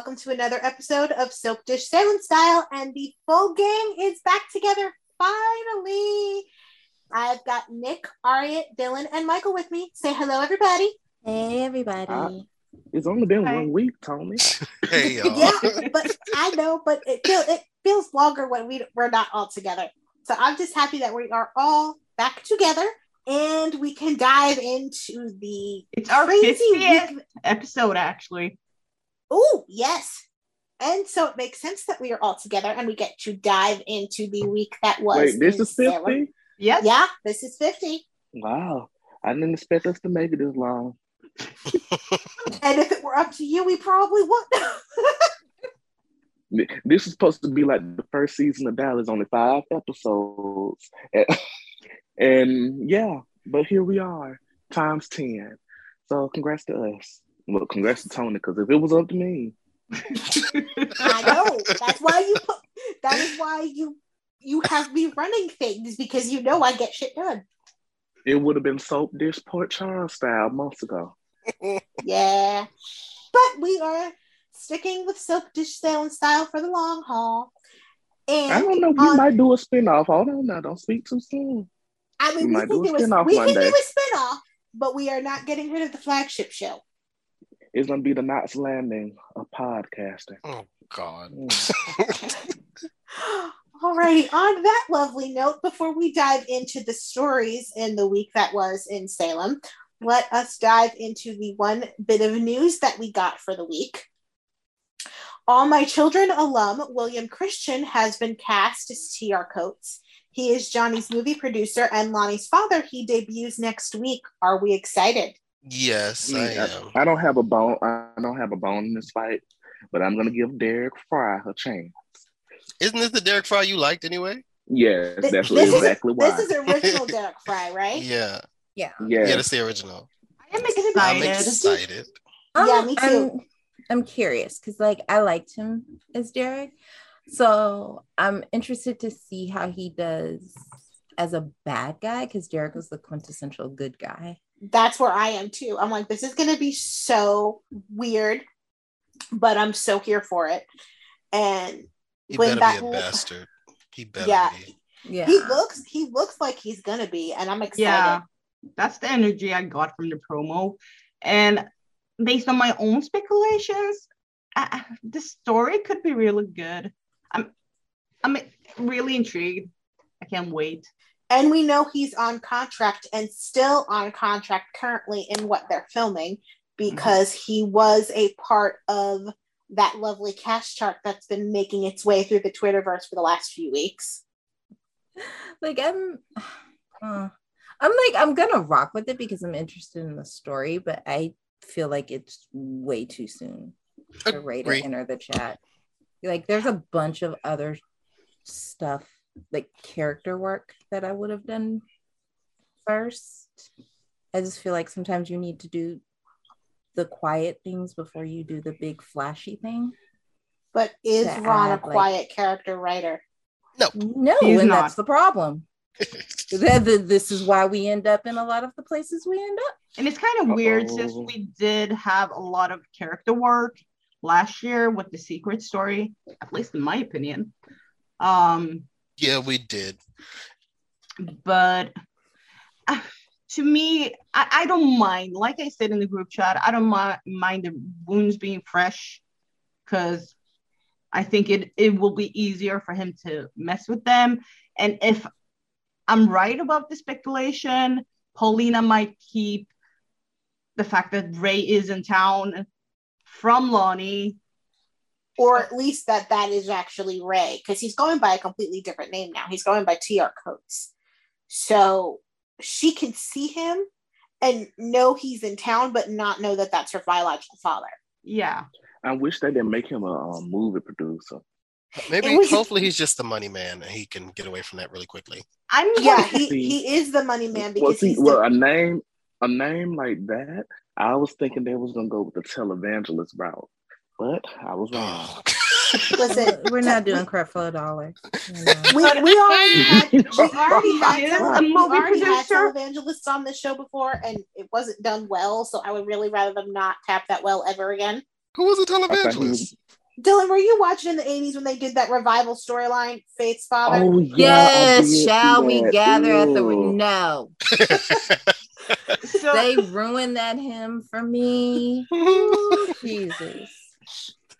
Hey, hey, everybody. Welcome to another episode of Soap Dish Salem Style. And the full gang is back together finally. I've got Nick, Ariat, Dylan, and Michael with me. Say hello, everybody. Hey, everybody. Uh, it's only been Hi. one week, Tony. Hey y'all. Yeah, but I know, but it, feel, it feels longer when we, we're not all together. So I'm just happy that we are all back together and we can dive into the It's our crazy 50th week. episode, actually. Oh, yes. And so it makes sense that we are all together and we get to dive into the week that was. Wait, this is 50? Yes. Yeah, this is 50. Wow. I didn't expect us to make it this long. And if it were up to you, we probably would. Th- This is supposed to be like the first season of Dallas, only five episodes. And, and yeah, but here we are, times 10. So congrats to us. Well, congrats to Tony, because if it was up to me, I know. That's why you put that is why you you have me running things because you know I get shit done. it would have been soap dish Port Charles style months ago. Yeah. But we are sticking with soap dish Salem style for the long haul. And I don't know. We might do a spinoff. Hold on now. Don't speak too soon. I mean, we we, do a spin-off we can do a spinoff, but we are not getting rid of the flagship show. It's gonna be the Knots Landing of podcasting. Oh God. Mm. Alrighty, on that lovely note, before we dive into the stories in the week that was in Salem, let us dive into the one bit of news that we got for the week. All My Children alum William Christian has been cast as T.R. Coates. He is Johnny's movie producer and Lani's father. He debuts next week. Are we excited? Yes, I Yeah, am. I don't have a bone. I don't have a bone in this fight, but I'm gonna give Derek Fry a chance. Isn't this the Derek Fry you liked anyway? Yes, Th- that's this is- exactly why. This is original Derek Fry, right? Yeah. yeah. Yeah, yes. that's the original. I am excited. I'm excited. excited. Yeah, Um, me too. I'm, I'm curious because, like, I liked him as Derek, so I'm interested to see how he does as a bad guy because Derek was the quintessential good guy. That's where I am too. I'm like, this is gonna be so weird, but I'm so here for it. And He when better that be a bastard. He better Yeah. be. Yeah, he looks, he looks like he's gonna be, and I'm excited. Yeah, that's the energy I got from the promo. And based on my own speculations, I, the story could be really good. I'm, I'm really intrigued. I can't wait. And we know he's on contract and still on contract currently in what they're filming because he was a part of that lovely cast chart that's been making its way through the Twitterverse for the last few weeks. like I'm, uh, I'm like I'm gonna rock with it because I'm interested in the story, but I feel like it's way too soon to rate Agree. or enter the chat. Like, there's a bunch of other stuff, like character work that I would have done first. I just feel like sometimes you need to do the quiet things before you do the big flashy thing. But is To Ron a add, like- quiet character writer? No, He's and not. that's the problem. Th- th- This is why we end up in a lot of the places we end up. And it's kind of weird since we did have a lot of character work last year with the secret story, at least in my opinion. Um, Yeah, we did. but uh, to me, I, I don't mind. Like I said in the group chat, I don't mi- mind the wounds being fresh because I think it, it will be easier for him to mess with them. And if I'm right about the speculation, Paulina might keep the fact that Ray is in town from Lani. Or at least that that is actually Ray, because he's going by a completely different name now. He's going by TR Coates. So she can see him and know he's in town, but not know that that's her biological father. Yeah. I wish they didn't make him a um, movie producer. Maybe was- hopefully he's just the money man and he can get away from that really quickly. I'm Yeah, wondering- he, he is the money man Well, because see, he's well, the, a name, a name like that, I was thinking they was gonna go with the televangelist route, but I was oh, wrong. Oh. listen. We're not doing crap for a dollar. you know. We, we already had we already had, Yeah, tele- a we already had producer. televangelists on the show before, and it wasn't done well. So I would really rather them not tap that well ever again. Who was the I thought he televangelist? Dylan, were you watching in the 80s when they did that revival storyline, Faith's father? Oh yeah. Yes, shall we that. gather at the Ew. no? So They ruined that hymn for me. Ooh, Jesus.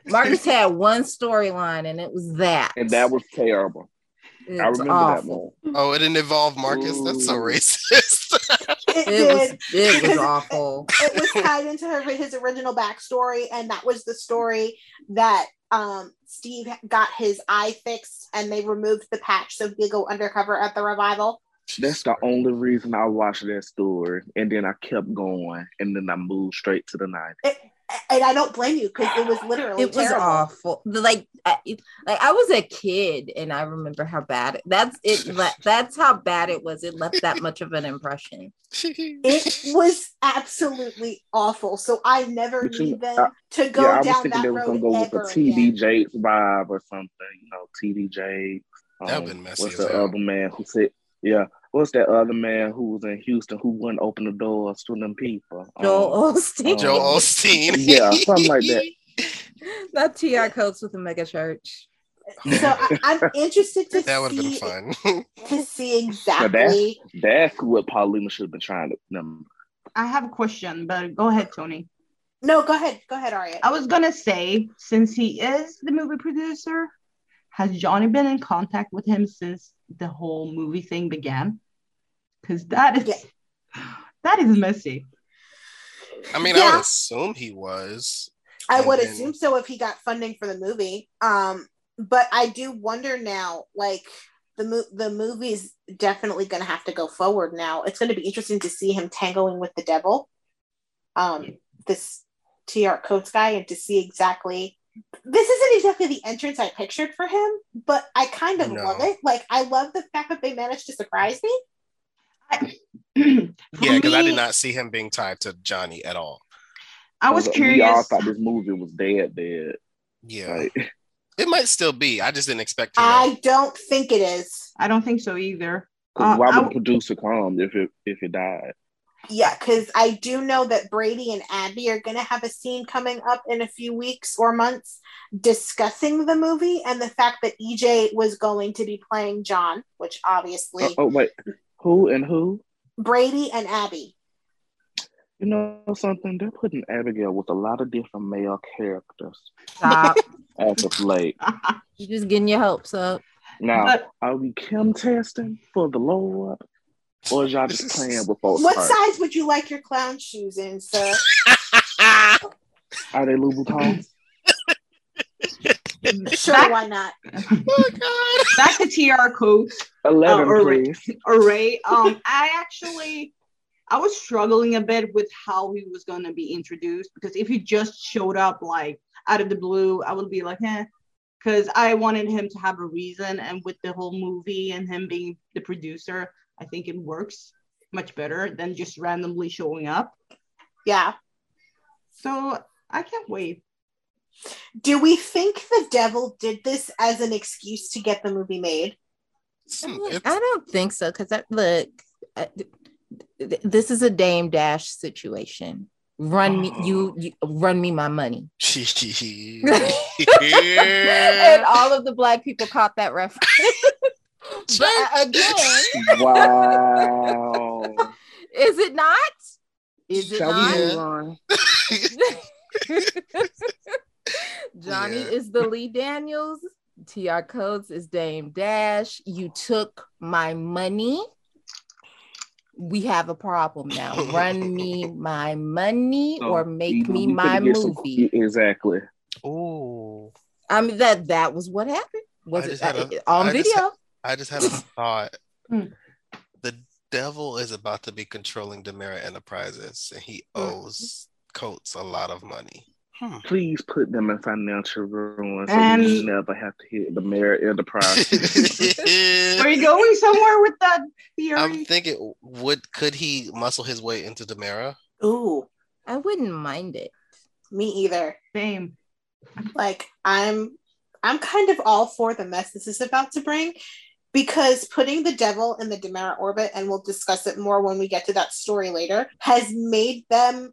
Marcus had one storyline and it was that. And that was terrible. It I was remember that awful. one. oh, it didn't involve Marcus. That's so racist. It, It was did. it was Because awful. it was tied into her, his original backstory, and that was the story that um, Steve got his eye fixed, and they removed the patch so he could go undercover at the revival. That's the only reason I watched that story. And then I kept going. And then I moved straight to the 90s. And I don't blame you because it was literally It was terrible. awful. Like, I, like I was a kid, and I remember how bad it, that's it. le- That's how bad it was. It left that much of an impression. It was absolutely awful. So I never But you- need them I- to go yeah, I was down thinking that they was road gonna go with ever a TD. Jakes vibe or something. You know, TD Jakes. That'd um, been messy What's the other man who said? Yeah, what's that other man who was in Houston who wouldn't open the doors to them people? Joel Um, Osteen, Joe Oh. Osteen. Yeah, something like that. not T.R. Coates with a mega church. So I, I'm interested to That would have been see fun. to see Now exactly. That's what Paulina should have been trying to. Them. I have a question, but go ahead, Tony. No, go ahead. Go ahead, Arya. I was gonna say, since he is the movie producer, has Johnny been in contact with him since the whole movie thing began? Because that is Yeah. that is messy. I mean, I would assume he was. I would then- assume so if he got funding for the movie. Um, but I do wonder now, like the mo- the movie's definitely going to have to go forward now. It's going to be interesting to see him tangling with the devil, um, this TR Coates guy, and to see exactly. This isn't exactly the entrance I pictured for him, but I kind of No. love it. Like I love the fact that they managed to surprise me. For Yeah, because I did not see him being tied to Johnny at all. I was We all curious. thought this movie was dead, dead. Yeah, Like, it might still be. I just didn't expect to. know. I don't think it is. I don't think so either. 'cause Uh, why I- would the producer come if it if it died? Yeah, because I do know that Brady and Abby are going to have a scene coming up in a few weeks or months discussing the movie and the fact that EJ was going to be playing John, which obviously Oh, oh, wait, who and who? Brady and Abby. You know something? They're putting Abigail with a lot of different male characters Stop. as of late. you just getting your hopes up. Now, But- are we Kim testing for the Lord, or is y'all just playing with folks' What hearts? size would you like your clown shoes in, sir? Are they Louboutins? sure, Back- why not? oh God. Back to TR Coates. Eleven, all right. please. array. Um, I actually I was struggling a bit with how he was gonna be introduced because if he just showed up like out of the blue, I would be like, eh. Because I wanted him to have a reason, and with the whole movie and him being the producer, I think it works much better than just randomly showing up. Yeah. So I can't wait. Do we think the devil did this as an excuse to get the movie made? It's- I don't think so because I look. I, th- this is a Dame Dash situation. Run me, you, oh. you run me my money. and all of the black people caught that reference. but again, Wow. is it not? Is it Shall not? we? Johnny Yeah. is the Lee Daniels. TR Coates is Dame Dash. You took my money. We have a problem now. Run me my money So, or make either me we my finna some- movie. exactly. Ooh. I mean that that was what happened. Was it a- uh, on I just video? I just had a thought. Hmm. The devil is about to be controlling DiMera Enterprises, and he Hmm. owes Coates a lot of money. Hmm. Please put them in financial ruin so And- we never have to hit the Merit Enterprise. Are you going somewhere with that theory? I'm thinking, would could he muscle his way into DiMera? Ooh, I wouldn't mind it. me either. Same. like i'm i'm kind of all for the mess this is about to bring because putting the devil in the DiMera orbit and we'll discuss it more when we get to that story later has made them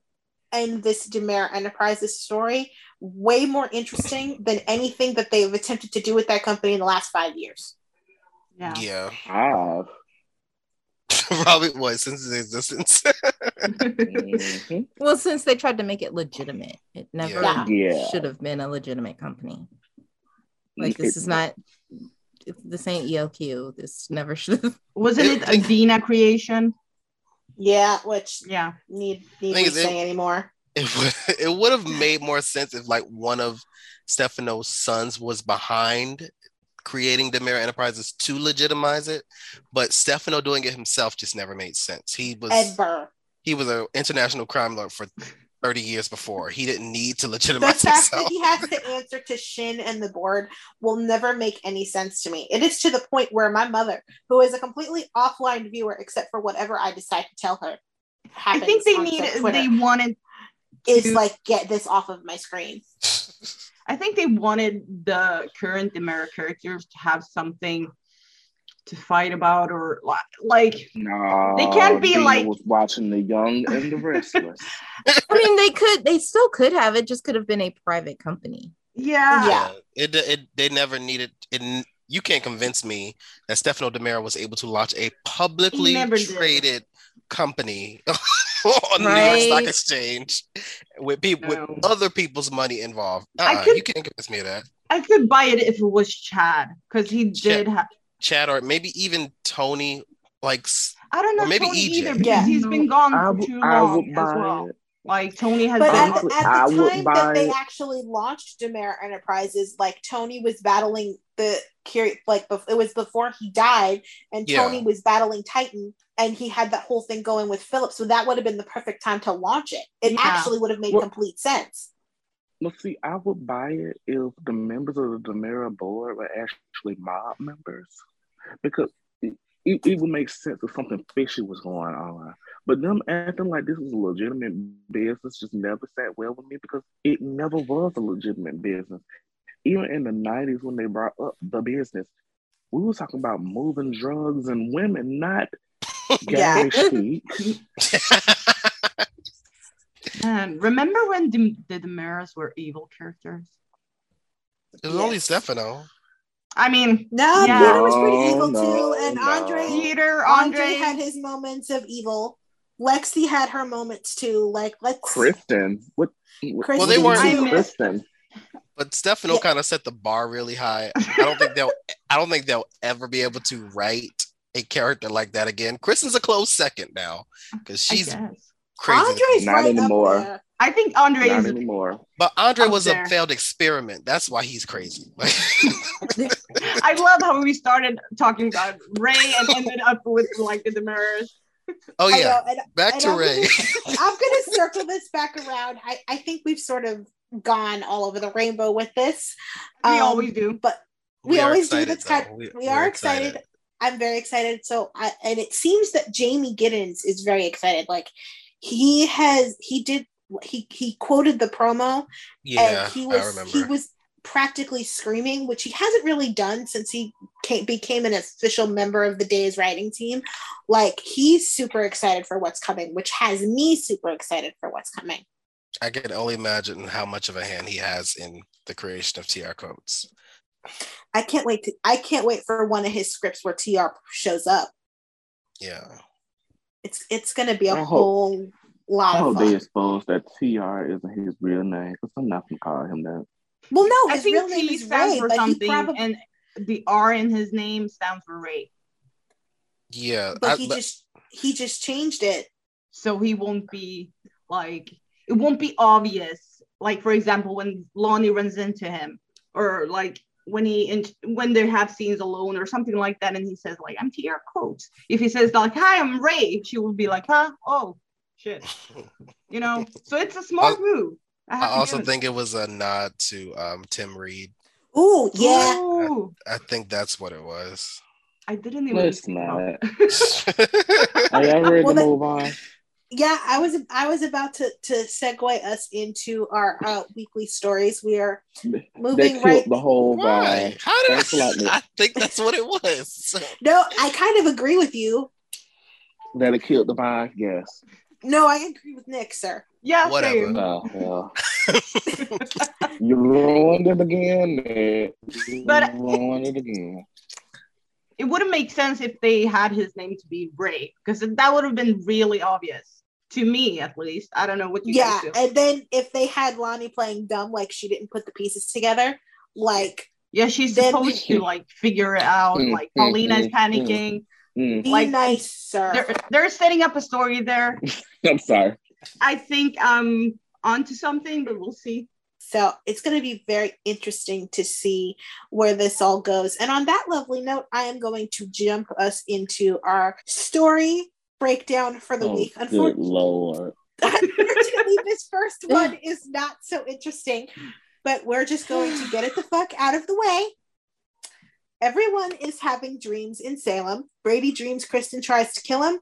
and this DiMera Enterprises story way more interesting than anything that they've attempted to do with that company in the last five years. Yeah. Yeah. Five. Probably was since its existence. Well, since they tried to make it legitimate, it never Yeah. Yeah. should have been a legitimate company. Like this is not. This ain't ELQ. This never should have. Wasn't it a Dena creation? Yeah, which Yeah. need need to we it- say anymore. it would it would have made more sense if like one of Stefano's sons was behind creating DiMera Enterprises to legitimize it, but Stefano doing it himself just never made sense. He was Ed he was an international crime lord for 30 years before. He didn't need to legitimize The legitimize fact himself. that he has to answer to Shin and the board will never make any sense to me. It is to the point where my mother, who is a completely offline viewer, except for whatever I decide to tell her, I think they need Twitter, they wanted is like get this off of my screen. I think they wanted the current DiMera characters to have something to fight about or like No, They can't be Dena like- was watching the Young and the Restless. I mean, they could. They still could have. It just could have been a private company. yeah. Yeah. It, it they never needed it. You can't convince me that Stefano DiMera was able to launch a publicly never did. traded company on the New York Stock Exchange with people No. with other people's money involved. I Uh-uh, could- you can't convince me of that. I could buy it if it was Chad because he Chad. did have Chad or maybe even Tony, like s- I don't know Or maybe Tony EJ. either because Yeah. he's been gone for too I long would as well. it. Like Tony has But been at Honestly, the, at I the time that they it. actually launched DiMera Enterprises, like Tony was battling the like bef- it was before he died, and Yeah. Tony was battling Titan, and he had that whole thing going with Philip. So that would have been the perfect time to launch it. It Yeah. actually would have made Well- complete sense. Well, see, I would buy it if the members of the DiMera board were actually mob members, because it, it, it would make sense if something fishy was going on. But them acting like this is a legitimate business just never sat well with me because it never was a legitimate business. Even in the '90s when they brought up the business, we were talking about moving drugs and women, not Yeah. gay chic. And remember when the, the DiMeras were evil characters? it was only Stefano. I mean, No, Yeah. Peter was pretty evil no, too, and no. Andre Peter, Andre Andre, had his moments of evil. Lexi had her moments too. Like let's Kristen, what? what Kristen Well, they weren't- I Kristen. But Stefano Yeah. kind of set the bar really high. I don't think they'll I don't think they'll ever be able to write a character like that again. Kristen's a close second now because she's guess. Crazy. Andre's Not right anymore. up there. I think Andre Not is anymore. But Andre was there. a failed experiment. That's why he's crazy. I love how we started talking about Ray and ended up with like the DiMeras. oh yeah, know, and back and to I'm Ray. Gonna, I'm gonna circle this back around. I, I think we've sort of gone all over the rainbow with this. We Um, always do. but we, are always do. excited, That's kind. though. We, we're are excited. I'm very excited. So, I, and it seems that Jamey Giddens is very excited. Like he has, he did, he he quoted the promo, Yeah, and he I was remember. he was practically screaming, which he hasn't really done since he came, became an official member of the Days writing team. Like he's super excited for what's coming, which has me super excited for what's coming. I can only imagine how much of a hand he has in the creation of TR Coates. I can't wait to I can't wait for one of his scripts where TR shows up. Yeah. It's it's gonna be a I hope- whole lot I of hope they fun. expose that TR isn't his real name because I'm not gonna call him that. Well, no, I his think real name T is stands Ray, for but he something, probably and the R in his name stands for Ray. Yeah. but I- he but- just he just changed it. So he won't be like it won't be obvious. Like for example, when Lani runs into him, or like when he in, when they have scenes alone or something like that, and he says like I'm TR Coates. If he says like Hi, I'm Ray, she will be like, Huh? Oh shit. You know. So it's a smart I- move. I have to also give it. think it was a nod to um, Tim Reid. Ooh, yeah. Ooh, I think that's what it was. I didn't even. Let's think about not. Are y'all ready Well, to then- move on? Yeah, I was I was about to to segue us into our uh, weekly stories. We are moving killed right. the whole Why? vibe. How did Thanks I? Nick. I think that's what it was. No, I kind of agree with you. That it killed the vibe. Yes. No, I agree with Nick, sir. Yeah, Whatever. same. Oh, well. you ruined it again. man. You But- ruined it again. It wouldn't make sense if they had his name to be Ray, because that would have been really obvious to me, at least. I don't know what you yeah, guys do. and then if they had Lani playing dumb, like she didn't put the pieces together, like Yeah, she's Then- supposed to like figure it out. Mm, Like mm, Paulina is mm, panicking. Mm, be Like- nice, sir. They're they're setting up a story there. I'm sorry. I think I'm onto something, but we'll see. So it's going to be very interesting to see where this all goes. And on that lovely note, I am going to jump us into our story breakdown for the Oh, week. good Unfortunately, lord. unfortunately, this first one is not so interesting, but we're just going to get it the fuck out of the way. Everyone is having dreams in Salem. Brady dreams Kristen tries to kill him.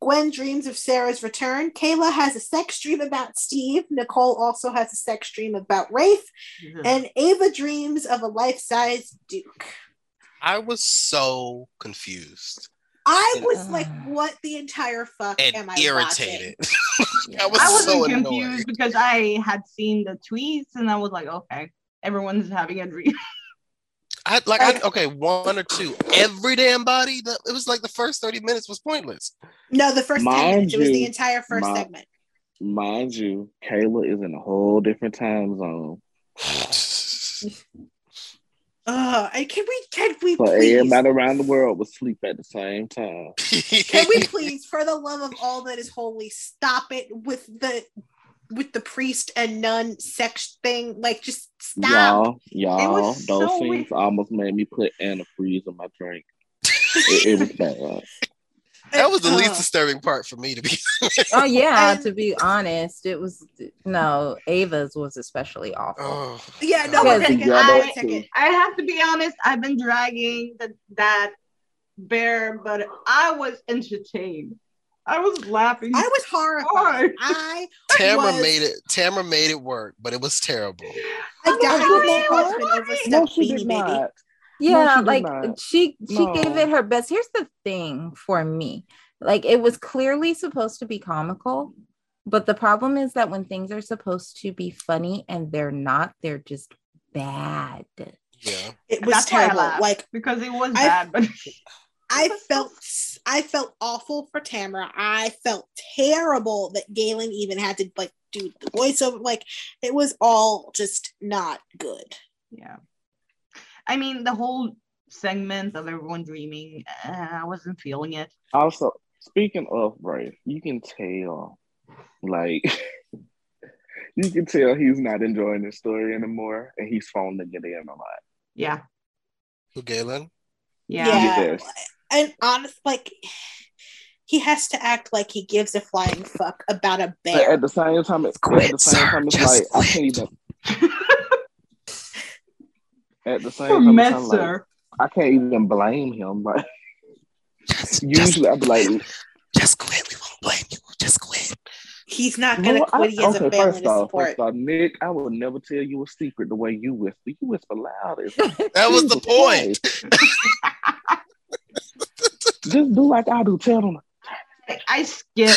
Gwen dreams of Sarah's return. Kayla has a sex dream about Steve. Nicole also has a sex dream about Rafe. And Ava dreams of a life size Duke. I was so confused I was Ugh. like, uh-huh. what the entire fuck and am I irritated. I was, I wasn't so confused annoyed. because I had seen the tweets and I was like, okay, everyone's having a dream. I like I, okay, one or two. Every damn body. That it was like the first 30 minutes was pointless. No, the first 10 Mind minutes. It was the entire first my- segment. Mind you, Kayla is in a whole different time zone. Ugh, and can we can we So please everybody around the world was asleep at the same time. can we please, for the love of all that is holy, stop it with the with the priest and nun sex thing? Like just stop. Y'all, y'all, those so things weird. almost made me put antifreeze in my drink. It, it was bad. that was the least Ugh. disturbing part for me to be. Oh yeah, And- to be honest, it was no Ava's was especially awful. oh, Yeah, no, we're gonna get Yeah, that in a that's second. I have to be honest, I've been dragging the, that bear, but I was entertained. I was laughing. I was horrified. I Tamara was- made it. Tamara made it work, but it was terrible. I died Oh, with my it was husband funny. over No, she did not. Yeah she like not. she she gave it her best here's the thing for me like it was clearly supposed to be comical but the problem is that when things are supposed to be funny and they're not they're just bad Yeah. It was That's terrible. Like because it was I- bad, but I felt I felt awful for Tamara. I felt terrible that Galen even had to like do the voiceover. Like it was all just not good. yeah. I mean, the whole segment of everyone dreaming, uh, I wasn't feeling it. Also, speaking of Ray, you can tell, like, you can tell he's not enjoying the story anymore, and he's phoning it in a lot. Yeah, Who Galen? yeah. Yeah. Yes. And honest, like he has to act like he gives a flying fuck about a But bear. at the same time, it, at the same sir. time, it's Just like I can't even. At the same time, like, Messer. I can't even blame him. Like Just, just, usually, I'd be like, just quit. We won't blame you. Just quit. He's not gonna Well, I- quit. He has a okay, family first to off, support. first off, Nick, I will never tell you a secret the way you whisper. You whisper loud. as- That was the point. Just do like I do. Tell them. I- skip.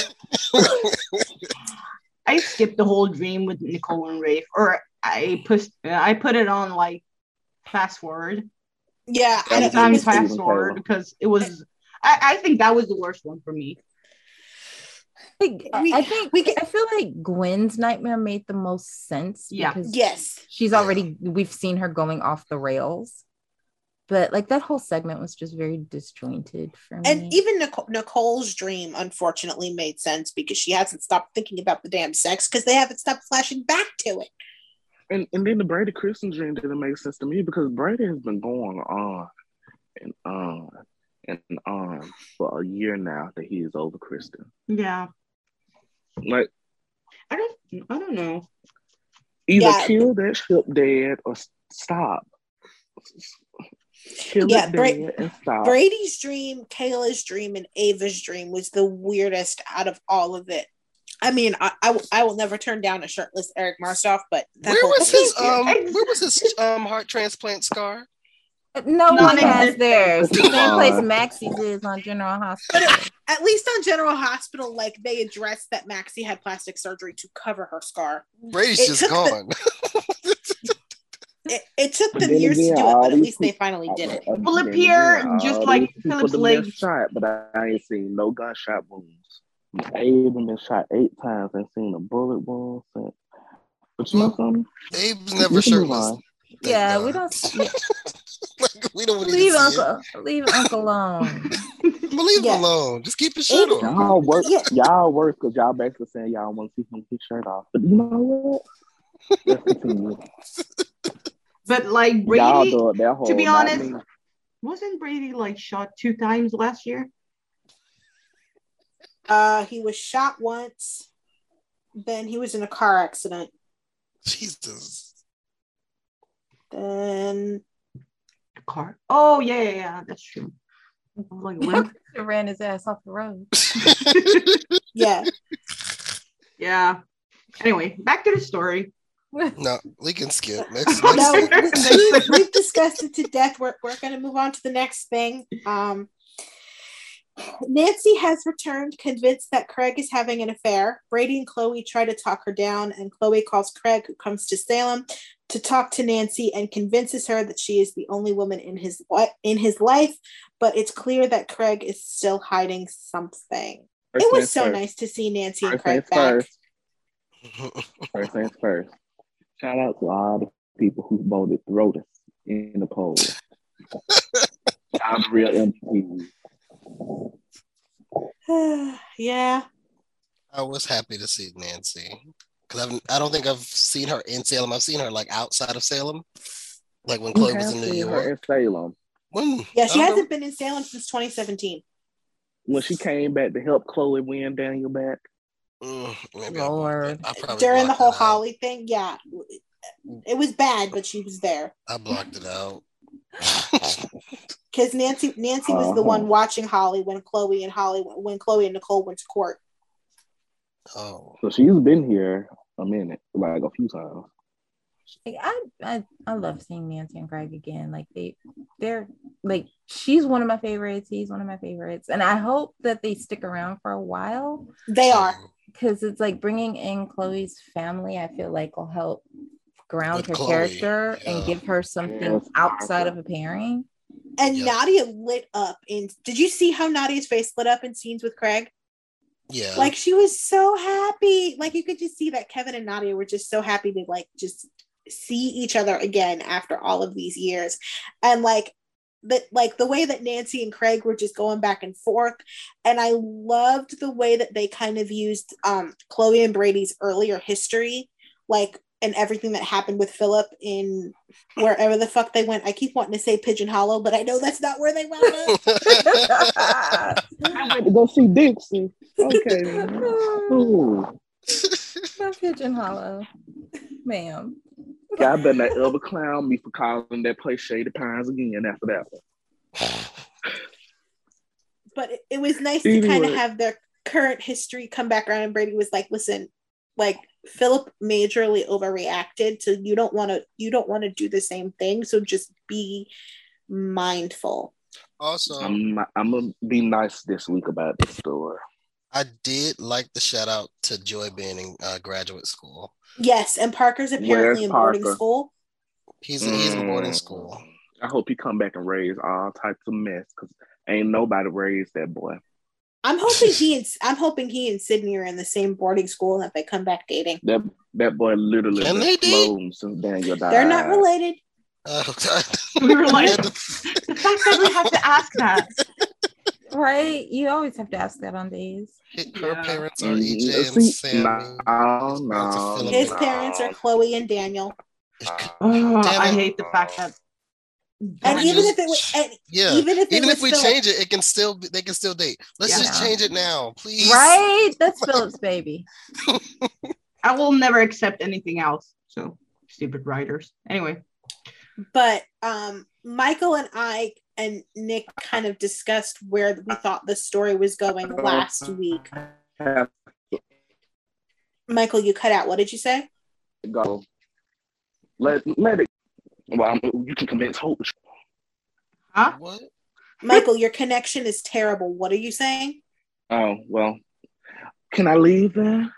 I skipped the whole dream with Nicole and Rafe, or I pushed. I put it on like fast forward. Yeah, I That don't was know. Sometimes fast forward because it was. I, I think that was the worst one for me. Like, uh, We- I think we can- I feel like Gwen's nightmare made the most sense Yeah. because Yes. she's already we've seen her going off the rails. But like that whole segment was just very disjointed for me. And even Nicole, Nicole's dream, unfortunately, made sense because she hasn't stopped thinking about the damn sex because they haven't stopped flashing back to it. And and then the Brady Kristen dream didn't make sense to me because Brady has been going on and on and on for a year now that he is over Kristen. Yeah, Like I don't. I don't know. either Yeah. kill that ship dead or stop. Kill Yeah, Bra- stop. Brady's dream, Kayla's dream, and Ava's dream was the weirdest out of all of it. I mean, I, I, will- I will never turn down a shirtless Eric Martsolf, but that Where was his weird. um? Where was his um heart transplant scar? No one has theirs. The same place on. Maxie's is on General Hospital. At least on General Hospital, like they addressed that Maxie had plastic surgery to cover her scar. Brady's It just took the- gone. It, it took them years again, to do it, but at these least they finally did it. Will appear just like Philip's done leg. Shot, but I ain't seen no gunshot wounds. Abe done been shot eight times. and seen a bullet wound since. But you know something? Abe's never can move shirtless. Yeah, God. we don't yeah, like, we don't need leave to see Uncle leave Uncle alone. leave Yeah. him alone. Just keep his shirt Abe- on. Y'all work. Yeah. Y'all work because y'all basically saying y'all want to see him get his shirt off. But you know what? Let's continue. But like Brady, do it that whole. to be honest, me. wasn't Brady like shot two times last year? Uh, he was shot once. Then he was in a car accident. Jesus. Then The car. Oh yeah, yeah, yeah. That's true. Like, when? Ran his ass off the road. yeah, yeah. Anyway, back to the story. no, we can skip. Next, no, next we, we, we've discussed it to death. We're, we're going to move on to the next thing. Um, Nancy has returned, convinced that Craig is having an affair. Brady and Chloe try to talk her down, and Chloe calls Craig, who comes to Salem, to talk to Nancy and convinces her that she is the only woman in his in his life. But it's clear that Craig is still hiding something. First it was so first. nice to see Nancy and Craig back. first. First things first. Shout out to all the people who voted Rotus in the poll. I'm real MPs. yeah, I was happy to see Nancy because I've don't think I've seen her in Salem. I've seen her like outside of Salem, like when Chloe was in New Seen her in York. Salem When yeah. She don't hasn't been in Salem since 2017. when she came back to help Chloe win Daniel back. Mm, maybe I Lord. blocked. I during the whole it out. Holly thing. Yeah, it was bad, but she was there I blocked it out. because Nancy Nancy was the Uh-huh. one watching Holly when Chloe and Holly when Chloe and Nicole went to court. oh, So she's been here a minute, like a few times. Like I, I I love seeing Nancy and Greg again. Like they they're like she's one of my favorites, he's one of my favorites. And I hope that they stick around for a while They are. because it's like bringing in Chloe's family, I feel like will help ground With her Chloe, character yeah. and give her something Yes, outside of a pairing. And Yeah. Nadia lit up in did you see how Nadia's face lit up in scenes with Craig? Yeah. Like she was so happy. Like you could just see that Kevin and Nadia were just so happy to like just see each other again after all of these years. And like that like the way that Nancy and Craig were just going back and forth. And I loved the way that they kind of used um Chloe and Brady's earlier history, like and everything that happened with Philip in wherever the fuck they went. I keep wanting to say Pigeon Hollow, but I know that's not where they wound up. I I went went to go see Dixie. Okay. Ooh. Not Pigeon Hollow, ma'am. Y'all better not ever clown me for calling that place Shady Pines again after that one. but it, it was nice to kind of have their current history come back around and Brady was like, listen, like Philip majorly overreacted. So you don't want to you don't want to do the same thing. So just be mindful. also, I'm I'm gonna be nice this week about the store I did like the shout out to Joy being in uh, graduate school. Yes, and Parker's apparently Where's in boarding Parker? school. He's he's in boarding Mm. school. I hope he come back and raise all types of mess because ain't nobody raised that boy. I'm hoping he and I'm hoping he and Sydney are in the same boarding school and that they come back dating. That that boy literally Can been they date? flown since Daniel died. They're not related. Oh, We were like- the- the fact that we have to ask that. Right? You always have to ask that on days. her Yeah. parents are Mm, EJ and see, Sami. no, no, His and- parents are Chloe and Daniel. Oh, Damn I it. hate the fact that. And even just- if it was and Yeah. even if it Even if we Philip, change it, it can still be, they can still date. Let's Yeah. just change it now, please. Right? That's Philip's baby. I will never accept anything else. So stupid writers. Anyway, but um michael and i and nick kind of discussed where we thought the story was going last week michael you cut out what did you say go. Let let it. Well, I'm, you can convince Hope. Huh? What? Michael, your connection is terrible. What are you saying? Oh well, can I leave then?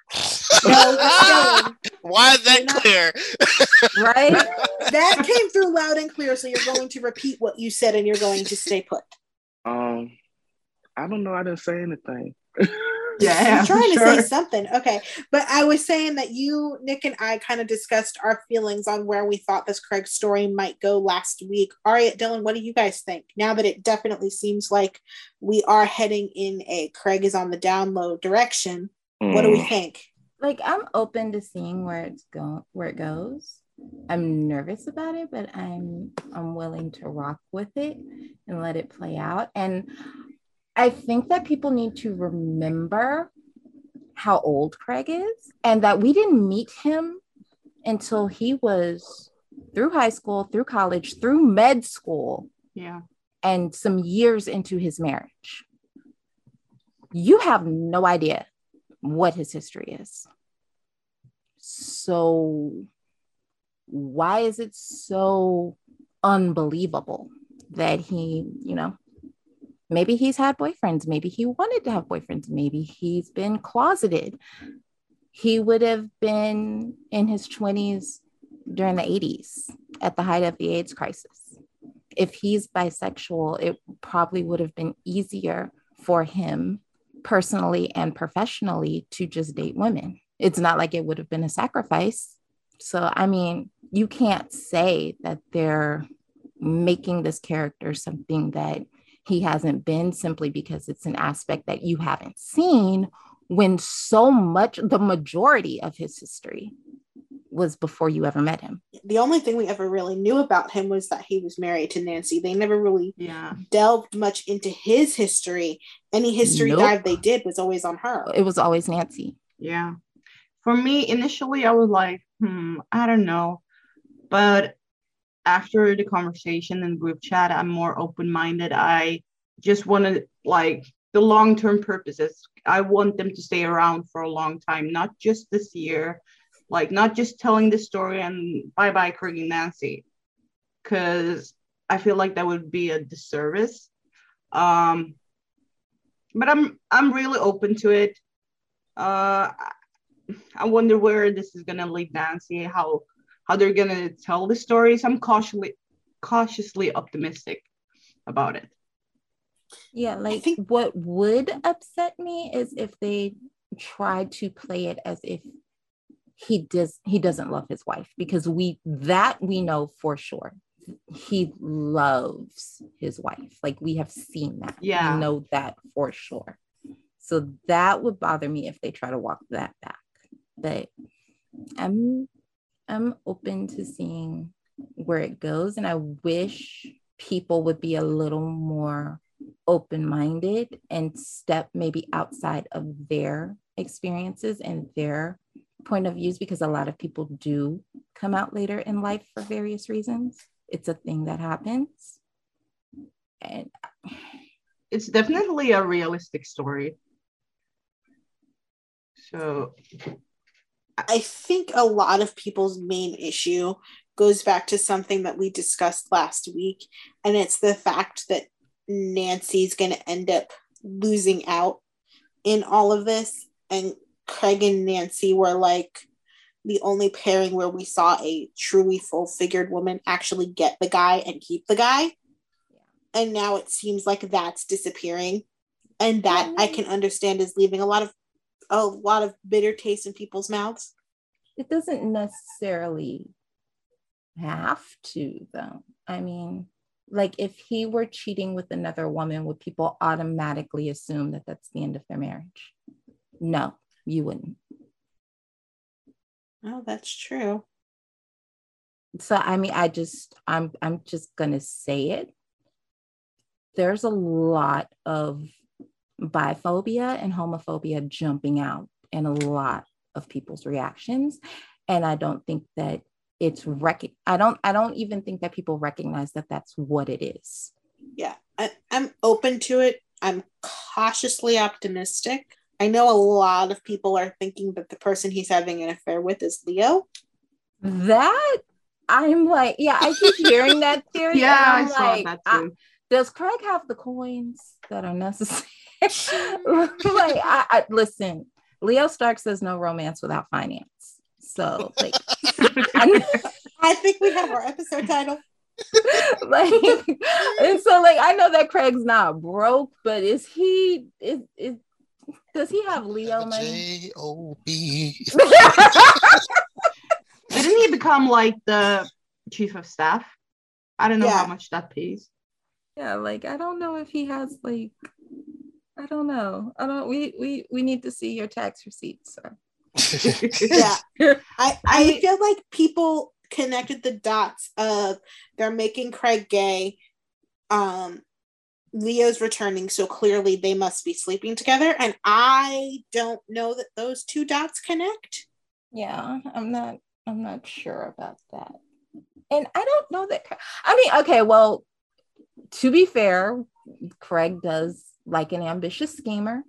No. Why is that You're not- clear? Right? That came through loud and clear. So you're going to repeat what you said and you're going to stay put. Um, I don't know. I didn't say anything. Yeah, I'm trying sure. to say something. Okay. But I was saying that you, Nick, and I kind of discussed our feelings on where we thought this Craig story might go last week. Ari, Dylan, what do you guys think? Now that it definitely seems like we are heading in a Craig is on the download direction, what do we Mm, think? like I'm open to seeing where it's going where it goes. I'm nervous about it, but I'm I'm willing to rock with it and let it play out. And I think that people need to remember how old Craig is and that we didn't meet him until he was through high school, through college, through med school, Yeah. and some years into his marriage. You have no idea what his history is. So, why is it so unbelievable that he, you know, maybe he's had boyfriends, maybe he wanted to have boyfriends, maybe he's been closeted. He would have been in his 20s during the 80s at the height of the AIDS crisis if he's bisexual, it probably would have been easier for him personally and professionally to just date women. It's not like it would have been a sacrifice. So, I mean, you can't say that they're making this character something that he hasn't been simply because it's an aspect that you haven't seen when so much, the majority of his history was before you ever met him. The only thing we ever really knew about him was that he was married to Nancy. They never really Yeah. delved much into his history. Any history Nope. dive they did was always on her. It was always Nancy. Yeah. For me, initially, I was like, hmm, I don't know. But after the conversation and group chat, I'm more open minded. I just wanted, like, the long term purposes. I want them to stay around for a long time, not just this year, like, not just telling the story and bye bye, and Nancy, because I feel like that would be a disservice. Um, but I'm I'm really open to it. Uh, I wonder where this is gonna lead Nancy, how how they're gonna tell the stories. I'm cautiously cautiously optimistic about it. Yeah, like think- what would upset me is if they tried to play it as if he does he doesn't love his wife because we that we know for sure. He loves his wife. Like we have seen that. Yeah. We know that for sure. So that would bother me if they try to walk that back. But I'm I'm open to seeing where it goes and I wish people would be a little more open minded and step maybe outside of their experiences and their point of views because a lot of people do come out later in life for various reasons. It's a thing that happens. And It's definitely a realistic story. So I think a lot of people's main issue goes back to something that we discussed last week, and it's the fact that Nancy's going to end up losing out in all of this. And Craig and Nancy were like the only pairing where we saw a truly full figured woman actually get the guy and keep the guy. And now it seems like that's disappearing. And that I can understand is leaving a lot of a lot of bitter taste in people's mouths. it doesn't necessarily have to though i mean like if he were cheating with another woman would people automatically assume that that's the end of their marriage no you wouldn't Oh, that's true. so i mean i just i'm i'm just gonna say it there's a lot of biphobia and homophobia jumping out in a lot of people's reactions and i don't think that it's rec- i don't i don't even think that people recognize that that's what it is Yeah, I, I'm open to it. I'm cautiously optimistic. I know a lot of people are thinking that the person he's having an affair with is Leo. that i'm like yeah i keep hearing that theory yeah, I and I'm saw like, that I- too. Does Craig have the coins that are necessary? like, I, I listen. Leo Stark says no romance without finance. So, like, I, I think we have our episode title. like, and so, like, I know that Craig's not broke, but is he? Is is does he have Leo money? J O B. Didn't he become like the chief of staff? I don't know Yeah. how much that pays. Yeah, like I don't know if he has like I don't know. I don't we we we need to see your tax receipts, sir. Yeah. I, I feel like people connected the dots of they're making Craig gay. Um Leo's returning, so clearly they must be sleeping together. And I don't know that those two dots connect. Yeah, I'm not I'm not sure about that. And I don't know that I mean, okay, well, to be fair, Craig does like an ambitious schemer.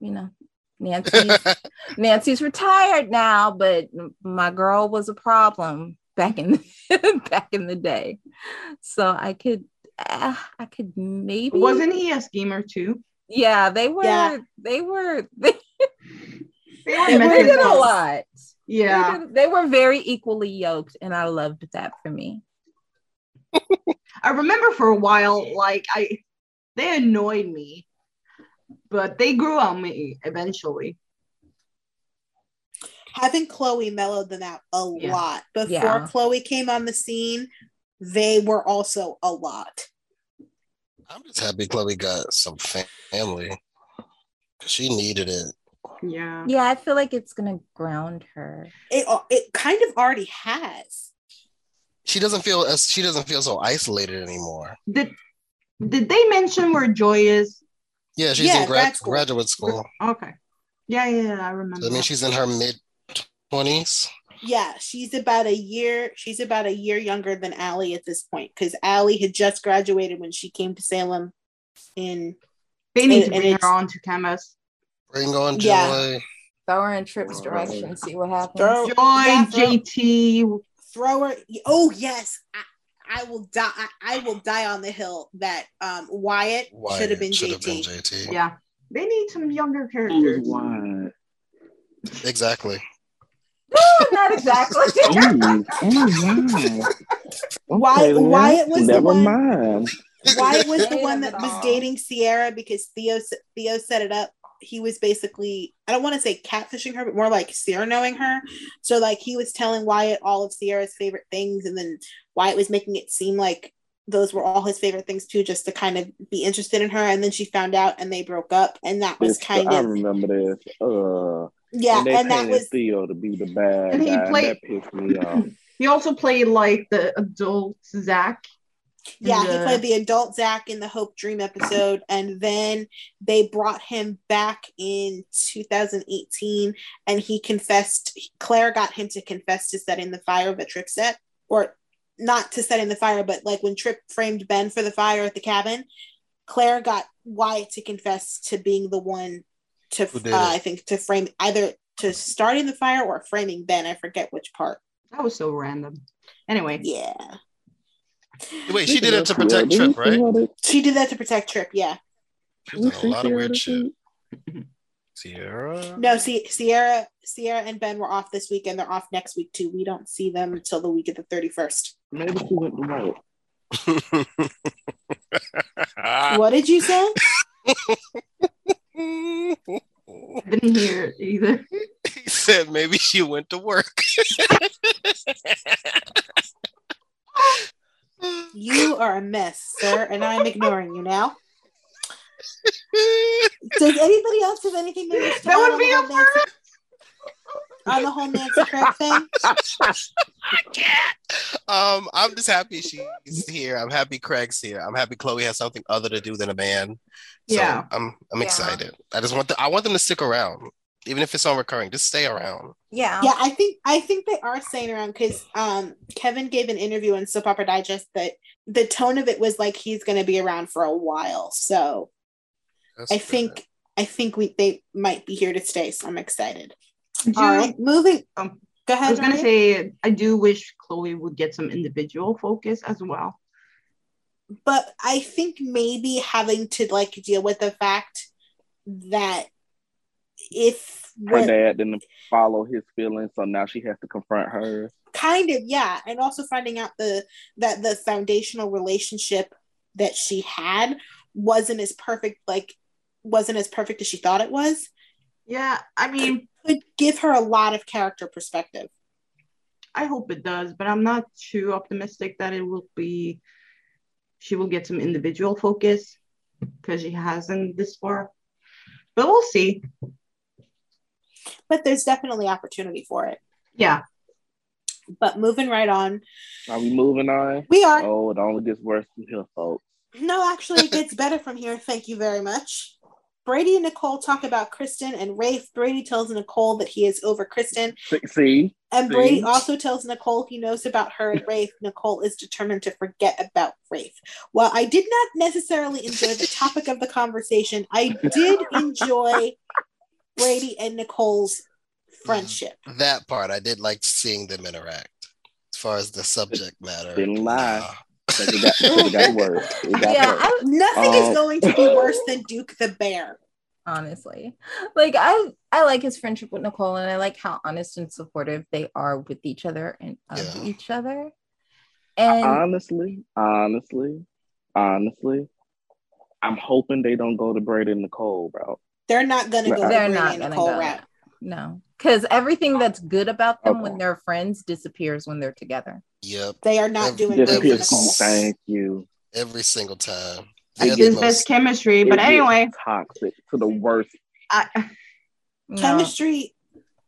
You know, Nancy's Nancy's retired now, but my girl was a problem back in the, back in the day. So I could uh, I could maybe Wasn't he a schemer too? Yeah, they were Yeah. they were they, They were They they were messing did a up. lot. They Yeah. did- they were very equally yoked, and I loved that for me. I remember for a while, like I they annoyed me, but they grew on me eventually. Having Chloe mellowed them out a Yeah. lot. Before Yeah. Chloe came on the scene, they were also a lot. I'm just happy Chloe got some family. She needed it. Yeah. Yeah, I feel like it's gonna ground her. It it kind of already has. She doesn't feel as she doesn't feel so isolated anymore. Did did they mention where Joy is? Yeah, she's Yeah, in grad, grad school. graduate school. Okay. Yeah, yeah, yeah, I So remember. that means that. she's in her mid twenties. Yeah, she's about a year. She's about a year younger than Allie at this point because Allie had just graduated when she came to Salem. In they need to and bring her on to Camus. Bring on Yeah. Joy. Throw her in Trip's direction, see what happens. Throw- Joy, yeah, JT. Throw her. Oh yes, I, I will die. I, I will die on the hill that um Wyatt, Wyatt should have been should have JT. been JT. Yeah. They need some younger characters. wide? Exactly. No, not exactly. Ooh, oh, wow. Wyatt- then. Wyatt was the Never one- mind. Wyatt was the one that was dating Ciara because Theo Theo set it up. He was basically I don't want to say catfishing her, but more like Ciara knowing her. So like he was telling Wyatt all of Ciara's favorite things, and then Wyatt was making it seem like those were all his favorite things too, just to kind of be interested in her. And then she found out, and they broke up, and that was This- kind I of I remember this. Uh, yeah, and they and that was Theo to be the bad And he guy. played- and that pissed me off. He also played like the adult Zach. Yeah, he played the adult Zach in the Hope Dream episode, and then they brought him back in 2018, and he confessed. Claire got him to confess to setting the fire that Trip set, or not to setting the fire, but like when Trip framed Ben for the fire at the cabin, Claire got Wyatt to confess to being the one to, uh. I think, to frame either to starting the fire or framing Ben. I forget which part. That was so random. Anyway, Yeah, Wait, she did it to protect Didn't Trip, right? she did that to protect Trip. Yeah. She's done a lot of weird shit. Ciara. No, see, Ciara, Ciara and Ben were off this week, and they're off next week too. We don't see them until the week of the thirty first. Maybe she went to work. What did you say? didn't hear it either. he said maybe she went to work. You are a mess, sir, and I'm ignoring you now. Does anybody else have anything they wish to That would on be the a whole Nancy, on the whole Nancy Craig thing? I can't. Um, I'm just happy she's here. I'm happy Craig's here. I'm happy Chloe has something other to do than a man. So Yeah. I'm I'm Yeah. excited. I just want the, I want them to stick around, even if it's on recurring. Just stay around. yeah. Yeah, I think I think they are staying around because um, Kevin gave an interview in Soap Opera Digest that the tone of it was like he's going to be around for a while. So That's I good. think I think we they might be here to stay. So I'm excited. Do- All right, moving. Um, Go ahead. I was gonna Ryan. say I do wish Chloe would get some individual focus as well. but I think maybe having to like deal with the fact that if Her what- dad didn't follow his feelings, so now she has to confront her. kind of yeah and also finding out the that the foundational relationship that she had wasn't as perfect like wasn't as perfect as she thought it was Yeah, I mean, could give her a lot of character perspective I hope it does, but I'm not too optimistic that it will be. She will get some individual focus because she hasn't this far. But we'll see. But there's definitely opportunity for it. Yeah, but moving right on. Are we moving on? we are. Oh, it only gets worse from here, folks. no actually it gets better from here. Thank you very much. Brady and nicole talk about kristen and rafe. Brady tells nicole that he is over kristen. See- See, And Brady also tells Nicole he knows about her and Rafe. Nicole is determined to forget about Rafe. While I did not necessarily enjoy the topic of the conversation, I did enjoy Brady and Nicole's mm-hmm. friendship. That part I did like seeing them interact. As far as the subject matter, Didn't lie. nah. 'cause it got, it got worse. It got Yeah. I, Nothing Oh. is going to be worse than Duke the Bear. honestly, like I, I like his friendship with Nicole, and I like how honest and supportive they are with each other and of Yeah. each other. And honestly, honestly, honestly, I'm hoping they don't go to Brady and Nicole, bro. They're not going to go they're the not gonna Nicole go. route. No, because everything that's good about them when they're friends disappears when they're together. Yep, They are not Every- doing Just Brady and because Nicole. thank you. every single time. I They're guess the that's chemistry. But anyway, toxic to the worst. I, No. Chemistry,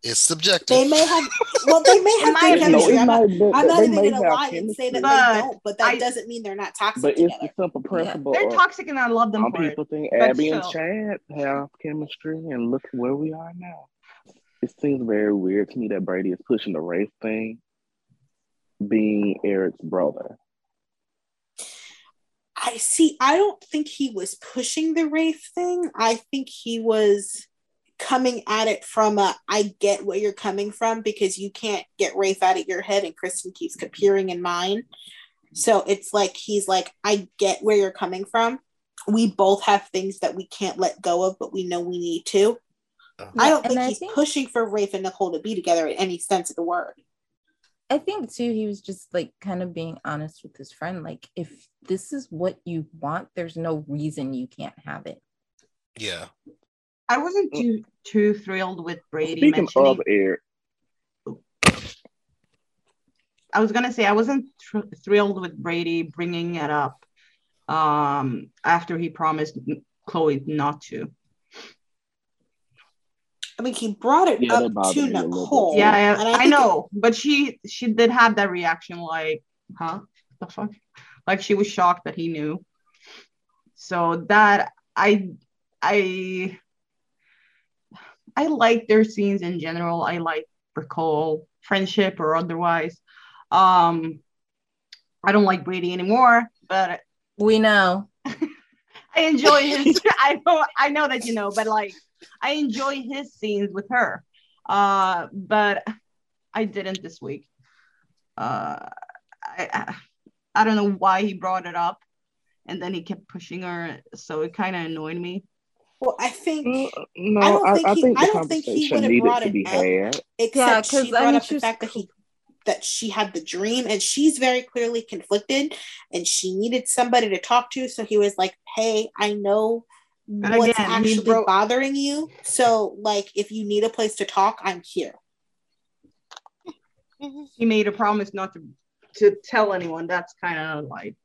it's subjective. they may have, well, they may have my good No, chemistry. I'm not, might, I'm not even going to have lie and say that chemistry, they don't, but that I- doesn't mean they're not toxic But it's together. the simple principle. they're toxic and I love them Some for it. people think But Abby and. Chad have chemistry, and look where we are now. It seems very weird to me that Brady is pushing the Rafe thing, being Eric's brother. I see. I don't think he was pushing the Rafe thing. I think he was coming at it from a I get where you're coming from because you can't get Rafe out of your head and Kristen keeps appearing in mine. So it's like he's like, I get where you're coming from. We both have things that we can't let go of, but we know we need to. Uh-huh. I don't think I he's think- pushing for Rafe and Nicole to be together in any sense of the word. I think too, he was just like kind of being honest with his friend. Like, if this is what you want, there's no reason you can't have it. yeah, I wasn't too too thrilled with Brady Speaking mentioning. of Eric, I was gonna say I wasn't thr- thrilled with Brady bringing it up um, after he promised Chloe not to. I mean, he brought it Yeah, up to me a little bit. Nicole. Yeah, and I, I think know, but she she did have that reaction, like, huh, the fuck, like she was shocked that he knew. So that I I I like their scenes in general. I like Recall, friendship or otherwise. Um, I don't like Brady anymore, but We know. I enjoy his. I know, I know that you know, but like, I enjoy his scenes with her. Uh, but I didn't this week. Uh, I, I I don't know why he brought it up, and then he kept pushing her, so it kind of annoyed me. Well, I think no, I don't I, think I he- think I the don't think he conversation would've needed brought to it be up. had. except Yeah, 'cause, she I brought mean, up the fact that he that she had the dream and she's very clearly conflicted and she needed somebody to talk to so he was like hey i know And what's again, actually broke- bothering you so like if you need a place to talk i'm here He made a promise not to to tell anyone. That's kind of like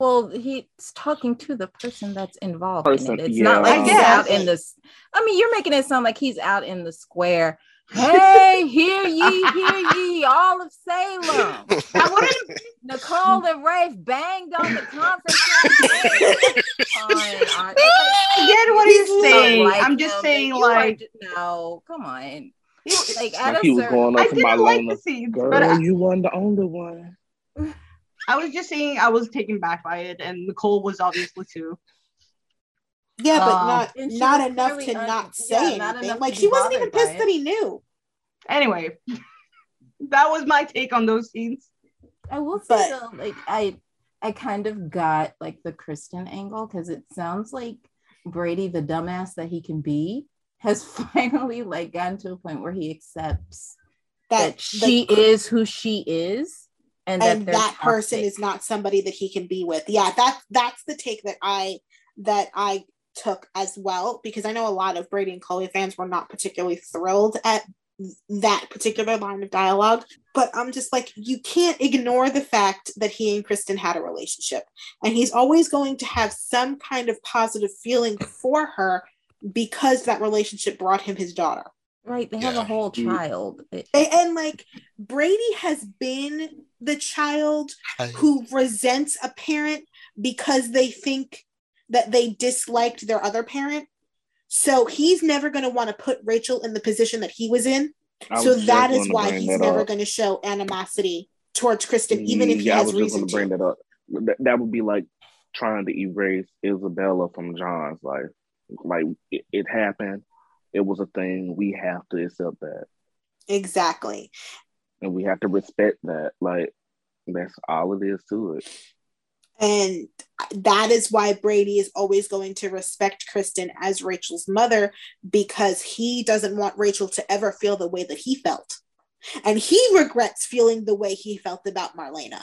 Well, he's talking to the person that's involved Person, in it. It's yeah. not like I he's out in this. I mean, you're making it sound like he's out in the square. Hey, hear ye, hear ye, all of Salem. I wouldn't. Nicole and Rafe banged on the conference. room. On, I, get what he's, he's saying. Like I'm just him, saying, but are like, ju- no, come on. he- Like at Like he was certain, going I up to my didn't like Lena. the scenes, Girl, but I, you weren't the only one. I was just saying I was taken back by it, and Nicole was obviously too. yeah but Um, not not enough clearly to un- not say not anything enough like she wasn't even bothered by pissed that he knew Anyway, that was my take on those scenes. I will say But- though, like I, I kind of got like the Kristen angle because it sounds like Brady, the dumbass that he can be, has finally like gotten to a point where he accepts that, that she the- is who she is and, and that, that, person toxic. is not somebody that he can be with yeah that that's the take that i that i took as well because i know a lot of brady and chloe fans were not particularly thrilled at that particular line of dialogue but i'm just like you can't ignore the fact that he and kristen had a relationship and he's always going to have some kind of positive feeling for her because that relationship brought him his daughter right they have a whole Mm. child It- and, and like brady has been the child who resents a parent because they think that they disliked their other parent. So he's never going to want to put Rachel in the position that he was in. I so was that is why he's never going to show animosity towards Kristen, even if he yeah, I has was reason gonna to. bring that up. That, that would be like trying to erase Isabella from John's life. Like it, it happened. It was a thing. We have to accept that, Exactly. and we have to respect that. Like that's all it is to it. And that is why Brady is always going to respect Kristen as Rachel's mother because he doesn't want Rachel to ever feel the way that he felt. And he regrets feeling the way he felt about Marlena.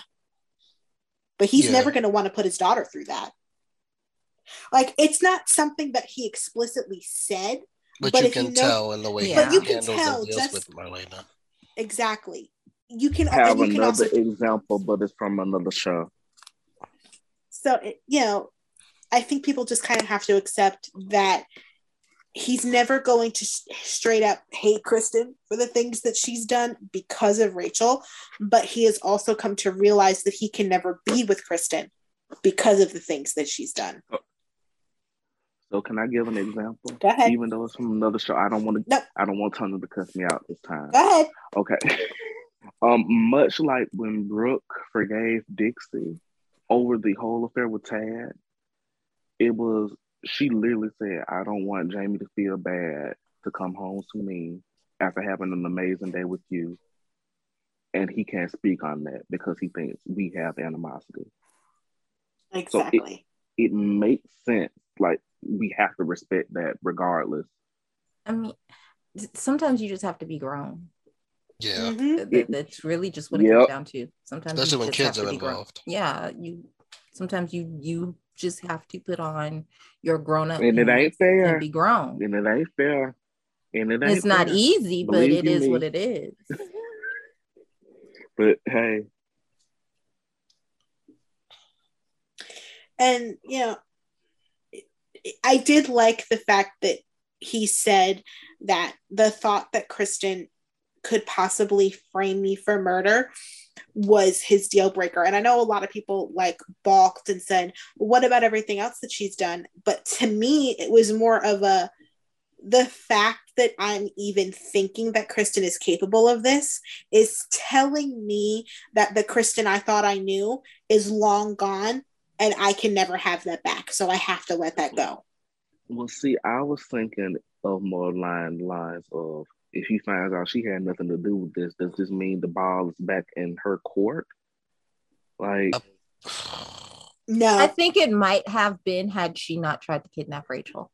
But he's Yeah. never going to want to put his daughter through that. Like, it's not something that he explicitly said. But, but you if you can know- tell in the way But he you can handles tell and deals just- with Marlena. Exactly. You can, Have and you can another also example, but it's from another show. so you know i think people just kind of have to accept that he's never going to s- straight up hate kristen for the things that she's done because of rachel but he has also come to realize that he can never be with kristen because of the things that she's done oh, So can I give an example? Go ahead. Even though it's from another show, I don't want to. Nope. I don't want Tony to cuss me out this time. go ahead Okay. Um, much like when Brooke forgave Dixie over the whole affair with Tad, it was she literally said, I don't want Jamie to feel bad to come home to me after having an amazing day with you. And he can't speak on that because he thinks we have animosity. exactly It makes sense. Like we have to respect that regardless. I mean, sometimes you just have to be grown. Yeah. Mhm. That- that- That's really just what it Yep. comes down to. Sometimes, you Especially when kids are to be grown. involved. Yeah, you. Sometimes you you just have to put on your grown up And it ain't fair. and be grown. And it ain't fair. And it ain't It's not easy, but Believe it you is me. what it is. But hey, and you know i did like the fact that he said that the thought that kristen could possibly frame me for murder was his deal breaker. And i know a lot of people like balked and said what about everything else that she's done? But to me it was more of a the fact that i'm even thinking that kristen is capable of this is telling me that the kristen i thought i knew is long gone and I can never have that back. So I have to let that go. well, see, I was thinking of more line lines of if she finds out she had nothing to do with this, does this mean the ball is back in her court? Like, No, I think it might have been had she not tried to kidnap Rachel.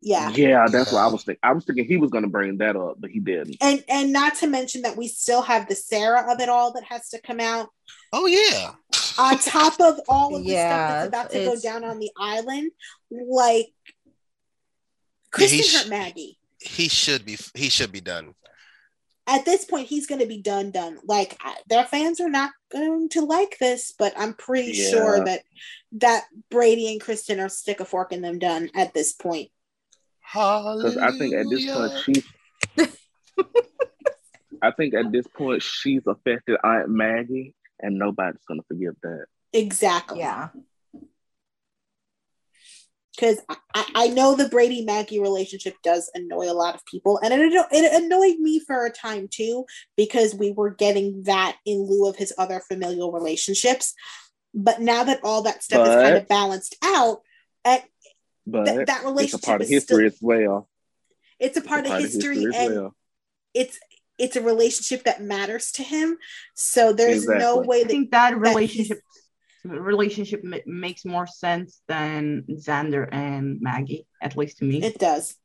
yeah. yeah, that's what I was thinking. I was thinking he was going to bring that up, but he didn't. And and not to mention that we still have the Sarah of it all that has to come out Oh yeah. On top of all of the Yeah, stuff that's about to go down on the island. Like Yeah, Kristen he sh- hurt Maggie. he should be he should be done. At this point, he's going to be done. Done. Like I, their fans are not going to like this, but I'm pretty Yeah. sure that that Brady and Kristen are stick a fork in them done at this point. Because I think at this point, Hallelujah. she. I think at this point, she's affected Aunt Maggie, and nobody's going to forgive that. Exactly. Yeah. because I, I I know the Brady Maggie relationship does annoy a lot of people, and it, it annoyed me for a time too because we were getting that in lieu of his other familial relationships. But now that all that stuff is kind of balanced out, at, But That- that it's a part of history still- as well. it's a It's part, of history, and well. it's it's a relationship that matters to him. So there's no Exactly. way I that think that he's- relationship relationship ma- makes more sense than Xander and Maggie, at least to me. It does.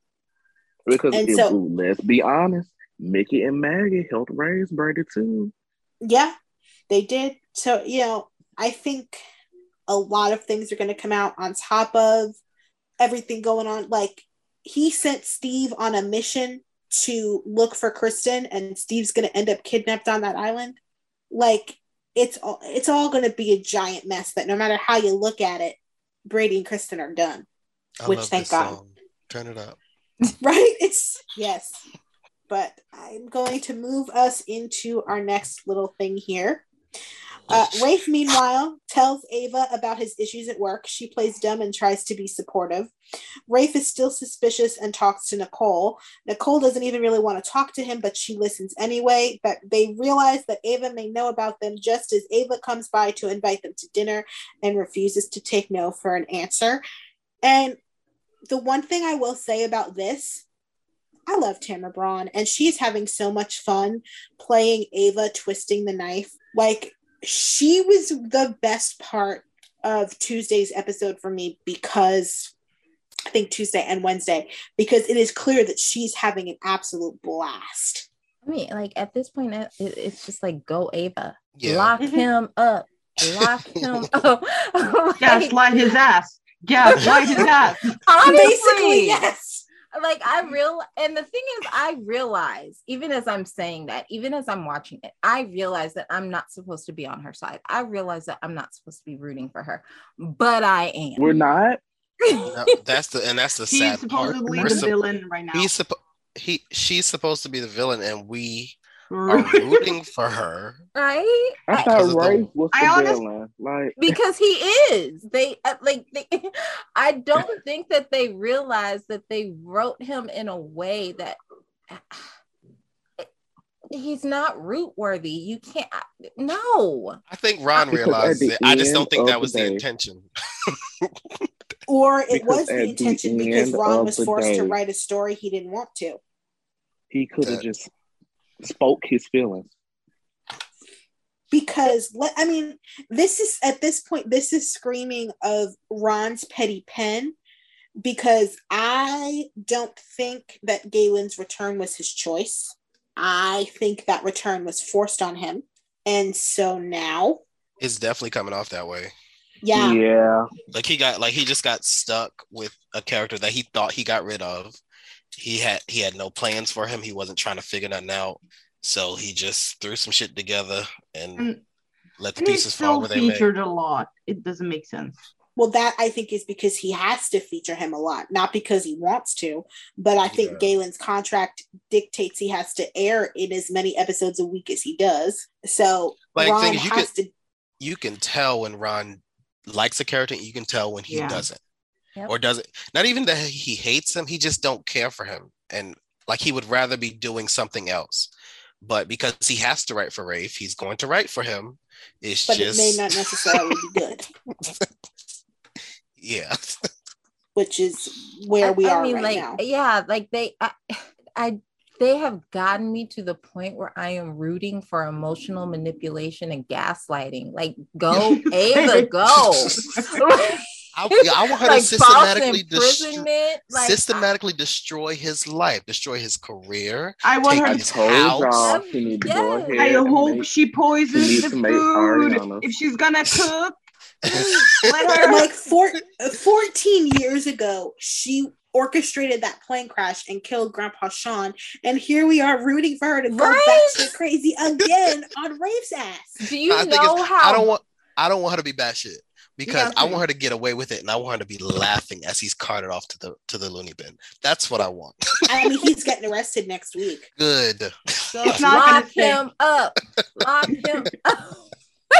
Because And if, so- let's be honest, Mickey and Maggie helped raise Brady too. Yeah, they did. So, you know, I think a lot of things are going to come out on top of everything going on. Like, he sent Steve on a mission to look for Kristen, and Steve's going to end up kidnapped on that island. Like, it's all it's all going to be a giant mess that no matter how you look at it, Brady and Kristen are done. I Which, thank God. song. Turn it up. right? It's yes. But I'm going to move us into our next little thing here. Uh, Rafe, meanwhile, tells Ava about his issues at work. She plays dumb and tries to be supportive. Rafe is still suspicious and talks to Nicole. Nicole doesn't even really want to talk to him, but she listens anyway. But they realize that Ava may know about them just as Ava comes by to invite them to dinner and refuses to take no for an answer. And the one thing I will say about this, I love Tamara Braun, and she's having so much fun playing Ava twisting the knife. Like she was the best part of Tuesday's episode for me because I think Tuesday and Wednesday, because it is clear that she's having an absolute blast. I mean, like at this point, it, it's just like go Ava, Yeah. lock Mhm. him up, lock him up. Like, Gaslight his ass. Gaslight his ass. honestly, Basically, yes. Like I mm-hmm. real and the thing is I realize even as I'm saying that even as I'm watching it I realize that I'm not supposed to be on her side I realize that I'm not supposed to be rooting for her but I am We're not. No, that's the and that's the He's sad part. supposedly We're the sup- villain right now. he's suppo- he she's supposed to be the villain, and we are rooting for her. right I I- thought Because the- was the I honest- villain. Like because he is they uh, like they, I don't think that they realize that they wrote him in a way that he's not root worthy you can't no I think Ron Because at realized it. I just don't think that was the day- intention. Or it Because was the at the intention because Ron was the forced to write a story he didn't want to. he could have just spoke his feelings. because let I mean this is at this point this is screaming of Ron's petty pen because I don't think that Galen's return was his choice. I think that return was forced on him. And so now, It's definitely coming off that way. yeah, Yeah. Like he got like he just got stuck with a character that he thought he got rid of. He had he had no plans for him. He wasn't trying to figure nothing out. So he just threw some shit together and And- let the And he's pieces fall still where they may. featured a lot. It doesn't make sense. well, that I think is because he has to feature him a lot, not because he wants to, but I think Yeah. Galen's contract dictates he has to air in as many episodes a week as he does. So Like, Ron thing is, you has to You can tell when Ron likes a character, you can tell when he Yeah. doesn't. Yep. Or doesn't. Not even that he hates him, he just don't care for him. And like he would rather be doing something else. But because he has to write for Rafe, he's going to write for him. It's but just it may not necessarily be good, yeah. which is where we are. I are mean, right like, now. yeah, like they, I, I, they have gotten me to the point where I am rooting for emotional manipulation and gaslighting. Like, go, Ava, go. I, I want her like to systematically destroy. Like, systematically destroy his life, destroy his career. I want Take her his to house. y'all she need to go Yes. ahead. I hope make- she poisons needs the food. Ariana. If she's gonna cook, let her. like four, uh, 14 years ago, she orchestrated that plane crash and killed Grandpa Shawn. And here we are rooting for her to go Right? back to crazy again on Rafe's ass. do you I know how? I don't want I don't want her to be batshit because Yeah, I want her to get away with it and I want her to be laughing as he's carted off to the to the loony bin. That's what I want. I mean, he's getting arrested next week. Good. So It's not lock him up. Lock him up.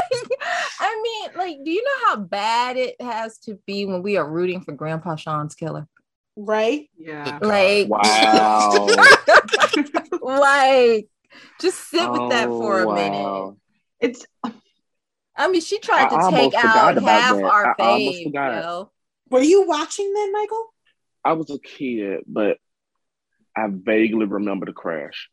I mean, like, do you know how bad it has to be when we are rooting for Grandpa Shawn's killer? Right? Yeah. Like, Wow. like, just sit with that for a minute. It's I mean, she tried I to take out half that. our I almost fave, forgot. yo. Were you watching then, Michael? I was a kid, but I vaguely remember the crash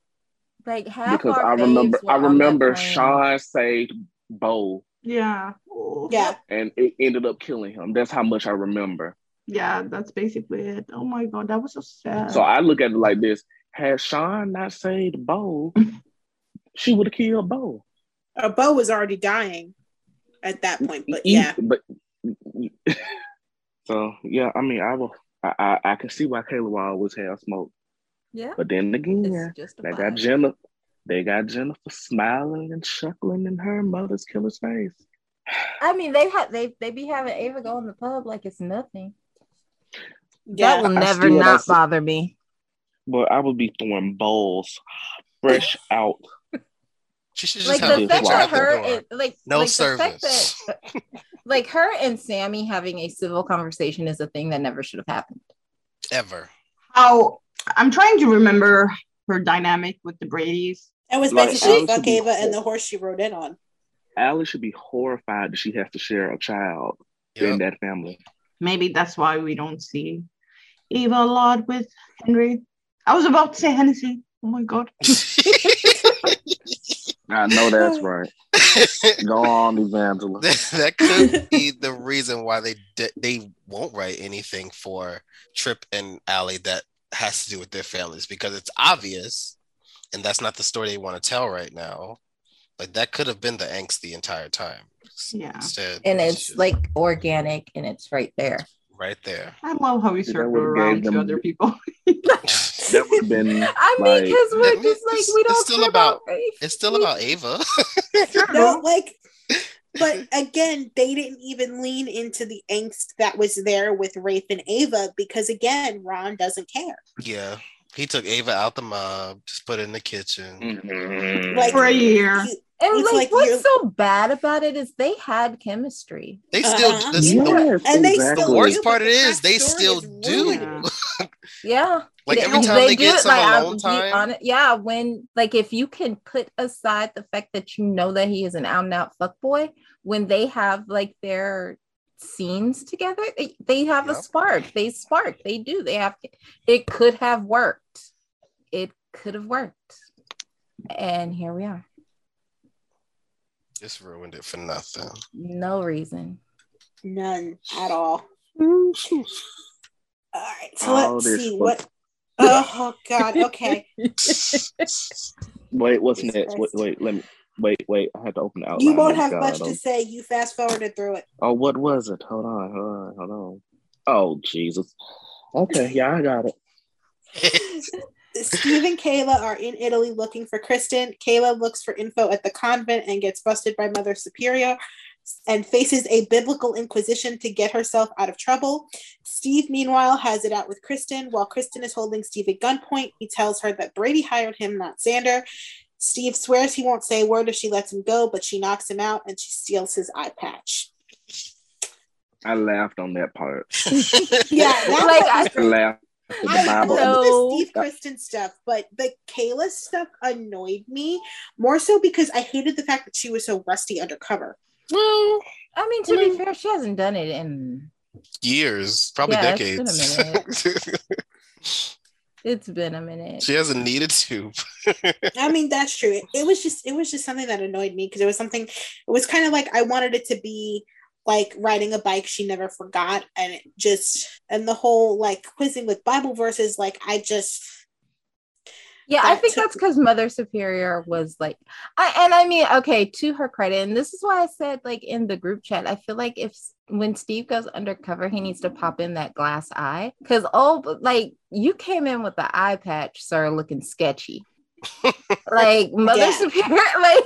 Like half because our I remember I remember. Shawn saved Bo. yeah. Yeah. and it ended up killing him. That's how much I remember. Yeah, that's basically it. Oh my god, that was so sad. So I look at it like this: Had Shawn not saved Bo, she would have killed Bo. Uh, Bo was already dying at that point, but yeah. but so yeah, I mean, I will. I, I, I can see why Kayla will always have smoke, Yeah. but then again, It's just they got. Jennifer. They got Jennifer smiling and chuckling in her mother's killer's face. I mean, they had they they be having Ava go in the pub like it's nothing. Yeah. That will never still not bother me. But I would be throwing bowls fresh out. She should just Like have the a fact picture that her, door. and, like No like the fact service. that- like her and Sami having a civil conversation is a thing that never should have happened. Ever. how I'm trying to remember her dynamic with the Brady's. It was Like, basically Alice fuck Ava and the horse she rode in on. Alice should be horrified that she has to share a child in that family. Maybe that's why we don't see Eva a lot with Henry. I was about to say Hennessy. Oh my god. I know that's right. Go on, Evangela. that, that could be the reason why they di- they won't write anything for Trip and Allie that has to do with their families because it's obvious, and that's not the story they want to tell right now. Like that could have been the angst the entire time. Yeah. Instead, And it's it's just like organic and it's right there. Right there. I love how we That circle around gave to other people. That would have been I mean, like because we're just like it's- we don't It's still care about- race. It's still about Ava. No, like, but again, they didn't even lean into the angst that was there with Rafe and Ava because, again, Ron doesn't care. yeah, he took Ava out the mob, just put it in the kitchen. Mhm. Like, For a year. you- And It's like, like what's so bad about it is they had chemistry. They still. Uh-huh. that's Yes, the, and they exactly. still the worst do, part but it they still is do. Yeah. Like They- every time they, do get it, some like, alone I'll be time. yeah, when like if you can put aside the fact that you know that he is an out and out fuckboy, when they have like their scenes together, they, they have a spark. They spark. They do. They have it could have worked. It could have worked. And here we are. Just ruined it for nothing. No reason. None at all. All right, so All let's see fuck- what. Oh God. Okay. Wait, what's Jesus next? Wait, wait, let me wait, wait. I had to open the outline. You won't Oh, have God, much oh. to say. You fast forwarded through it. Oh, what was it? Hold on, hold on, hold on. Oh, Jesus. Okay, yeah, I got it. Steve and Kayla are in Italy looking for Kristen. Kayla looks for info at the convent and gets busted by Mother Superior and faces a biblical inquisition to get herself out of trouble. Steve, meanwhile, has it out with Kristen. While Kristen is holding Steve at gunpoint, he tells her that Brady hired him, not Xander. Steve swears he won't say a word if she lets him go, but she knocks him out and she steals his eye patch. I laughed on that part. Yeah, that Like, was I- I laughed at the I Bible. love No. the Steve Kristen stuff, but the Kayla stuff annoyed me more so because I hated the fact that she was so rusty undercover. well, I mean, to Mm. be fair, she hasn't done it in years, probably Yeah, it's been decades. it's been a minute. she hasn't needed to. I mean, that's true. It, it was just it was just something that annoyed me because it was something. It was kind of like I wanted it to be like riding a bike she never forgot, and it just and the whole like quizzing with Bible verses. Like I just Yeah, I think took- that's because Mother Superior was like, I and I mean, okay, to her credit, and this is why I said like in the group chat, I feel like if when Steve goes undercover, he needs to pop in that glass eye because oh, like you came in with the eye patch, sir, looking sketchy. like Mother Yeah. Superior, like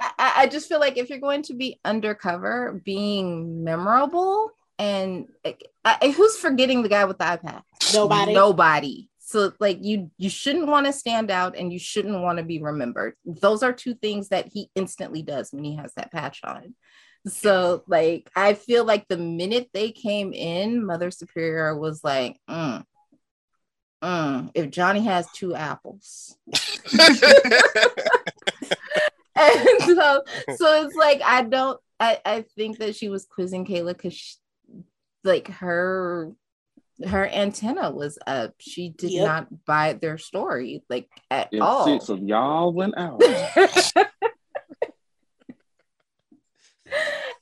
I, I just feel like if you're going to be undercover, being memorable and like, I, who's forgetting the guy with the iPad? nobody. nobody so like you you shouldn't want to stand out and you shouldn't want to be remembered those are two things that he instantly does when he has that patch on so like i feel like the minute they came in mother superior was like mm, mm, if johnny has two apples and so so it's like i don't i i think that she was quizzing kayla because like her her antenna was up she did Yep. not buy their story like at If all six of y'all went out.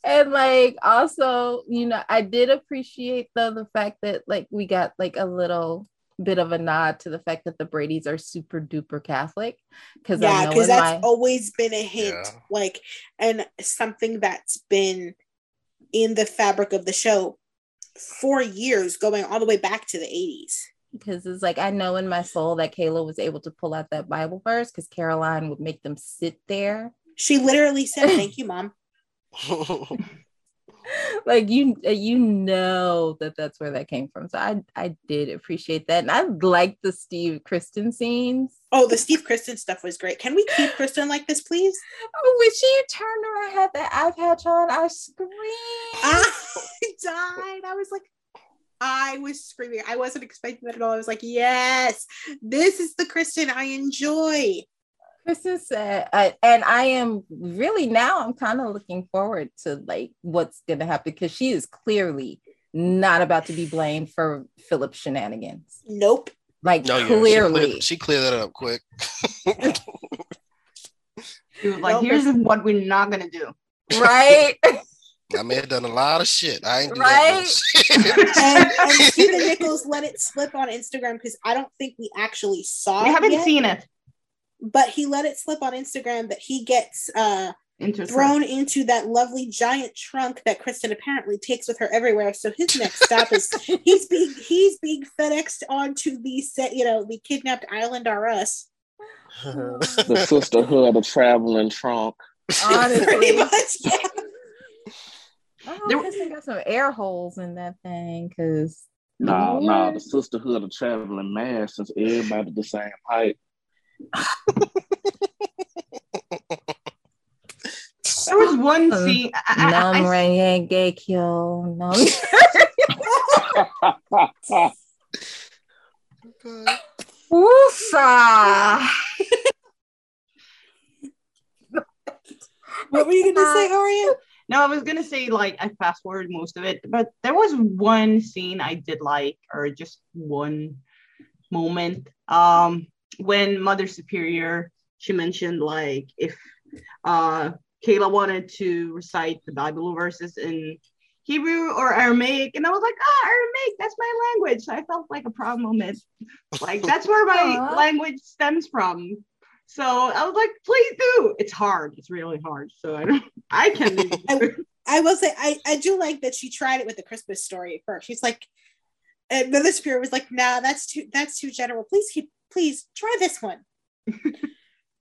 and like also, you know, I did appreciate though the fact that like we got like a little bit of a nod to the fact that the Brady's are super duper Catholic. Cause yeah, because that's my... always been a hint, Yeah. like, and something that's been in the fabric of the show for years, going all the way back to the 80s. because it's like I know in my soul that Kayla was able to pull out that Bible verse because Caroline would make them sit there. She literally said, Thank you, mom. like you uh, you know that that's where that came from. So I I did appreciate that. And I liked the Steve Kristen scenes. Oh, the Steve Kristen stuff was great. Can we keep Kristen like this, please? Oh, when she turned around had that eye patch on, I screamed. I died. I was like, I was screaming. I wasn't expecting that at all. I was like, yes, this is the Kristen I enjoy. Kristen said, uh, and I am really now. I'm kind of looking forward to like what's going to happen because she is clearly not about to be blamed for Philip's shenanigans. Nope. Like No, yeah, she clearly, cleared, she cleared that up quick. She was like, Well, here's what we're not gonna do. right? I may have done a lot of shit. I ain't do Right? that And, and much. Stephen Nichols let it slip on Instagram because I don't think we actually saw We it haven't yet, seen it. But he let it slip on Instagram that he gets uh, thrown into that lovely giant trunk that Kristen apparently takes with her everywhere. So his next stop is he's being he's being FedExed onto the set, you know, the kidnapped island are us. The sisterhood of traveling trunk. Pretty Honestly, much, yeah. oh, There- Kristen got some air holes in that thing because Nah, nah, the sisterhood of traveling man since everybody the same height. There was one Um, scene. I, I, I, Nam I, Renge Kyo. Nam. Woofa. What were you gonna say, Aria? no, I was gonna say like I fast forwarded most of it, but there was one scene I did like, or just one moment. Um, when Mother Superior she mentioned like if uh Kayla wanted to recite the Bible verses in Hebrew or Aramaic, and I was like, ah, Aramaic, that's my language. So I felt like a proud moment. Like that's where my language stems from. So I was like, please do. It's hard. It's really hard. So I don't. I can't. I- I will say I, I do like that she tried it with the Christmas story first. She's like, and Mother Spirit was like, nah, that's too that's too general. Please keep please try this one.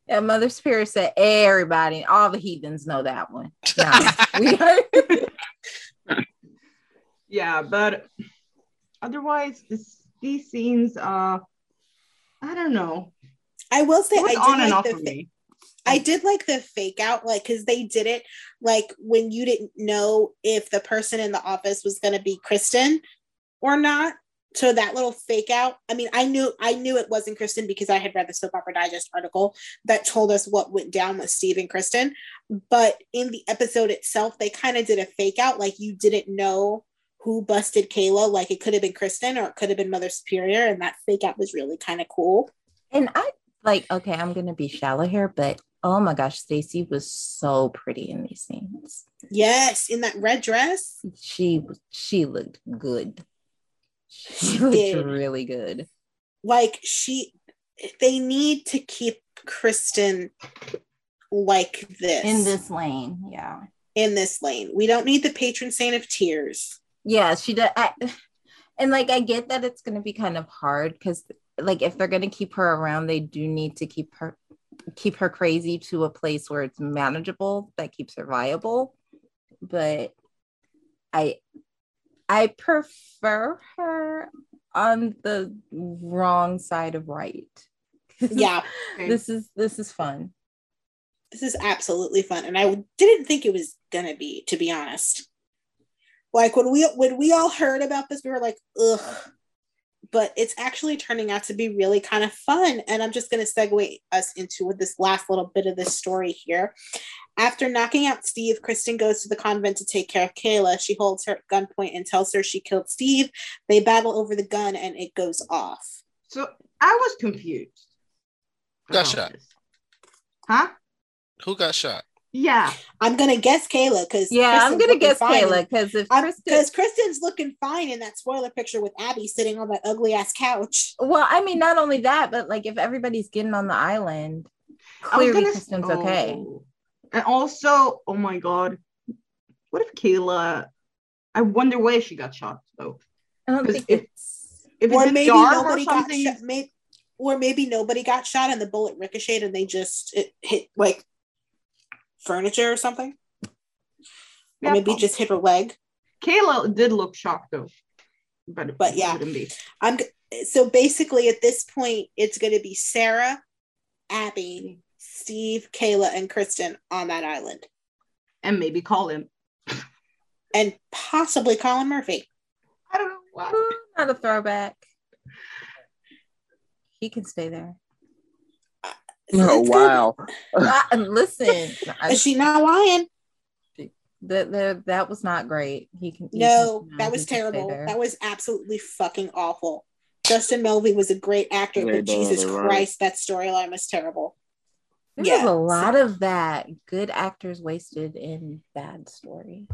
Yeah, Mother Spirit said everybody, all the heathens know that one. Nah, we yeah, but otherwise, this these scenes, uh, I don't know. I will say I did on and like off the for me. I did like the fake out, like because they did it like when you didn't know if the person in the office was gonna be Kristen or not. So that little fake out. I mean, I knew I knew it wasn't Kristen because I had read the Soap Opera Digest article that told us what went down with Steve and Kristen. But in the episode itself, they kind of did a fake out, like you didn't know who busted Kayla. Like it could have been Kristen or it could have been Mother Superior, and that fake out was really kind of cool. and I like okay, I'm gonna be shallow here, but oh my gosh, Stacy was so pretty in these scenes. Yes, in that red dress. She she looked good. She She did. really good. like she they need to keep kristen like this In this lane, yeah. in this lane we don't need the patron saint of tears yeah she did I, and like i get that it's going to be kind of hard because like if they're going to keep her around they do need to keep her keep her crazy to a place where it's manageable that keeps her viable but i i prefer her on the wrong side of right. Yeah. This is this is fun. This is absolutely fun and i didn't think it was gonna be to be honest. Like when we when we all heard about this we were like ugh but it's actually turning out to be really kind of fun and i'm just going to segue us into this last little bit of this story here after knocking out steve kristen goes to the convent to take care of kayla she holds her at gunpoint and tells her she killed steve they battle over the gun and it goes off So I was confused. Got shot. this. Huh? Who got shot? Yeah. I'm gonna guess Kayla because Yeah, I'm gonna guess Kayla because if Kristen, because Kristen's looking fine in that spoiler picture with Abby sitting on that ugly ass couch. well, I mean, not only that, but like if everybody's getting on the island, clearly gonna- Kristen's okay. oh. And also, oh my god, what if Kayla? I wonder where she got shot though. I don't think if- it's. If or it's maybe dark or nobody got shot. May- or maybe nobody got shot and the bullet ricocheted and they just it hit like furniture or something. Yeah, or maybe prob- just hit her leg. Kayla did look shocked though. But But yeah. wouldn't be. I'm so basically at this point it's going to be Sarah, Abby, Steve, Kayla, and Kristen on that island, and maybe call him. and possibly Colin Murphy. I don't know. Why. Ooh, not a throwback. He can stay there. Oh It's good. wow. Ah, listen, I, Is she not lying? that that that was not great. He can. he No, can- that was terrible. That was absolutely fucking awful. Justin Melvey was a great actor, They but Jesus they're right. Christ, that storyline was terrible. There's Yeah, a lot of that. Good actors wasted in bad story.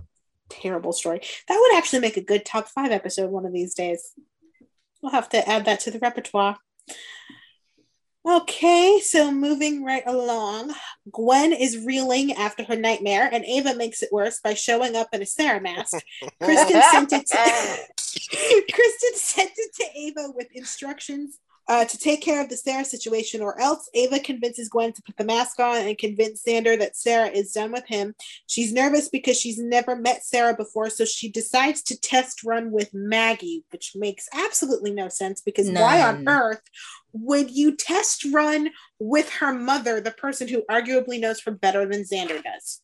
Terrible story. That would actually make a good top five episode one of these days. We'll have to add that to the repertoire. Okay, so moving right along, Gwen is reeling after her nightmare, and Ava makes it worse by showing up in a Sarah mask. Kristen sent it to Kristen sent it to Ava with instructions uh, to take care of the Sarah situation, or else Ava convinces Gwen to put the mask on and convince Xander that Sarah is done with him. She's nervous because she's never met Sarah before, so she decides to test run with Maggie, which makes absolutely no sense because why on earth would you test run with her mother, the person who arguably knows her better than Xander does?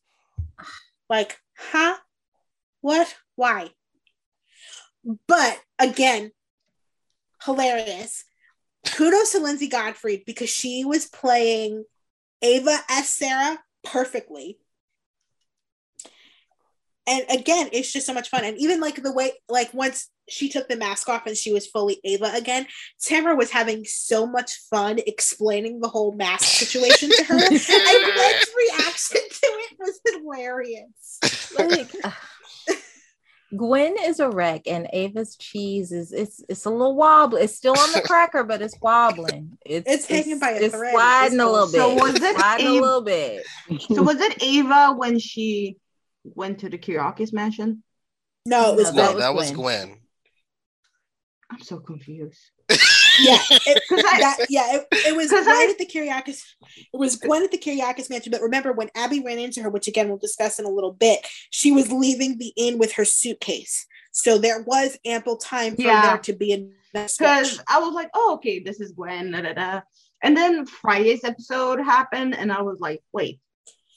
Like, huh? What? Why? But again, hilarious. Kudos to Linsey Godfrey because she was playing Ava as Sarah perfectly. And again, it's just so much fun. And even like the way, like once she took the mask off and she was fully Ava again, Tamara was having so much fun explaining the whole mask situation to her. and Gwen's reaction to it was hilarious. Like, ugh. Gwen is a wreck, and Ava's cheese is it's it's a little wobbly. It's still on the cracker, but it's wobbling. It's It's hanging by a it's thread. sliding It's a little bit. So was it sliding a little bit? So was it Ava when she went to the Kyriakis mansion? No, it was No, No, Gwen. that was Gwen. Gwen. I'm so confused. yeah, it, 'Cause I- that, yeah, it, it was 'Cause Gwen I- at the Kyriakis. It was Gwen at the Kyriakis mansion. But remember, when Abby ran into her, which again we'll discuss in a little bit, she was leaving the inn with her suitcase. So there was ample time for Yeah. there to be a Because. I was like, oh, okay, this is Gwen. Da, da, da. And then Friday's episode happened, and I was like, wait,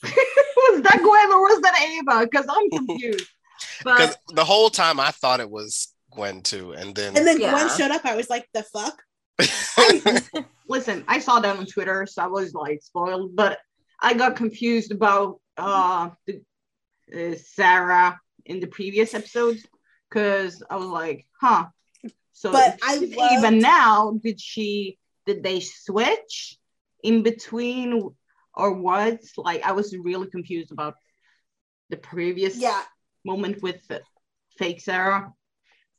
was that Gwen or was that Ava? Because I'm confused. Because the whole time I thought it was Gwen too, and then, And then Yeah. Gwen showed up. I was like, the fuck? listen, I saw that on Twitter, so I was like spoiled. But I got confused about uh, the, uh Sarah in the previous episodes because I was like, huh. So But I she's loved- Ava now, did she? Did they switch in between or what? Like I was really confused about the previous Yeah. moment with the fake Sarah.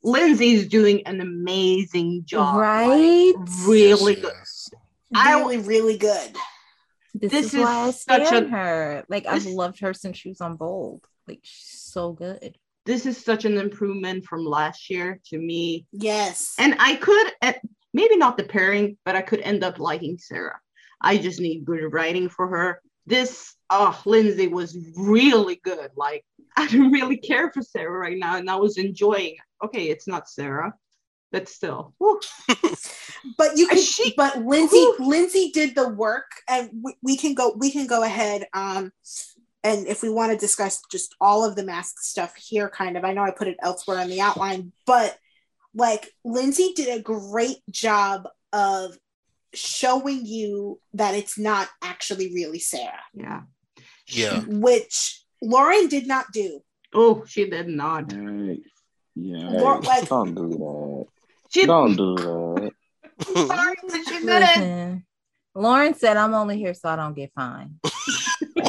Linsey's doing an amazing job. Right? Like, really Yes, good. yes. I- Really, really good. This, This is, is why I such stand a- her. Like I've loved her since she was on Bold. Like she's so good. This is such an improvement from last year to me. Yes. And I could, eh, maybe not the pairing, but I could end up liking Sarah. I just need good writing for her. This, oh, Linsey was really good. Like, I don't really care for Sarah right now, and I was enjoying. Okay, it's not Sarah, but still. but you can She- but linsey Ooh. linsey did the work and we, we can go we can go ahead um and if we want to discuss just all of the mask stuff here kind of i know i put it elsewhere in the outline but like linsey did a great job of showing you that it's not actually really sarah Yeah. Yeah. which lauren did not do Oh, she did not. Right. Yeah. More like- don't do that. She Don't do that. sorry, but she didn't. Lauren said I'm only here so I don't get fined.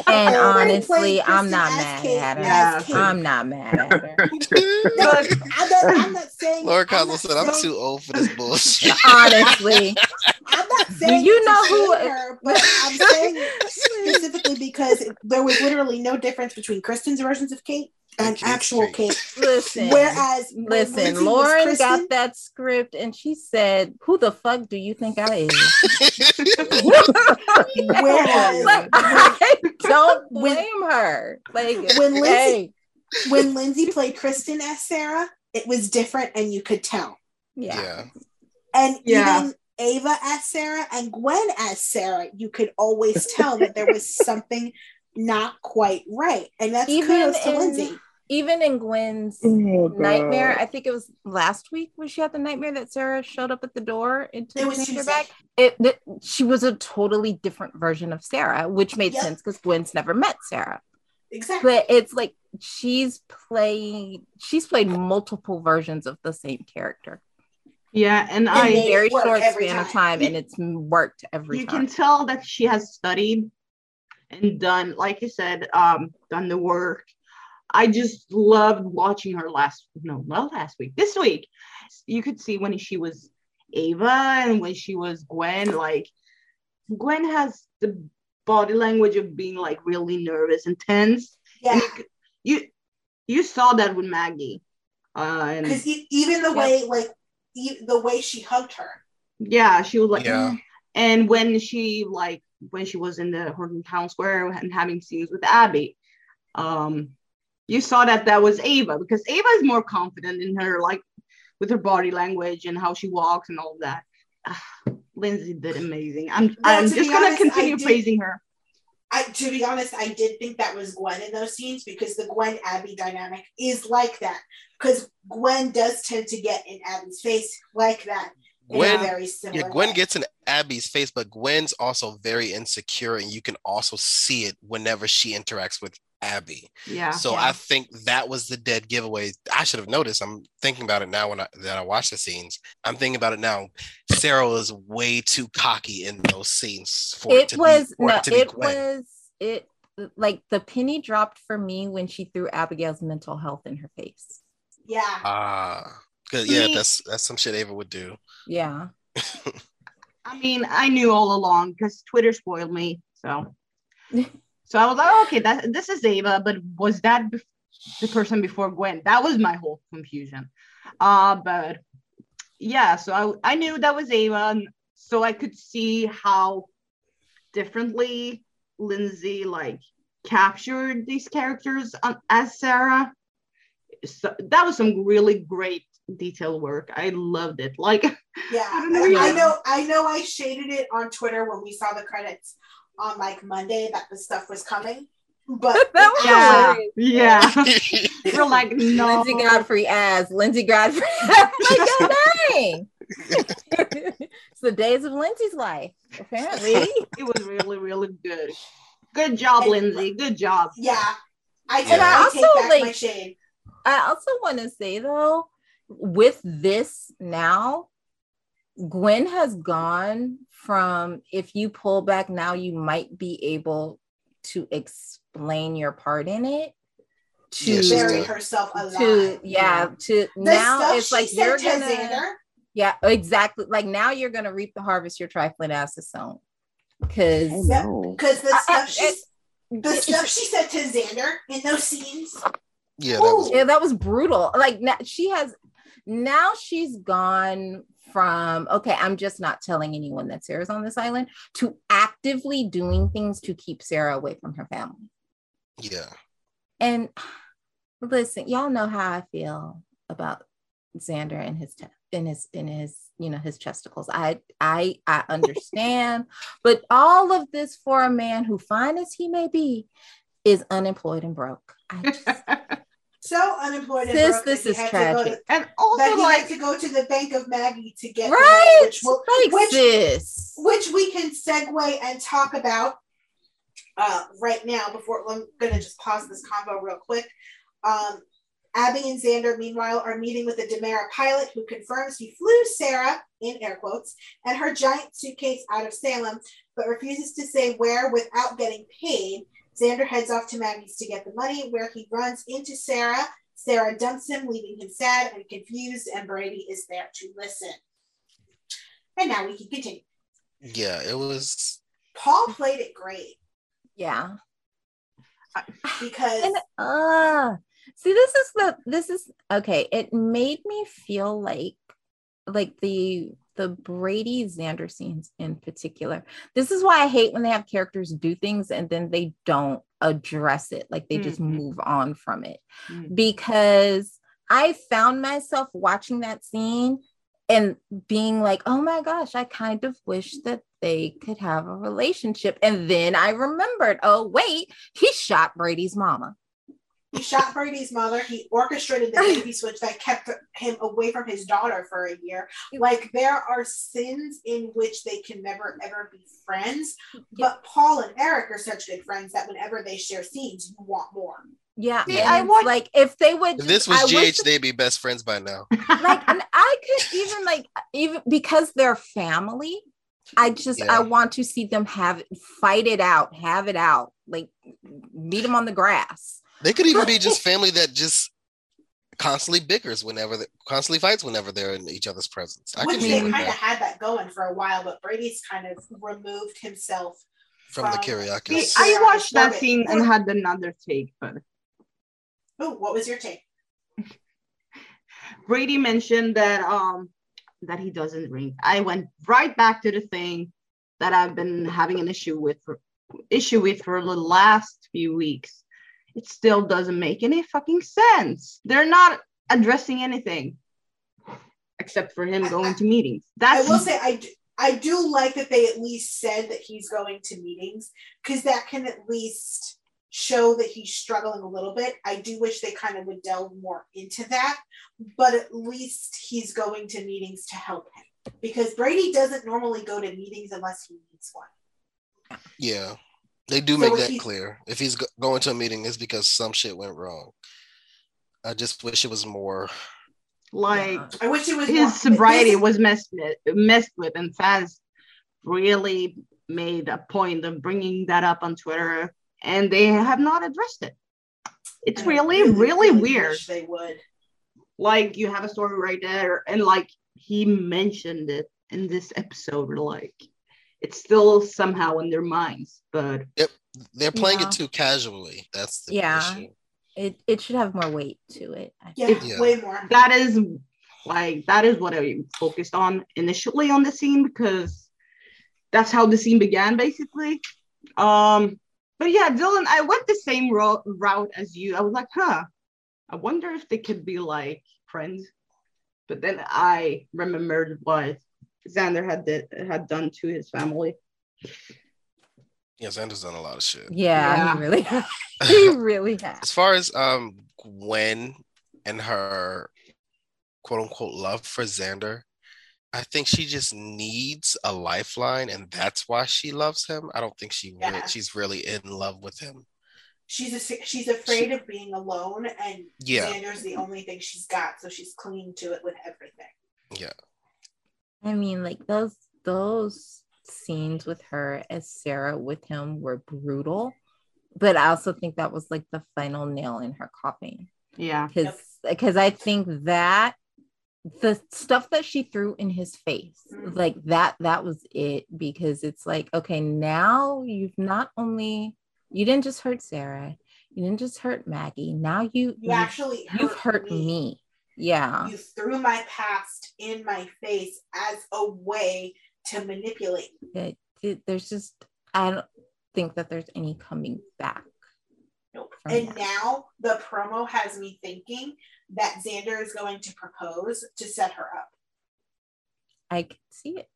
And honestly, I'm not mad Kate- at her. Yeah. I'm not mad at her. No, I'm not, saying. Laura I'm Koslow not said, "I'm too old for this bullshit." Honestly, I'm not saying you know who- her, but I'm saying specifically because there was literally no difference between Kristen's versions of Kate and And actual Kate. Kate. listen. Whereas Listen, Linsey Lauren Kristen, got that script and she said, Who the fuck do you think I am? Whereas like, I don't When- blame her. Like, When Linsey- hey, when Linsey played Kristen as Sarah, it was different and you could tell. yeah. yeah. And Yeah. even Ava as Sarah and Gwen as Sarah, you could always tell that there was something not quite right. And that's Even kudos to in- Linsey. Even in Gwen's Oh, nightmare, I think it was last week where she had the nightmare that Sarah showed up at the door into It the was picture bag. It, it she was a totally different version of Sarah, which made Yep. sense because Gwen's never met Sarah. Exactly. But it's like she's playing she's played multiple versions of the same character. Yeah, and in I- a I it very short every span of time. time, and it's worked every you time. can tell that she has studied and done, like you said, um, done the work. I just loved watching her last no, not last week, this week. You could see when she was Ava and when she was Gwen, like Gwen has the body language of being like really nervous and tense. Yeah. And you, could- you you saw that with Maggie. Uh, Because even the Yep. way, like, e- the way she hugged her. yeah, she was like, Yeah. "Mm." and when she like when she was in the Horton Town Square and having scenes with Abby, um, you saw that that was Ava because Ava is more confident in her like with her body language and how she walks and all of that. Ah, Linsey did amazing. I'm I'm to just gonna honest, continue did- praising her. I, to be honest, I did think that was Gwen in those scenes because the Gwen Abby dynamic is like that. Because Gwen does tend to get in Abby's face like that. Gwen, very similar yeah, Gwen way. gets in Abby's face, but Gwen's also very insecure, and you can also see it whenever she interacts with Abby. Yeah. So Yeah. I think that was the dead giveaway. I should have noticed. I'm thinking about it now when I that I watch the scenes. I'm thinking about it now. Sarah was way too cocky in those scenes for it, it to was be, no, it to be it was it like the penny dropped for me when she threw Abigail's mental health in her face. Yeah. Ah, because yeah, that's that's some shit Ava would do. Yeah. I mean, I knew all along because Twitter spoiled me. So, so I was like, oh, okay, that this is Ava, but was that bef- the person before Gwen? That was my whole confusion. Uh, but yeah, so I I knew that was Ava, and so I could see how differently Linsey like captured these characters um, as Sarah. So that was some really great detail work. I loved it. Like Yeah. I don't know, I, I know I know I shaded it on Twitter when we saw the credits on like Monday that the stuff was coming. But That was Yeah. hilarious. yeah. We're like, no. Linsey Godfrey as Linsey Godfrey. like your name. it's the days of Linsey's life, apparently. it was really, really good. Good job, And- Linsey. Good job. yeah. I And I I also, take back my like- shade. I also want to say though, with this now, Gwen has gone from if you pull back now, you might be able to explain your part in it. To Yeah, Bury done. herself alive. to yeah, to The now it's like you're gonna Xander, yeah exactly like now you're gonna reap the harvest your trifling ass has sown Oh, because because the I- I- stuff she the stuff she said to Xander in those scenes. Yeah, that was yeah that was brutal like now she has now she's gone from okay i'm just not telling anyone that sarah's on this island to actively doing things to keep sarah away from her family. Yeah. and listen y'all know how i feel about xander and his te- in his in his you know his chesticles. I i i understand but all of this for a man who fine as he may be is unemployed and broke. I just, So unemployed Sis, this is to tragic. to- and that also, he like, had to go to the Bank of Maggie to get right which will, like which- sis which we can segue and talk about uh, right now. Before I'm gonna just pause this combo real quick. Um, Abby and Xander, meanwhile, are meeting with a DiMera pilot who confirms he flew Sarah, in air quotes, and her giant suitcase out of Salem, but refuses to say where without getting paid, Xander heads off to Maggie's to get the money, where he runs into Sarah. Sarah dumps him, leaving him sad and confused, and Brady is there to listen. And now we can continue. Yeah, it was. Paul played it great Yeah. because And uh see this is the this is okay. It made me feel like like the the Brady Xander scenes in particular. This is why I hate when they have characters do things and then they don't address it. Like they just Mhm. move on from it. Mm. Because I found myself watching that scene and being like, oh my gosh, I kind of wish that they could have a relationship. And then I remembered, oh, wait, he shot Brady's mama. He shot Brady's mother. He orchestrated the baby switch that kept him away from his daughter for a year. Like there are sins in which they can never ever be friends. But Paul and Eric are such good friends that whenever they share scenes, you want more. Yeah. See, I it's watched- like if they would If this was I GH, they'd be best friends by now. like and I could even like even because they're family, I just Yeah. I want to see them have fight it out, have it out, like meet them on the grass. They could even be just family that just constantly bickers whenever, they, constantly fights whenever they're in each other's presence. I Which can they see kind of that had that going for a while, but Brady's kind of removed himself from the from- See, Kyriakis. I watched that Orbit. scene and had another take, but Oh, what was your take? Brady mentioned that um that he doesn't drink. I went right back to the thing that I've been having an issue with for, issue with for the last few weeks. It still doesn't make any fucking sense. They're not addressing anything except for him going to meetings. I will say I do, I do like that they at least said that he's going to meetings because that can at least show that he's struggling a little bit. I do wish they kind of would delve more into that, but at least he's going to meetings to help him because Brady doesn't normally go to meetings unless he needs one. Yeah, they do So make if that he- clear. If he's go- going to a meeting, it's because some shit went wrong. I just wish it was more. like I wish it was more- his sobriety this- was messed with, messed with, and fans really made a point of bringing that up on Twitter, and they have not addressed it. It's I really, really wish weird. They would. Like you have a story right there, and like he mentioned it in this episode, like it's still somehow in their minds, but yep, They're playing Yeah. it too casually. That's the Yeah. issue. It it should have more weight to it. I Yeah, Yeah. way more. that is like that is what I focused on initially on the scene because that's how the scene began basically. Um, but yeah, Dylan, I went the same ro- route as you. I was like, huh, I wonder if they could be like friends. But then I remembered what Xander had did, had done to his family. Yeah, Xander's done a lot of shit. Yeah, Yeah. he really he really has. as far as um Gwen and her quote unquote love for Xander, I think she just needs a lifeline, and that's why she loves him. I don't think she re- Yeah. she's really in love with him. She's a, she's afraid of being alone, and Yeah, Xander's the only thing she's got, so she's clinging to it with everything. yeah, I mean, like those those scenes with her as Sarah with him were brutal, but I also think that was like the final nail in her coffin. Yeah. because because I think that the stuff that she threw in his face Mhm. like that that was it because it's like okay now you've not only you didn't just hurt Sarah you didn't just hurt Maggie. Now you You actually you've hurt me yeah You threw my past in my face as a way to manipulate. me. it, it- there's just I don't think that there's any coming back. Nope. And that. now the promo has me thinking that Xander is going to propose to set her up. I can see it.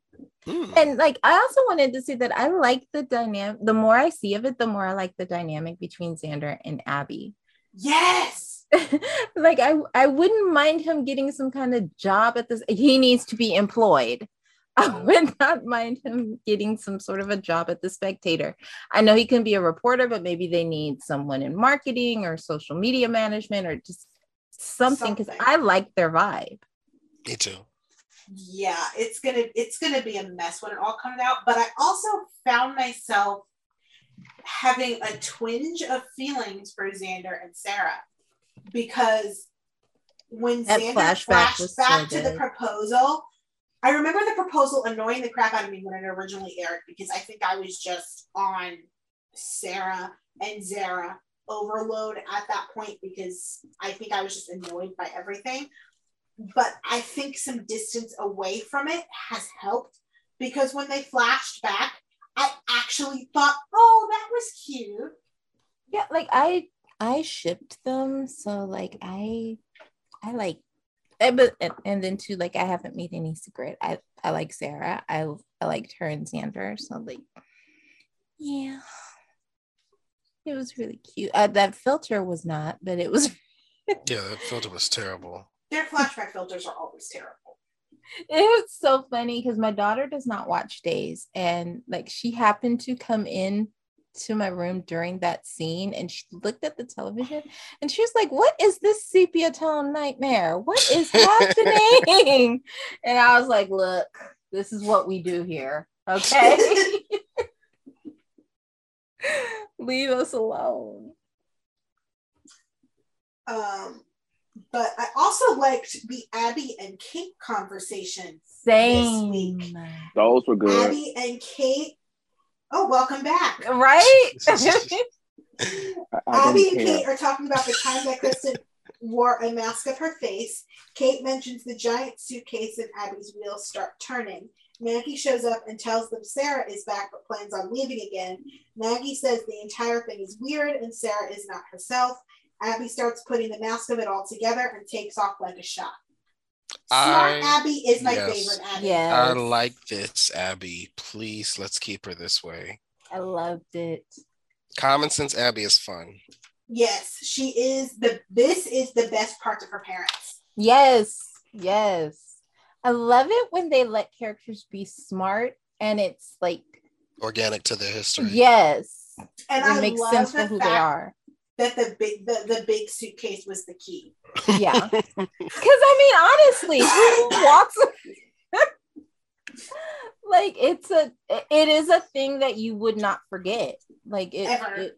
Hmm. And like I also wanted to say that I like the dynamic the more I see of it, the more I like the dynamic between Xander and Abby. Yes. like I I wouldn't mind him getting some kind of job at this. He needs to be employed. I would not mind him getting some sort of a job at the Spectator. I know he can be a reporter, but maybe they need someone in marketing or social media management or just something because I like their vibe. Me too. Yeah, it's gonna it's gonna be a mess when it all comes out. But I also found myself having a twinge of feelings for Xander and Sarah because when That Xander flashback flashed back so to the proposal, I remember the proposal annoying the crap out of me when it originally aired because I think I was just on Sarah and Zara overload at that point because I think I was just annoyed by everything. But I think some distance away from it has helped because when they flashed back, I actually thought, oh, that was cute. Yeah, like I I shipped them, so like I I like and, but and, and then too like I haven't made any secret. I I like Sarah. I I liked her and Xander. So like yeah. It was really cute. Uh, that filter was not, but it was Yeah, that filter was terrible. Their flashback filters are always terrible. it was so funny because my daughter does not watch days and like she happened to come in to my room during that scene and she looked at the television and she was like what is this sepia tone nightmare what is happening and i was like look this is what we do here okay leave us alone Um, but I also liked the Abby and Kate conversation. same week. Those were good. Abby and Kate. Oh, welcome back. right I, I Abby and. Kate are talking about the time that Kristen wore a mask of her face. Kate mentions the giant suitcase and Abby's wheels start turning. Maggie shows up and tells them Sarah is back but plans on leaving again. Maggie says the entire thing is weird and Sarah is not herself. Abby starts putting the mask of it all together and takes off like a shot. Smart I- Abby is my yes. favorite Abby. yeah I like this, Abby. Please, let's keep her this way. i loved it Common sense Abby is fun. Yes, she is the this is the best part of her parents. Yes, yes. I love it when they let characters be smart and it's like, Organic to their history. yes, And it I makes love sense for who fact they are. That the big the, the big suitcase was the key. Yeah. Because I mean, honestly, who walks? like it's a, it is a thing that you would not forget. Like it, it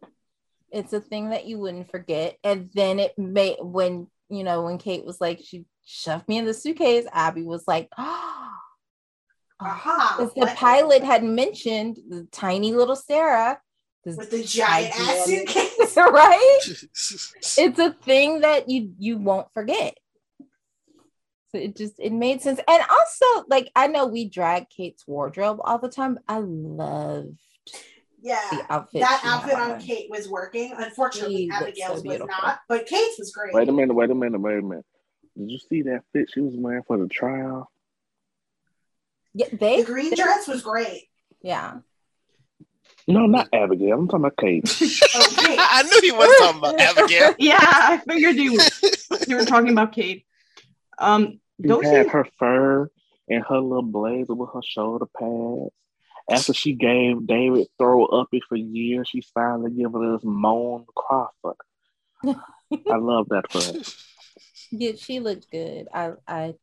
it's a thing that you wouldn't forget. And then it may when you know when Kate was like she shoved me in the suitcase, Abby was like, oh. Aha. Because the pilot had mentioned the tiny little Sarah. This with the giant tiny ass little- suitcase. right? It's a thing that you you won't forget. So it just it made sense. And also, like I know we drag Kate's wardrobe all the time. I loved Yeah. the outfit. That outfit on on. Kate was working. Unfortunately, She looked so was not, but Kate's was great. Wait a minute, wait a minute, wait a minute. Did you see that fit she was wearing for the trial? Yeah, they The green dress was great. yeah. No, not Abigail. I'm talking about Kate. Kate. I knew he wasn't talking about Abigail. Yeah, I figured you you were talking about Kate. Um, She don't had you? her fur and her little blazer with her shoulder pads. After she gave David throw up it for years, she finally giving us Joan Crawford. I love that for her. Yeah, she looked good. I I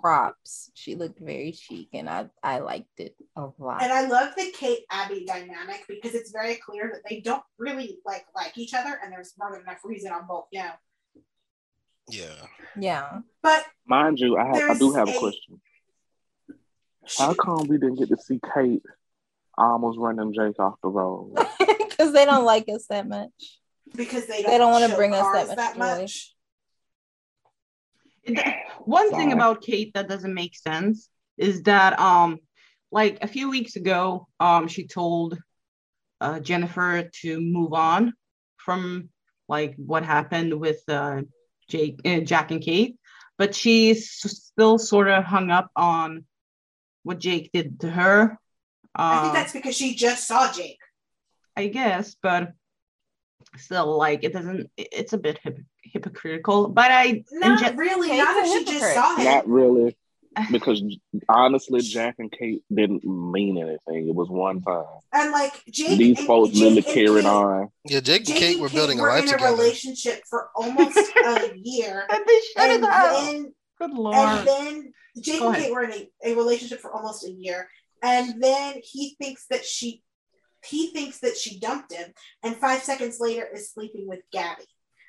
props. She looked very chic and I I liked it a lot. And I love the Kate Abby dynamic because it's very clear that they don't really like like each other, and there's more than enough reason on both. You know, Yeah. yeah. but Mind you, I, have, I do have a a- question. How come we didn't get to see Kate almost running them Jake off the road? Because they don't like us that much. because they They don't, don't wanna bring us that much joy. much. One thing about Kate that doesn't make sense is that um like a few weeks ago um she told uh, Jennifer to move on from like what happened with uh, Jake uh, Jack and Kate but she's still sort of hung up on what Jake did to her I think uh, that's because she just saw Jake. I guess but still like it doesn't it's a bit hip- hypocritical but I Not gen- really. Kate's not if she just saw him. Not really, because honestly, Jack and Kate didn't mean anything. It was one time. and like Jake, These and, folks Jake really and carried Kate- on. Yeah, Jake and Jake Kate and were Kate building a life in a together. relationship for almost a year, and they shut and it out then good lord and then Jake and. Kate were in a, a relationship for almost a year, and then he thinks that she he thinks that she dumped him, and five seconds later is sleeping with Gabby.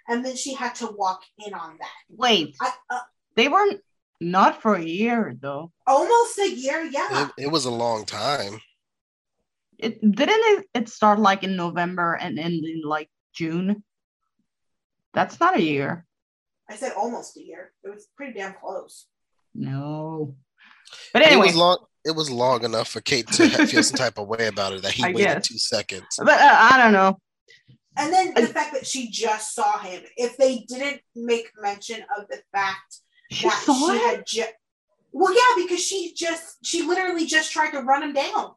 And then she had to walk in on that. Wait, I, uh, they weren't not for a year though. almost a year, yeah. It, it was a long time. It didn't it, it start like in November and end in like June. That's not a year. I said almost a year. It was pretty damn close. No. But It anyway, was long. It was long enough for Kate to ha- feel some type of way about it that he I waited guess. two seconds. but uh, I don't know. And then the I- fact that she just saw him. If they didn't make mention of the fact She that saw she it. had just well, yeah, because she just she literally just tried to run him down.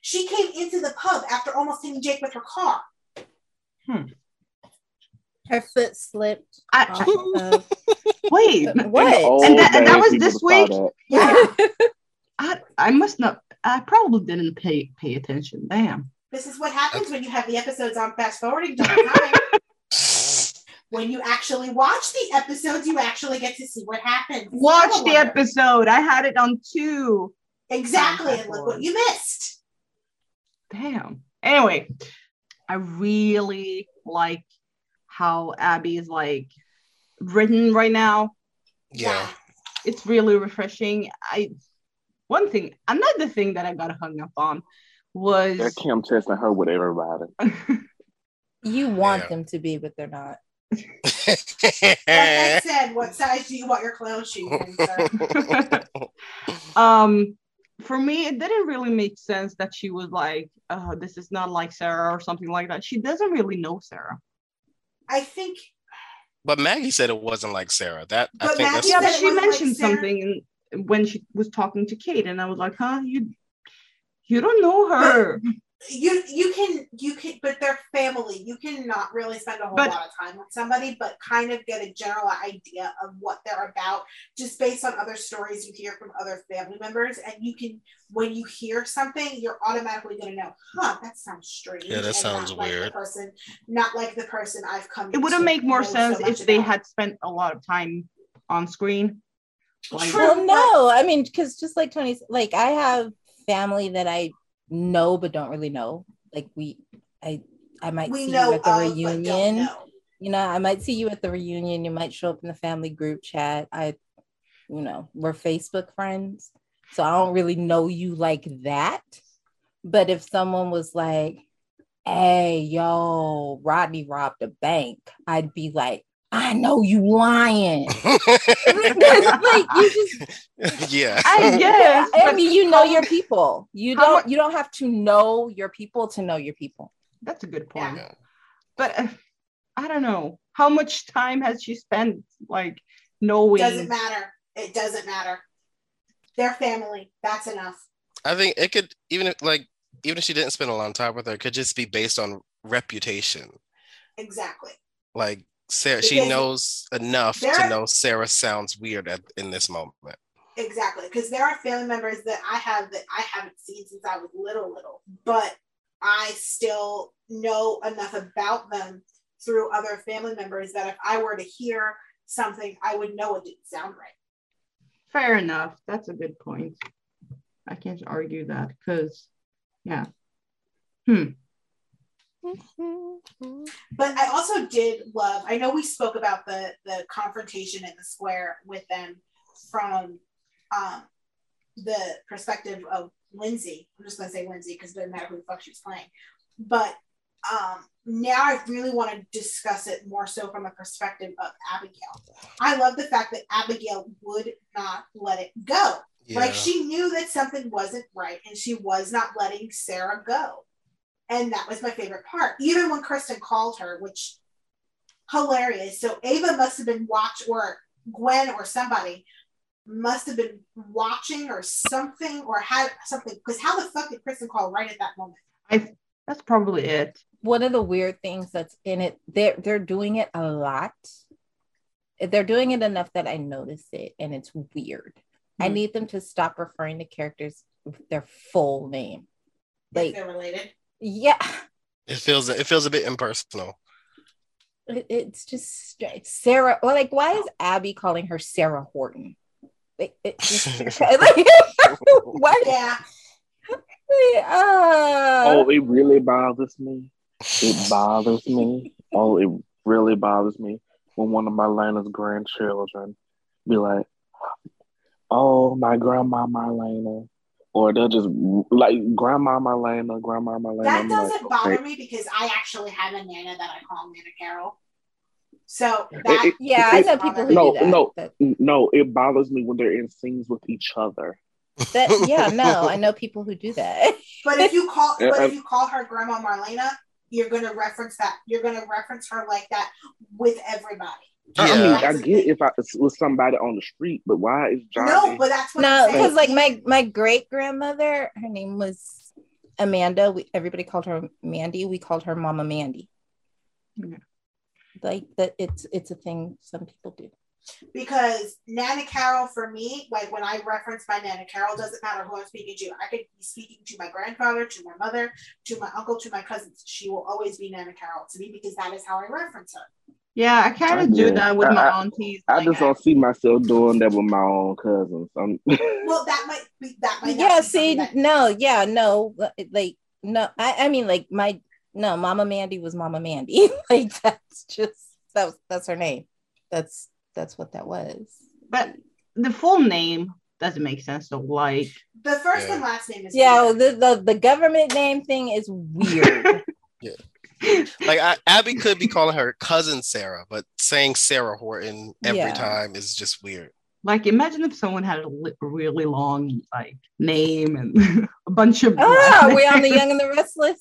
She came into the pub after almost hitting Jake with her car. Hmm. Her foot slipped. I, off of- wait, what? And that- and that was this week? Yeah, I I must not. I probably didn't pay pay attention. Damn. This is what happens when you have the episodes on fast forwarding time. when you actually watch the episodes, you actually get to see what happens. Watch the wonder. episode. I had it on two. Exactly, and look what you missed. Damn. Anyway, I really like how Abby is like written right now. Yeah. It's really refreshing. I one thing, another thing that I got hung up on was They're Kim testing her with everybody. You want Yeah. them to be, but they're not. Like I said, what size do you want your clown shoes um for me it didn't really make sense that she was like uh this is not like sarah or something like that she doesn't really know sarah I think but Maggie said it wasn't like Sarah. That I But think Maggie that's yeah but said she wasn't like mentioned something when she was talking to kate and i was like huh you you don't know her you you can you can but they're family you cannot really spend a whole But- lot of time with somebody but kind of get a general idea of what they're about just based on other stories you hear from other family members and you can when you hear something you're automatically going to know huh that sounds strange Yeah, that and sounds not like the weird. person not like the person i've come it would have to made more know so sense if they about. had spent a lot of time on screen like True. Well, no, I mean, because just like Tony's, like I have family that I know but don't really know. Like we, I, I might we see you at the of, reunion. know. You know, I might see you at the reunion. You might show up in the family group chat. I, you know, we're Facebook friends, so I don't really know you like that. But if someone was like, "Hey, yo, Rodney robbed a bank," I'd be like, "I know you lying." like you just yeah. i guess I mean, you know your people. You don't. You don't have to know your people to know your people. that's a good point Yeah. but uh, i don't know how much time has she spent like knowing doesn't matter it doesn't matter they're family that's enough I think it could even if like even if she didn't spend a lot of time with her, it could just be based on reputation. exactly Like Sarah, she knows enough to know Sarah sounds weird at, in this moment. Exactly, because there are family members that I have that I haven't seen since I was little, little, but I still know enough about them through other family members that if I were to hear something, I would know it didn't sound right. Fair enough. That's a good point. I can't argue that because, yeah. Hmm. But I also did love. I know we spoke about the the confrontation in the square with them from um, the perspective of Linsey. I'm just gonna say Linsey because it doesn't matter who the fuck she was playing. But um, now I really want to discuss it more so from a perspective of Abigail. I love the fact that Abigail would not let it go. Yeah. Like she knew that something wasn't right and she was not letting Sarah go. And that was my favorite part. Even when Kristen called her, which hilarious. So Ava must have been watch or Gwen or somebody must have been watching or something or had something because how the fuck did Kristen call right at that moment? I that's probably it. One of the weird things that's in it, they're they're doing it a lot. They're doing it enough that I notice it, and it's weird. I Hmm. need them to stop referring to characters with their full name. If Like, they're related. Yeah, it feels it feels a bit impersonal. it- it's just straight. Sarah. Well, like, why is Abby calling her Sarah Horton? Like, it just, like, why? Yeah. Uh, Oh, it really bothers me. It bothers me. Oh, it really bothers me when one of Marlena's grandchildren be like, "Oh, my grandma Marlena," or they'll just like Grandma Marlena, Grandma Marlena. That I'm doesn't like, bother okay. me because I actually have a Nana that I call Nana Carol. So that it- yeah, I know people who no, do that. no. but No, it bothers me when they're in scenes with each other. that yeah, no, I know people who do that. But if you call, Yeah, but if you call her Grandma Marlena, you're gonna reference that. You're gonna reference her like that with everybody. I mean, I get if I was somebody on the street, but why is Johnny? No, but that's what No, because like my my great grandmother, her name was Amanda. We everybody called her Mandy. We called her Mama Mandy. Yeah. Like that, it's it's a thing some people do. because Nana Carol for me, like when I reference my Nana Carol, doesn't matter who I'm speaking to. I could be speaking to my grandfather, to my mother, to my uncle, to my cousins. She will always be Nana Carol to me because that is how I reference her. Yeah, I kind of do that with my I- I- aunties. I Like, just don't see myself doing that with my own cousins. I'm, Well, that might be that might. Yeah, see, that- no, yeah, no, like no, I I mean like my no, Mama Mandy was Mama Mandy. like that's just that was that's her name. That's that's what that was. but the full name doesn't make sense. So like, the first Yeah. and last name is Yeah, weird. the, the the government name thing is weird. Like I, Abby could be calling her cousin Sarah, but saying Sarah Horton every Yeah. time is just weird. like imagine if someone had a li- really long like name and a bunch of. oh, are we on the Young and the Restless?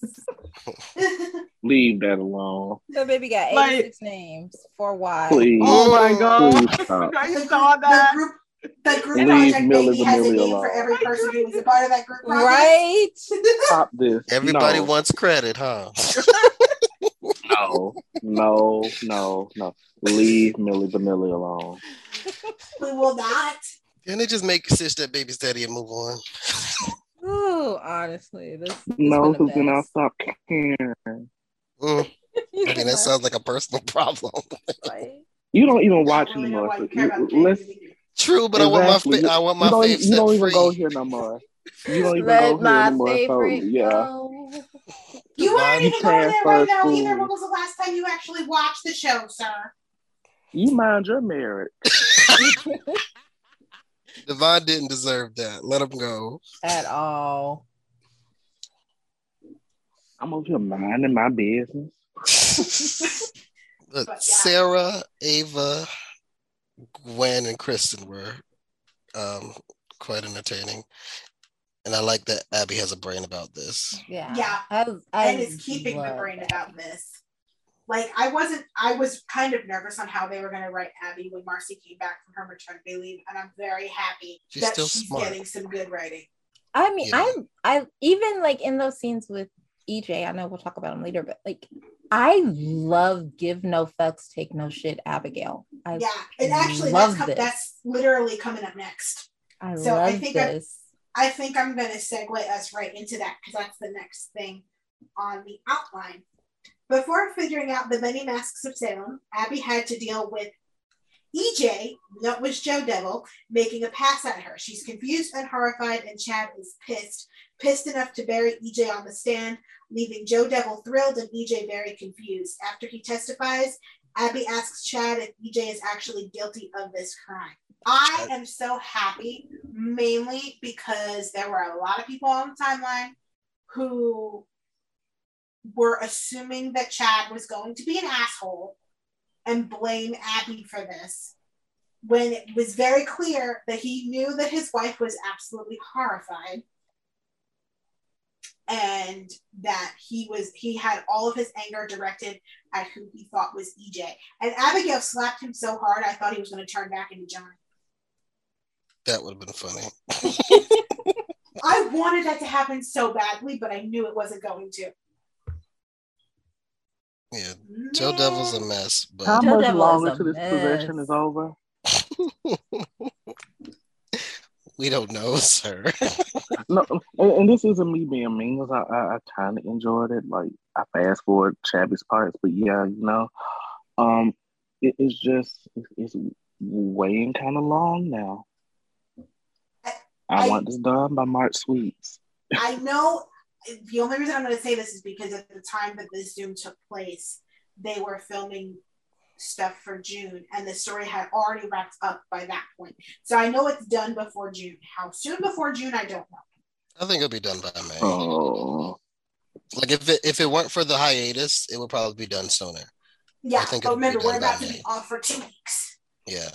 leave that alone, The baby got Like- 86 names for why. Oh my god! Please stop. I saw that. the group, the group Leave project Milli baby has a Vanilli name for alone. every person who is a part of that group project. Right? Stop this. Everybody no, wants credit, huh? no, no, no, no. Leave Milli Vanilli alone. We will not. Can they just make Stitch that baby's daddy and move on? Ooh, honestly, this, this No, been a because then I'll stop caring. Mm, I mean, that sounds like a personal problem. Right? You don't even watch don't really know anymore. why So you care about you- the baby. let's, True, but I want my Exactly. fa- I want my you don't, fave you don't even free. go here no more. You don't even Let go here my anymore. So, yeah. go. You aren't even going there right now food. either. When was the last time you actually watched the show, sir? You mind your marriage. Devon didn't deserve that. Let him go. At all. I'm over here minding my business. Look, But, yeah. Sarah, Ava, Gwen, and Kristen were um, quite entertaining. And I like that Abby has a brain about this. Yeah. Yeah. I, I and is keeping the brain that. about this. Like I wasn't, I was kind of nervous on how they were going to write Abby when Marci came back from her maternity leave, and I'm very happy She's that still she's smart. getting some good writing. I mean, Yeah. I I even like in those scenes with EJ, I know we'll talk about him later, but like I love give no fucks, take no shit, Abigail. I yeah, and actually, that's com- that's literally coming up next. I So I love think I- this. I think I'm going to segue us right into that because that's the next thing on the outline. Before figuring out the many masks of Salem, Abby had to deal with EJ, that was Joe Devil, making a pass at her. She's confused and horrified, and Chad is pissed, pissed enough to bury EJ on the stand, leaving Joe Devil thrilled and EJ very confused. After he testifies, Abby asks Chad if EJ is actually guilty of this crime. I am so happy, mainly because there were a lot of people on the timeline who were assuming that Chad was going to be an asshole and blame Abby for this when it was very clear that he knew that his wife was absolutely horrified and that he was he had all of his anger directed at who he thought was EJ. And Abigail slapped him so hard I thought he was going to turn back into John. That would have been funny. I wanted that to happen so badly, but I knew it wasn't going to. Yeah, Joe Devil's a mess, but How Joe much Devil longer is a till this possession is over? we don't know, sir. No, and, and this isn't me being mean. 'cause I, I, I kind of enjoyed it. Like I fast forward Chabby's parts, but yeah, you know, um, it, it's just it's, it's weighing kind of long now. I, I- want this done by March Sweets. I know the only reason I'm going to say this is because at the time that this Zoom took place, they were filming stuff for June, and the story had already wrapped up by that point. So I know it's done before June. How soon before June, I don't know. I think it'll be done by May. Oh, Like if it if it weren't for the hiatus, it would probably be done sooner. Yeah, I think but remember, we're done by about to be off for two weeks. Yeah.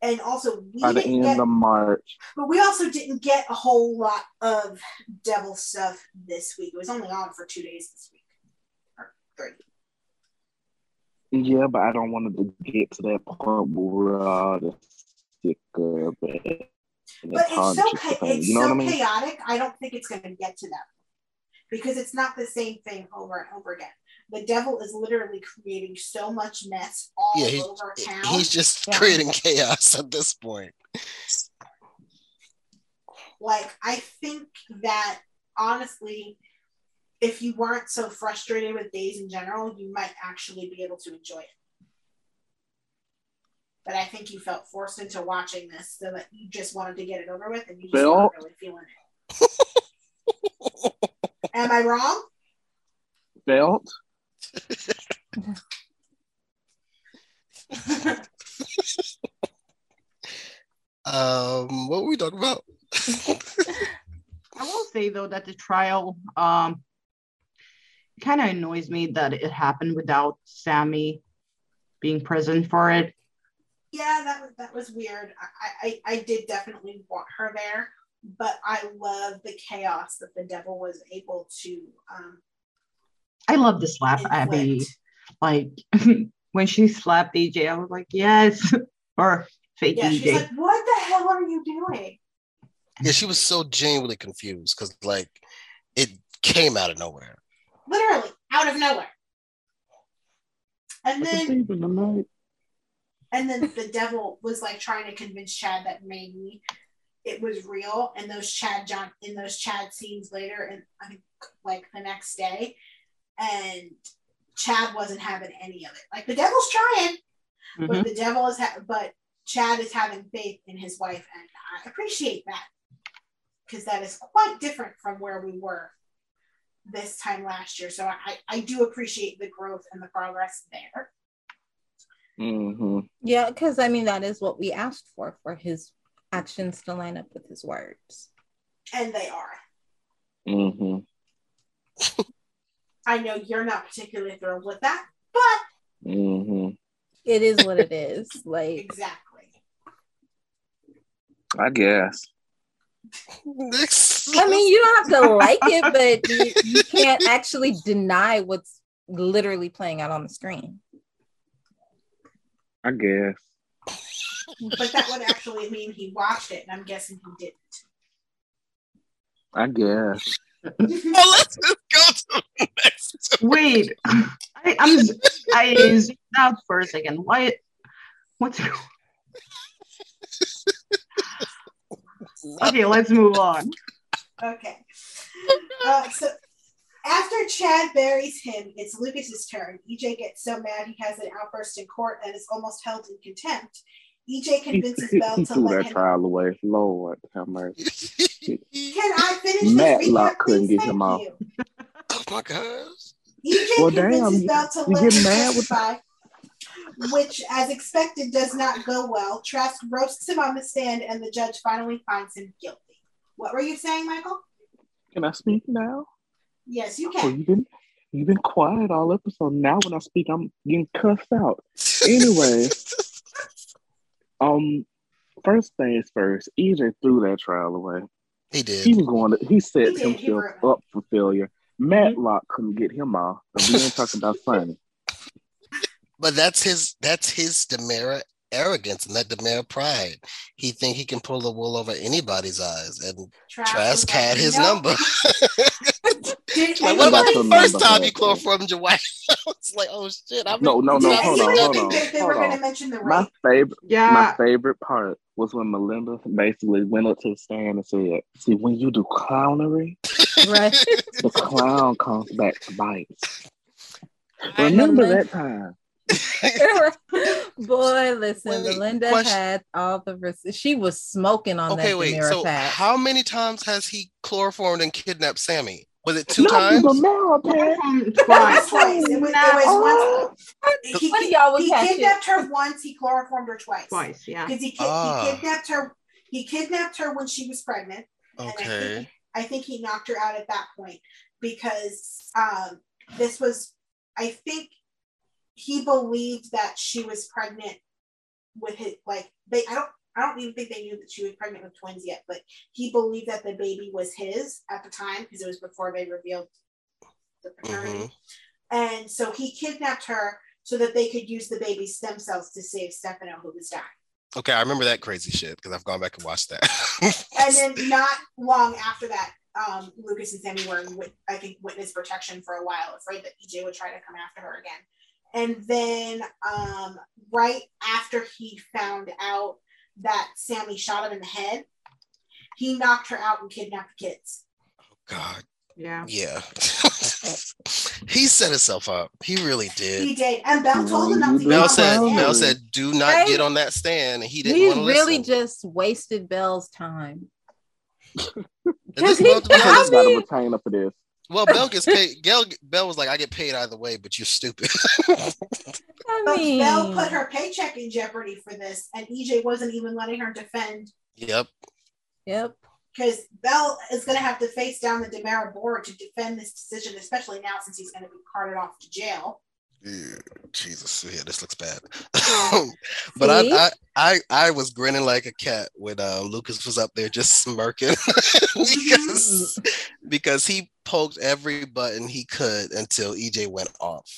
And also, we by the didn't end get, of March. but we also didn't get a whole lot of devil stuff this week. It was only on for two days this week, or three. Yeah, but I don't want to get to that point where just sick of But it's so it's You know so what I mean? chaotic. I don't think it's going to get to that because it's not the same thing over and over again. The devil is literally creating so much mess all Yeah, he- over town. He's just Yeah. creating chaos at this point. like I think that honestly, if you weren't so frustrated with days in general, you might actually be able to enjoy it. But I think you felt forced into watching this so that you just wanted to get it over with and you just Well- weren't really feeling it. Am I wrong? Felt Um, what were we talking about? I will say though that the trial um kind of annoys me that it happened without Sami being present for it. yeah, that was that was weird. I, I I did definitely want her there, but I love the chaos that the devil was able to um I love the slap Abby. inflict. Like when she slapped DJ, I was like, yes, or fake Yeah, she's like, what the hell are you doing? Yeah, she was so genuinely confused because like it came out of nowhere. literally out of nowhere. And then the and then the devil was like trying to convince Chad that maybe it was real. And those Chad John in those Chad scenes later, and I think like the next day, and Chad wasn't having any of it. Like the devil's trying, Mhm. but the devil is ha- but Chad is having faith in his wife, and I appreciate that because that is quite different from where we were this time last year. So I, I do appreciate the growth and the progress there. Mm-hmm. Yeah, because I mean that is what we asked for for his actions to line up with his words. And they are. Mm-hmm. I know you're not particularly thrilled with that, but Mm-hmm. It is what it is. Like exactly. I guess. I mean, you don't have to like it, but you, you can't actually deny what's literally playing out on the screen. I guess. But that would actually mean he watched it, and I'm guessing he didn't. I guess. Well, let's just go to the next. Wait, I, I'm I zoomed out for a second. Why? What's okay? Let's move on. Okay. Uh, so after Chad buries him, it's Lucas's turn. EJ gets so mad he has an outburst in court and is almost held in contempt. EJ He, convinces he, Belle he to threw let that him. trial away. Lord have mercy. Can I finish this Matlock couldn't get him off. you. Oh my gosh. EJ Well, convinces you- Belle to you let get him mad with- testify, which, as expected, does not go well. Trask roasts him on the stand, and the judge finally finds him guilty. What were you saying, Michael? Can I speak now? Yes, you Oh, can. you've been you've been quiet all episode. Now when I speak, I'm getting cussed out. Anyway. Um, first things first, EJ threw that trial away. he did. He was going to he set He did, he himself up for failure. Matlock couldn't get him off. And we ain't talking about Sonny. But that's his that's his DiMera arrogance and that DiMera pride. He think he can pull the wool over anybody's eyes. And Trask, Trask had his "No." number. Did like, what about the the first number, time you man. chloroformed your wife? it's like, oh shit. I'm No, no, no, hold on, hold on, that they hold were going to on. My rape? favorite my favorite part was when Melinda basically went up to the stand and said, See, when you do clownery, Right. the clown comes back to bite. Remember that time. Boy, listen, Wait, Melinda question- had all the res- she was smoking on Okay, that wait. DiMera So patch. how many times has he chloroformed and kidnapped Sami? Was it two Not times? the Mara patch. It was twice. twice. It was, it Not- was once. He, One of y'all was he catching- kidnapped her once. He chloroformed her twice. Twice, yeah. Because he, ki- Ah. he kidnapped her. He kidnapped her when she was pregnant. And I think, Okay. I think he knocked her out at that point because um, this was, I think he believed that she was pregnant with his, like, they, I don't, I don't even think they knew that she was pregnant with twins yet, but he believed that the baby was his at the time because it was before they revealed the paternity. Mhm. And so he kidnapped her so that they could use the baby's stem cells to save Stefano, who was dying. Okay, I remember that crazy shit because I've gone back and watched that. and then not long after that, um, Lucas and Sami were in, I think, witness protection for a while, afraid that EJ would try to come after her again. And then, um, right after he found out that Sami shot him in the head, he knocked her out and kidnapped the kids. Oh God, Yeah. yeah. he set himself up. He really did. He did. did, and Belle told him not to get Mel on said, the Wow. Mel stand. said, do not Right. get on that stand. And he didn't he want to really listen. just wasted Belle's time. Because listen, he- Mel- to be I honest, got a mean- retainer for this. Well, Belle gets paid. Gail, Belle was like, I get paid either way, but you're stupid. I But mean, Belle put her paycheck in jeopardy for this, and EJ wasn't even letting her defend yep. Yep. because Belle is going to have to face down the DiMera board to defend this decision, especially now since he's going to be carted off to jail. Yeah, Jesus, yeah, this looks bad. but I, I, I, I was grinning like a cat when uh, Lucas was up there just smirking because because he poked every button he could until EJ went off,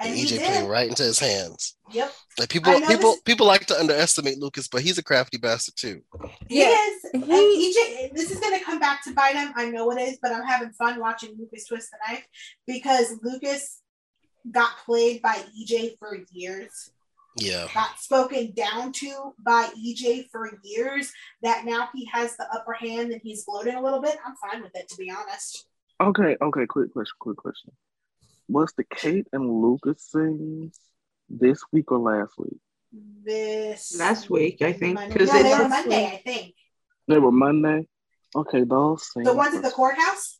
and, And EJ did. played right into his hands. Yep, Like people, I people, people like to underestimate Lucas, but he's a crafty bastard too. he Yeah, is. And he- EJ, this is going to come back to bite him. I know it is, but I'm having fun watching Lucas twist the knife because Lucas got played by EJ for years. Yeah, got spoken down to by EJ for years that now he has the upper hand and he's gloating a little bit. I'm fine with it to be honest. Okay, okay, quick question, quick question. Was the Kate and Lucas scenes this week or last week? This Last week, I think, Monday, because no, they were Monday, I think. They were Monday. Okay, those scenes. The ones at the courthouse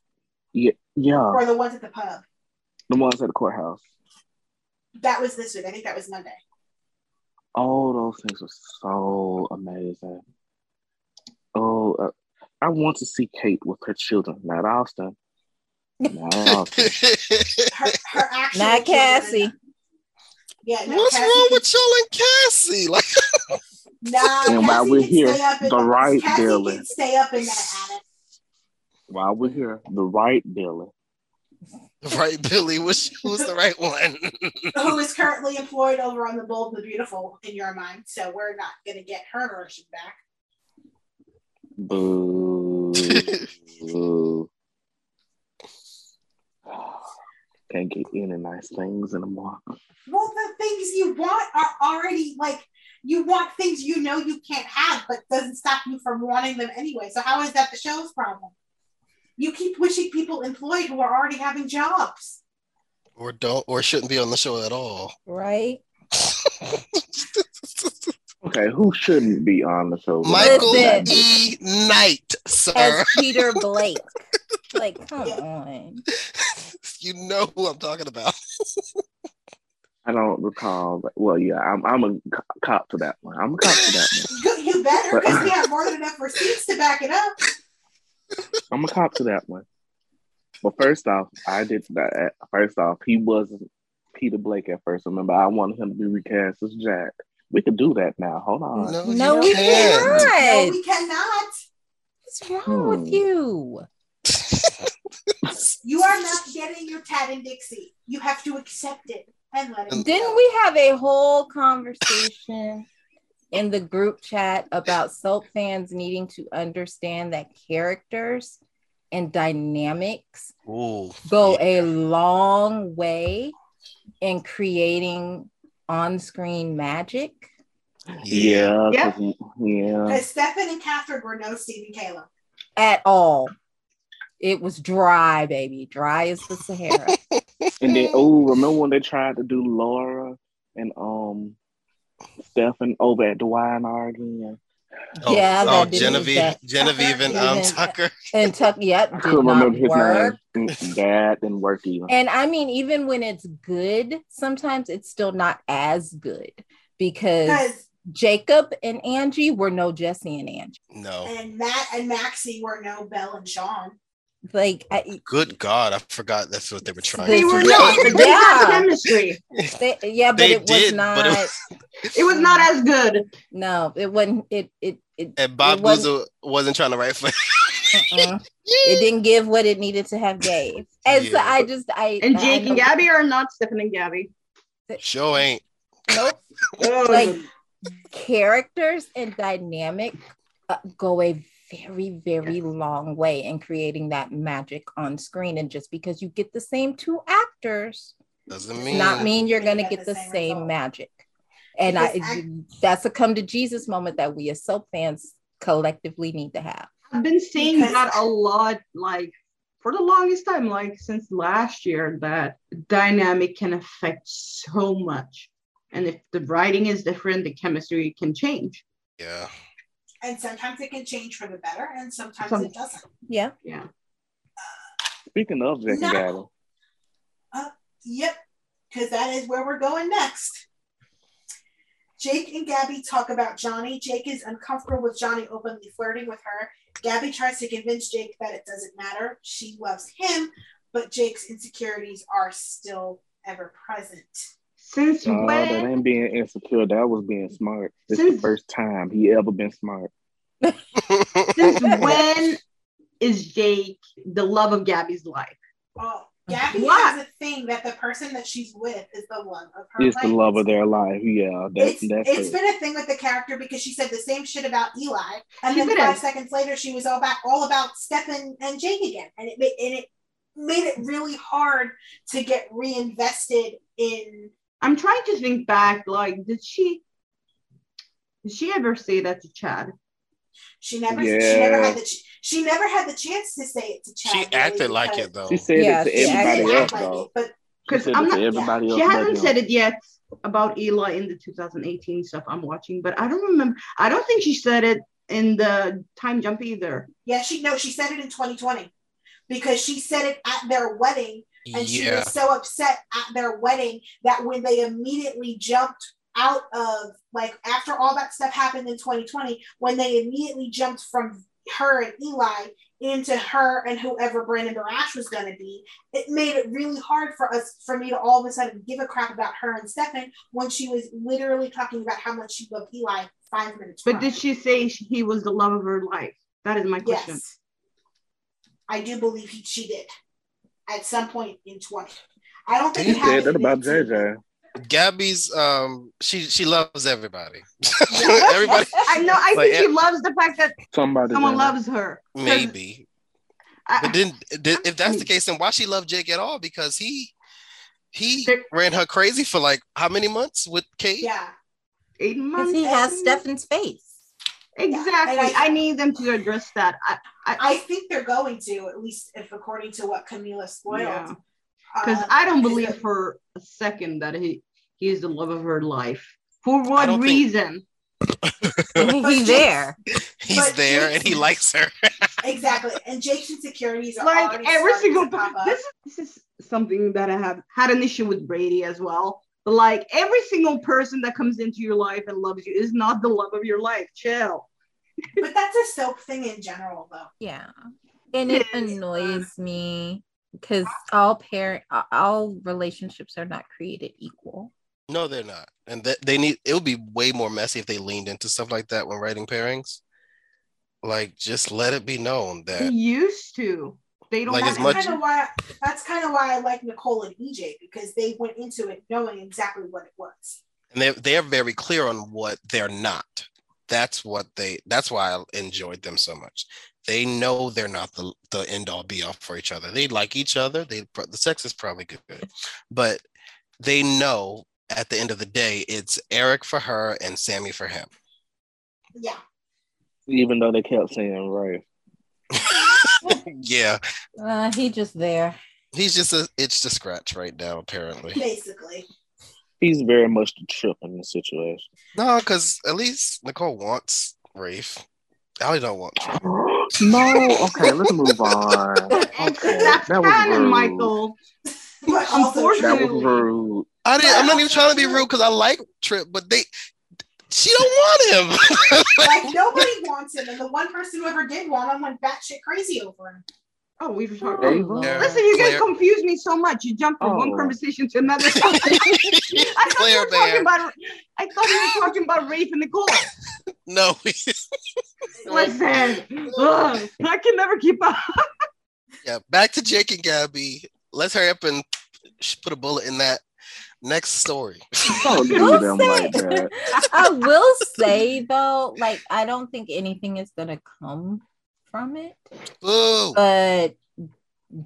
yeah, yeah, or the ones at the pub. the ones at the courthouse. That was this week. I think that was Monday. Oh, those things were so amazing. Oh, uh, I want to see Kate with her children, not Austin. Not Austin. Her, her actual Not children- Cassie. Yeah, no, what's Cassie wrong can- with y'all and Cassie? Like, Nah, And while we're here, stay the right Cassie Billie. stay up in that attic. While we're here, the right Billie. right, Billie? Which who's the right one? who is currently employed over on the Bold and the Beautiful in your mind. So we're not going to get her version back. Boo. Boo. Can't get any nice things in a anymore. Well, the things you want are already like you want things you know you can't have, but doesn't stop you from wanting them anyway. So how is that the show's problem? You keep wishing people employed who are already having jobs. or don't, or shouldn't be on the show at all. Right. Okay, who shouldn't be on the show? Michael Listen. E. Knight, sir. As Peter Blake. like, come Yeah. on. you know who I'm talking about. I don't recall. But, well, yeah, I'm I'm a cop to that one. I'm a cop to that one. Good, you better because uh, we have more than enough receipts to back it up. I'm a cop to that one. But first off, I did that. First off, he wasn't Peter Blake at first. Remember, I wanted him to be recast as Jack. We could do that now. Hold on. No, No, we can't. No, cannot. we cannot. What's wrong with Hmm. you? You are not getting your Tad and Dixie. You have to accept it and let it Didn't go. we have a whole conversation in the group chat about soap fans needing to understand that characters and dynamics Ooh, go a long way in creating on-screen magic? Yeah, Yeah. 'cause- yeah. Because Stefan and Catherine were no Steve and Kayla. At all. It was dry, baby. Dry as the Sahara. And then, oh, remember when they tried to do Laura and um Stefan over at the Y&R again. Oh, Yeah, oh that Genevieve, that- Genevieve and um, Tucker. And Tuck, yep, I did couldn't not remember his work. name. Mm, That didn't work either. And I mean, even when it's good, sometimes it's still not as good because Because Jacob and Angie were no Jesse and Angie. No, and Matt and Maxie were no Belle and Shawn. Like, I, good God, I forgot that's what they were trying. They to were do. not. They didn't Yeah. chemistry. they, yeah, but They it was not. but it was- It was not as good. no, it wasn't. It it it. And Bob it wasn't, wasn't trying to write for. uh-uh. it didn't give what it needed to have gave. And so I just I And Jake know- and Gabby are not Stefan and Gabby. Sure ain't. Nope. Oh, Like characters and dynamic uh, go a very very long way in creating that magic on screen and just because you get the same two actors Doesn't mean. not mean you're going to get get the the same same magic and I, Because I- that's a come to jesus moment that we as soap fans collectively need to have I've been saying Because- that a lot, like for the longest time, like since last year, that dynamic can affect so much. And if the writing is different, the chemistry can change. Yeah. And sometimes it can change for the better, and sometimes Some- it doesn't. yeah Yeah. Speaking of Jack and No. Gabby, uh, Yep, because that is where we're going next. Jake and Gabby talk about Johnny. Jake is uncomfortable with Johnny openly flirting with her. Gabby tries to convince Jake that it doesn't matter. She loves him, but Jake's insecurities are still ever present. Since uh, that when? ain't being insecure. That was being smart. This is Since- the first time he ever been smart. Since when is Jake the love of Gabby's life? Oh, Gabby What? has a thing that the person that she's with is the love of her It's life. the love of their life. Yeah, that's it's, that's it's it. been a thing with the character because she said the same shit about Eli, and She then five it. seconds later she was all about all about Stefan and Jake again, and it made and it made it really hard to get reinvested in. I'm trying to think back. Like, did she? Did she ever say that to Chad? She never, Yeah. she never had the, ch- she never had the chance to say it to Chad. she really, acted like it though. She said Yeah, it to she She everybody else like though. it, but Because I'm not. everybody She else. but hasn't him. said it yet about Eli in the 2018 stuff I'm watching, but I don't remember. I don't think she said it in the time jump either. yeah, she no, she said it in 2020 because she said it at their wedding and she was so upset at their wedding that when they immediately jumped out of like after all that stuff happened in 2020 when they immediately jumped from her and eli into her and whoever brandon barash was going to be it made it really hard for us for me to all of a sudden give a crap about her and stefan when she was literally talking about how much she loved eli five minutes But prior. did she say she- he was the love of her life? That is my question. yes i do believe he, she did at some point in 20 i don't think He it happened said that about JJ. Gabby's um she she loves everybody. Everybody I know. I Like, think she loves the fact that Somebody. someone did. loves her. maybe. I- But then did- if that's the case, then why she love Jake at all? Because he he There- ran her crazy for like how many months with Kate? yeah eight because months. he has and- stefan's face Exactly. And I- I, need them to address that. I, I, I think they're going to, at least if according to what Camila spoiled. Yeah. because Um, I don't believe the- for a second that he he is the love of her life. For what don't think- reason? he's there He's But there Jake's- and he likes her. exactly, and Jake's insecurities are like every single to pop up. this, this is something that I have had an issue with Brady as well. But like every single person that comes into your life and loves you is not the love of your life. Chill. but that's a soap thing in general, though. yeah and it Yes. annoys me because all parent all relationships are not created equal No, they're not. And that they need it would be way more messy if they leaned into stuff like that when writing pairings. Like just let it be known They that used to. They don't Like, have as that's much- kind of why that's kind of why I like Nicole and EJ because they went into it knowing exactly what it was. and they're they're very clear on what they're not. That's what they that's why I enjoyed them so much. They know they're not the, the end all be all for each other. They like each other. They the sex is probably good, but they know at the end of the day it's Eric for her and Sami for him. Yeah, Even though they kept saying right. yeah, uh, he just there he's just a itch to scratch right now apparently. basically. He's very much the trip in the situation. No, because at least Nicole wants Rafe. Allie don't want Trip. no, okay, let's move on. Okay, That's that was rude. Michael. But also That was Unfortunately. rude. I didn't. I'm not even trying to be rude because I like Trip, but they. She don't want him. like nobody wants him, and the one person who ever did want him went batshit crazy over him. Oh, we've talked. Ava? Lord. Listen, you guys Claire- confuse me so much. You jump from one Oh. conversation to another. I thought you Claire were talking Bear. about. I thought you were talking about Rafe and Nicole. No. Listen, ugh, I can never keep up. yeah. Back to Jake and Gabby. Let's hurry up and sh- put a bullet in that next story. Don't do Will them say- like that. I will say though, like I don't think anything is gonna come from it. Boo. But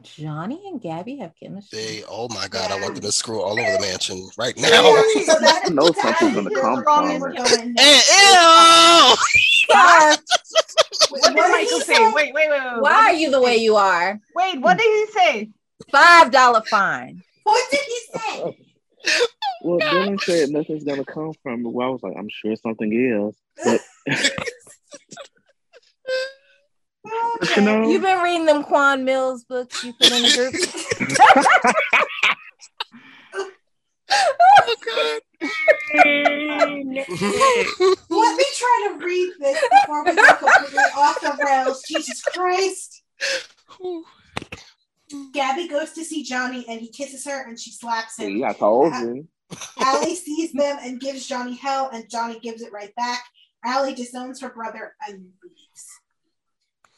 Johnny and Gabby have chemistry. They. Oh my God! I want them to screw all over the mansion right now. so that, I know something's gonna come from it. going ew! What did did Michael he say? say? Wait, wait, wait, wait. why are you he the way you are? Wait, what did he say? Five dollar fine. What did he say? Well, Dylan said nothing's gonna come from it. Well, I was like, I'm sure something is. But, but you know, You've been reading them Quan Mills books you put in the group. Oh God. Let me try to read this before we go completely off the rails. Jesus Christ. Gabby goes to see Johnny and he kisses her and she slaps him. see, I told uh, you. Allie sees them and gives Johnny hell, and Johnny gives it right back. Allie disowns her brother and leaves.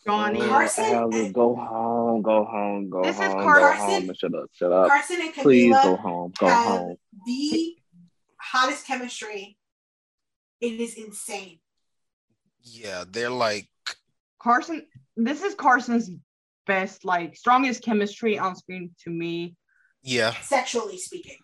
Johnny. Oh, Carson Allie, and- go home, go home, go This is home, go Carson. home, and shut up, shut up. Carson and Camila Please go home, go have home. the hottest chemistry. It is insane. Yeah, they're like. Carson. This is Carson's best, like strongest chemistry on screen to me. Yeah, Sexually speaking.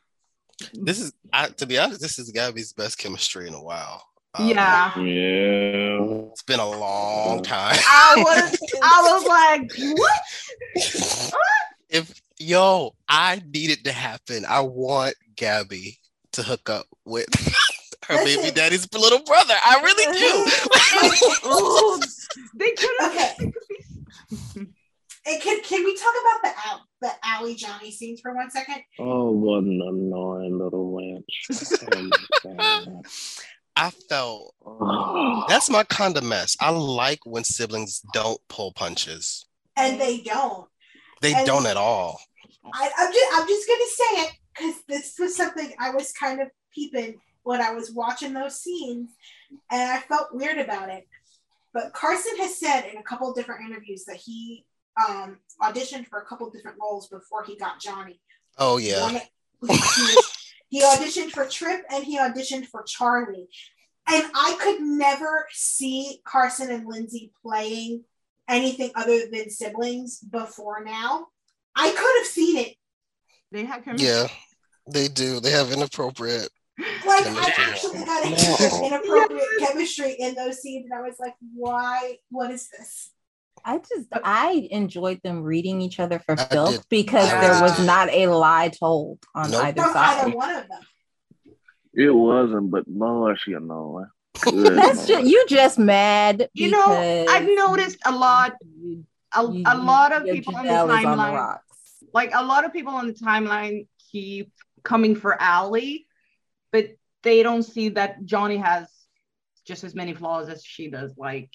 this is. I, to be honest, this is Gabby's best chemistry in a while. Um, Yeah. Yeah. it's been a long time. I was, I was like, what? if yo, I need it to happen. I want Gabby to hook up with her baby daddy's little brother. I really do. They could have. Okay. And can, can we talk about the Al- the Allie Johnny scenes for one second? Oh, what an annoying little wench. I felt that's my kind of mess. I like when siblings don't pull punches. And they don't. They And- don't at all. I, I'm just I'm just gonna say it because this was something I was kind of peeping when I was watching those scenes, and I felt weird about it. But Carson has said in a couple of different interviews that he um, auditioned for a couple of different roles before he got Johnny. Oh yeah. One- he, he auditioned for Trip and he auditioned for Charlie. And I could never see Carson and Lindsay playing anything other than siblings before now. I could have seen it. They had chemistry. Yeah. They do. They have inappropriate. Like I actually got a No. inappropriate chemistry in those scenes, and I was like, "Why? What is this?" I just I enjoyed them reading each other for I filth did. because I there did was too. not a lie told on Nope. either From either side. one of them. It wasn't, but Lord, she annoying. Good That's just you just mad. You know, I've noticed a lot, a, you- a lot of people on the Janelle on the timeline, rocks. like a lot of people on the timeline keep coming for Allie, but they don't see that Johnny has just as many flaws as she does. Like,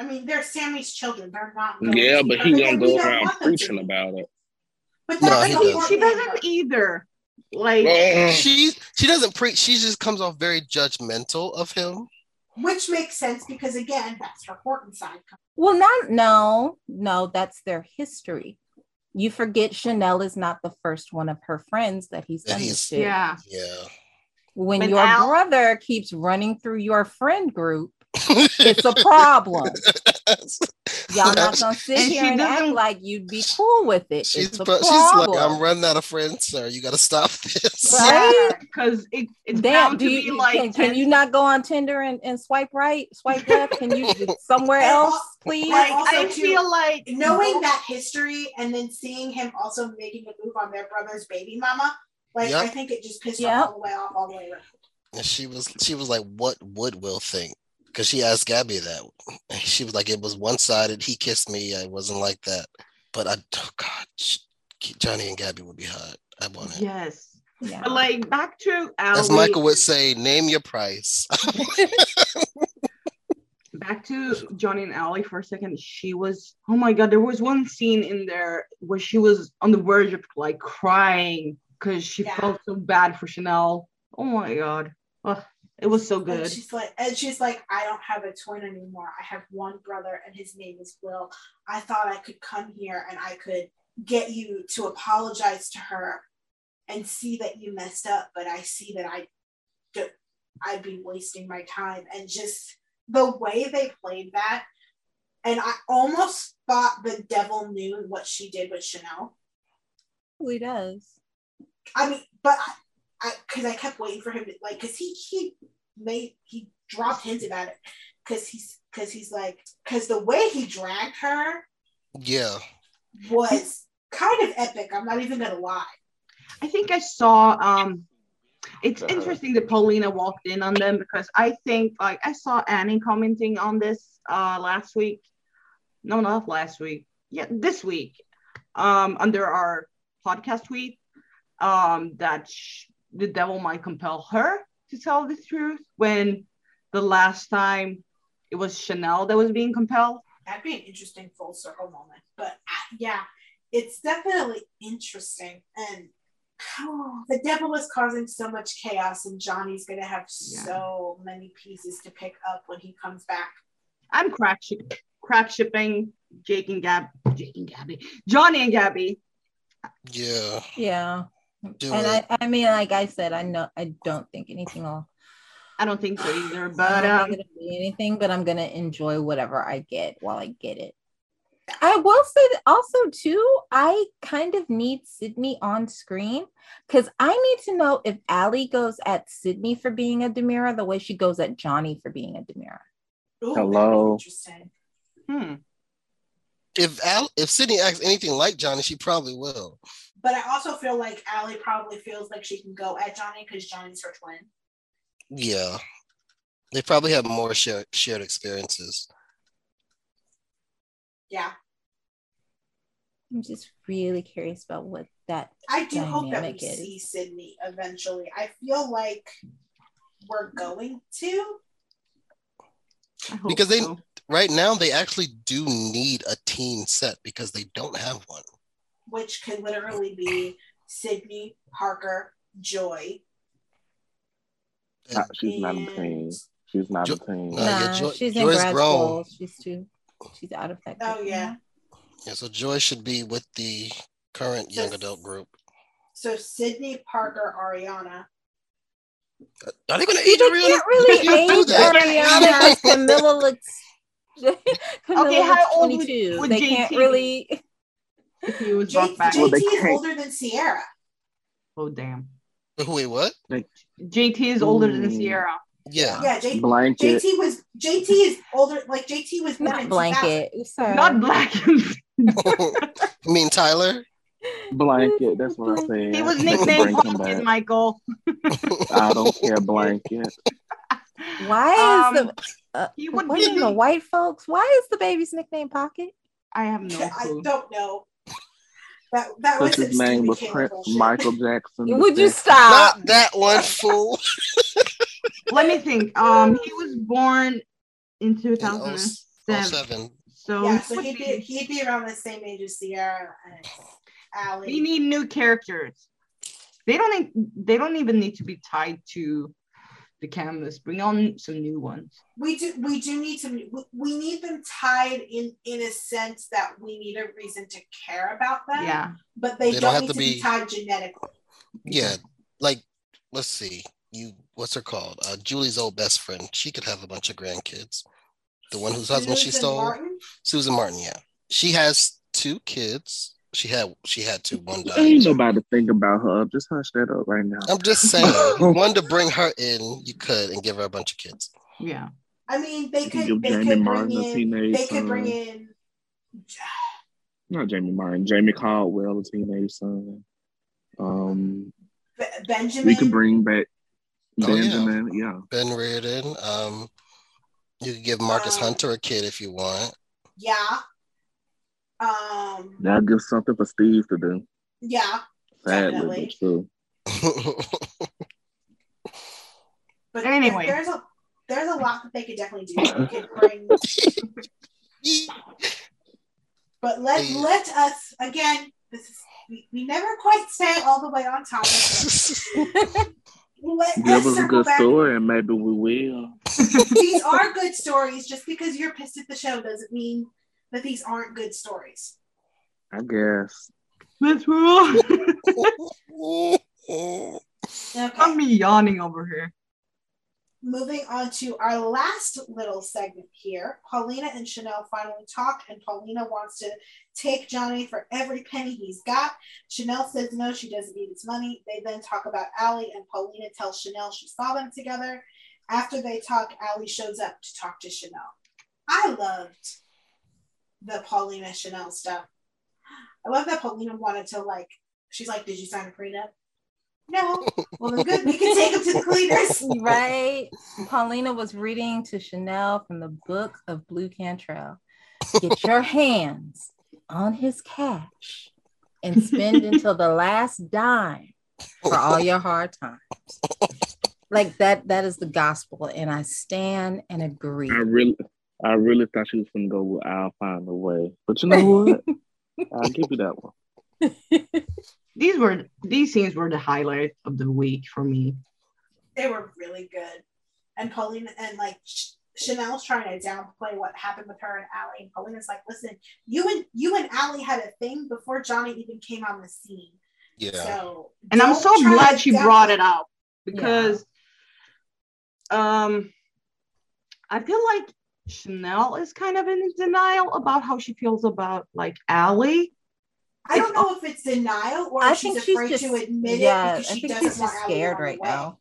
I mean, they're Sami's children. They're not. going Yeah, to but he perfect, gonna go around want them to preaching about it. But No, that's he doesn't. she doesn't either. Like, uh, She she doesn't preach. She just comes off very judgmental of him. Which makes sense because again, that's her Horton side. Well, not no, no, that's their history. You forget Chanel is not the first one of her friends that he's That done he's- this to. yeah. Yeah. When But your Al- brother keeps running through your friend group, it's a problem. Y'all not gonna sit And here and act like you'd be cool with it. she's it's a pro- she's like, problem. I'm running out of friends, sir. You got to stop this. Right? Because it, it's Damn, bound do to you, be like, can, can you not go on Tinder and, and swipe right, swipe left? Can you somewhere else, please? like, Also, I too, feel like Knowing that history and then seeing him also making a move on their brother's baby mama, Like Yep. I think it just pissed Yep. all the way off, all the way around. And she was she was like, "What would Will think?" Because she asked Gabby that. She was like, "It was one sided. He kissed me. I wasn't like that." But I, oh God, Johnny and Gabby would be hot. I want it. Yes. Yeah. But like back to Allie. As Michael would say, "Name your price." back to Johnny and Allie for a second. She was, oh my god, there was one scene in there where she was on the verge of like crying because she Yeah. felt so bad for Chanel. Oh my god. Ugh, it was so And good. she's like, and she's like, I don't have a twin anymore. I have one brother, and his name is Will. I thought I could come here and I could get you to apologize to her and see that you messed up, but I see that I, don't- I'd be wasting my time. And just the way they played that, and I almost thought the devil knew what she did with Chanel. He does. I mean, but I, I, because I kept waiting for him to like, because he he made he dropped hints about it, because he's because he's like, because the way he dragged her yeah, was kind of epic. I'm not even gonna lie. I think I saw um it's Uh-huh. interesting that Paulina walked in on them because I think like I saw Annie commenting on this uh last week. No, not last week. Yeah, this week. Um under our podcast tweet um that sh- the devil might compel her to tell the truth when the last time it was Chanel that was being compelled. That'd be an interesting full circle moment. But uh, yeah, it's definitely interesting. And oh, the devil is causing so much chaos, and Johnny's gonna have Yeah. so many pieces to pick up when he comes back. I'm crack ship- crack shipping Jake and Gab Jake and Gabby. Johnny and Gabby. yeah. Yeah. Do and it. I, I mean, like I said, I know I don't think anything will I don't think so either, I but don't um, think it'll be anything, but I'm gonna enjoy whatever I get while I get it. I will say that also too, I kind of need Sydney on screen because I need to know if Allie goes at Sydney for being a DiMera the way she goes at Johnny for being a DiMera. Ooh, Hello. Interesting. hmm. If Al, if Sydney acts anything like Johnny, she probably will. But I also feel like Allie probably feels like she can go at Johnny because Johnny's her twin. Yeah, they probably have more shared shared experiences. Yeah. I'm just really curious about what that I do hope that we Dynamic is. see Sydney eventually. I feel like we're going to. Because they- so. Right now, they actually do need a teen set because they don't have one. which could literally be Sydney, Parker, Joy. She's not a and- teen. She's not Jo- a teen. Uh, yeah, Joy- she's in Joy's grad grown. school. She's too she's out of that. Oh, yeah. Yeah, so Joy should be with the current young adult group. So Sydney, Parker, Ariana. Are they going to You age can't Ariana? really can't do age. Ariana because Camila looks. Camilla Okay, how looks old would- 22. would they JT can't really. If he was J- brought back. Well, JT they is can't- older than Ciara. oh damn. Wait, what? JT is older than Ciara. Yeah. Yeah, J- Blanket. JT was JT is older. Like JT was born Not blanket. Sorry. Not black. you mean Tyler? Blanket. That's what I'm saying. he was They nicknamed Blanket. Michael. I don't care. Blanket. Why is Um, the uh, he would what be in the the- white folks? Why is the baby's nickname Pocket? I have no I clue. don't know. That that was Because his name was Prince Michael Jackson. Would you stop? Not that one, fool. Let me think. Um, he was born in In 2007. 07. So, Yeah, he so would he'd be be- he'd be around the same age as Ciara and Allie. we need new characters. They don't. need- They don't even need to be tied to the canvas. Bring on some new ones. we do we do need to we- we need them tied in in a sense that we need a reason to care about them Yeah. but they, They don't, don't have need to to be, be- tied genetically Yeah, like let's see, you what's her called? Uh, Julie's old best friend. She could have a bunch of grandkids. The one whose husband she stole, Martin? Susan Martin. Yeah, she has two kids. She had she had two. One day. Ain't died. nobody think about her. Just hush that up right now. I'm just saying, you wanted to bring her in, you could, and give her a bunch of kids. Yeah. I mean they You could give they Jamie could Martin bring a in teenage they could bring son. in Not Jamie Martin. Jamie Caldwell, a teenage son. Um, Be- Benjamin. We could bring back Oh, yeah. Benjamin. yeah. Ben Reardon. Um, you could give Marcus Um, Hunter a kid if you want. Yeah. Um. That'll give something for Steve to do. Yeah. Sadly, Definitely. but true. But Anyway. there's a there's a lot that they could definitely do. Could bring, but let Yeah. let us again. This is we, we never quite stay all the way on topic. Let Give us us a good back. story and maybe we will. These are good stories. Just because you're pissed at the show doesn't mean that these aren't good stories. I guess. Let's. Okay. I'm yawning over here. moving on to our last little segment here. Paulina and Chanel finally talk, and Paulina wants to take Johnny for every penny he's got. Chanel says no, she doesn't need his money. They then talk about Allie, and Paulina tells Chanel she saw them together. After they talk, Allie shows up to talk to Chanel. I loved the Paulina Chanel stuff. I love that Paulina wanted to like. She's like, "Did you sign a prenup?" No. Well, then good. We can take him to the cleaners. right? Paulina was reading to Chanel from the book of Blu Cantrell. Get your hands on his cash and spend until the last dime for all your hard times. Like that, that is the gospel, and I stand and agree. I really I really thought she was gonna go with I'll find a way. But you know what? I'll give you that one. These were these scenes were the highlight of the week for me. they were really good. And Pauline and like Ch- Chanel's trying to downplay what happened with her and Allie. And Paulina's like, listen, you and you and Allie had a thing before Johnny even came on the scene. yeah. So And I'm so glad she down- brought it up because um I feel like Chanel is kind of in denial about how she feels about like Allie. I don't know if it's denial or I she's think she's afraid just to admit yeah. it because she think doesn't she's want just Allie scared on right the now.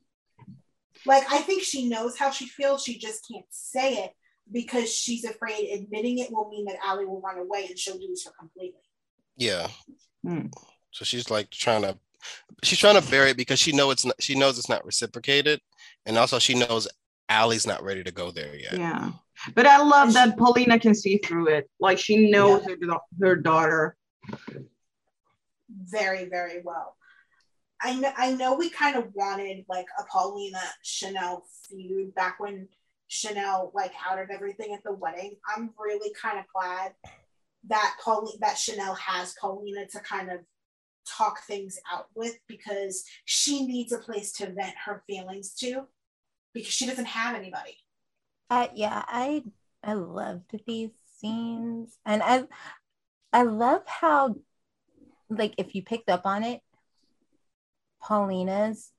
Like I think she knows how she feels. She just can't say it because she's afraid admitting it will mean that Allie will run away and she'll lose her completely. Yeah. Hmm. So she's like trying to she's trying to bury it because she know it's not she knows it's not reciprocated. And also she knows Allie's not ready to go there yet. Yeah. But I love that Paulina can see through it. Like she knows her, her daughter. very very well i know i know we kind of wanted like a paulina chanel feud back when chanel like outed everything at the wedding i'm really kind of glad that Paulina that chanel has paulina to kind of talk things out with because she needs a place to vent her feelings to because she doesn't have anybody I yeah, I I loved these scenes, and I I love how like if you picked up on it, Paulina's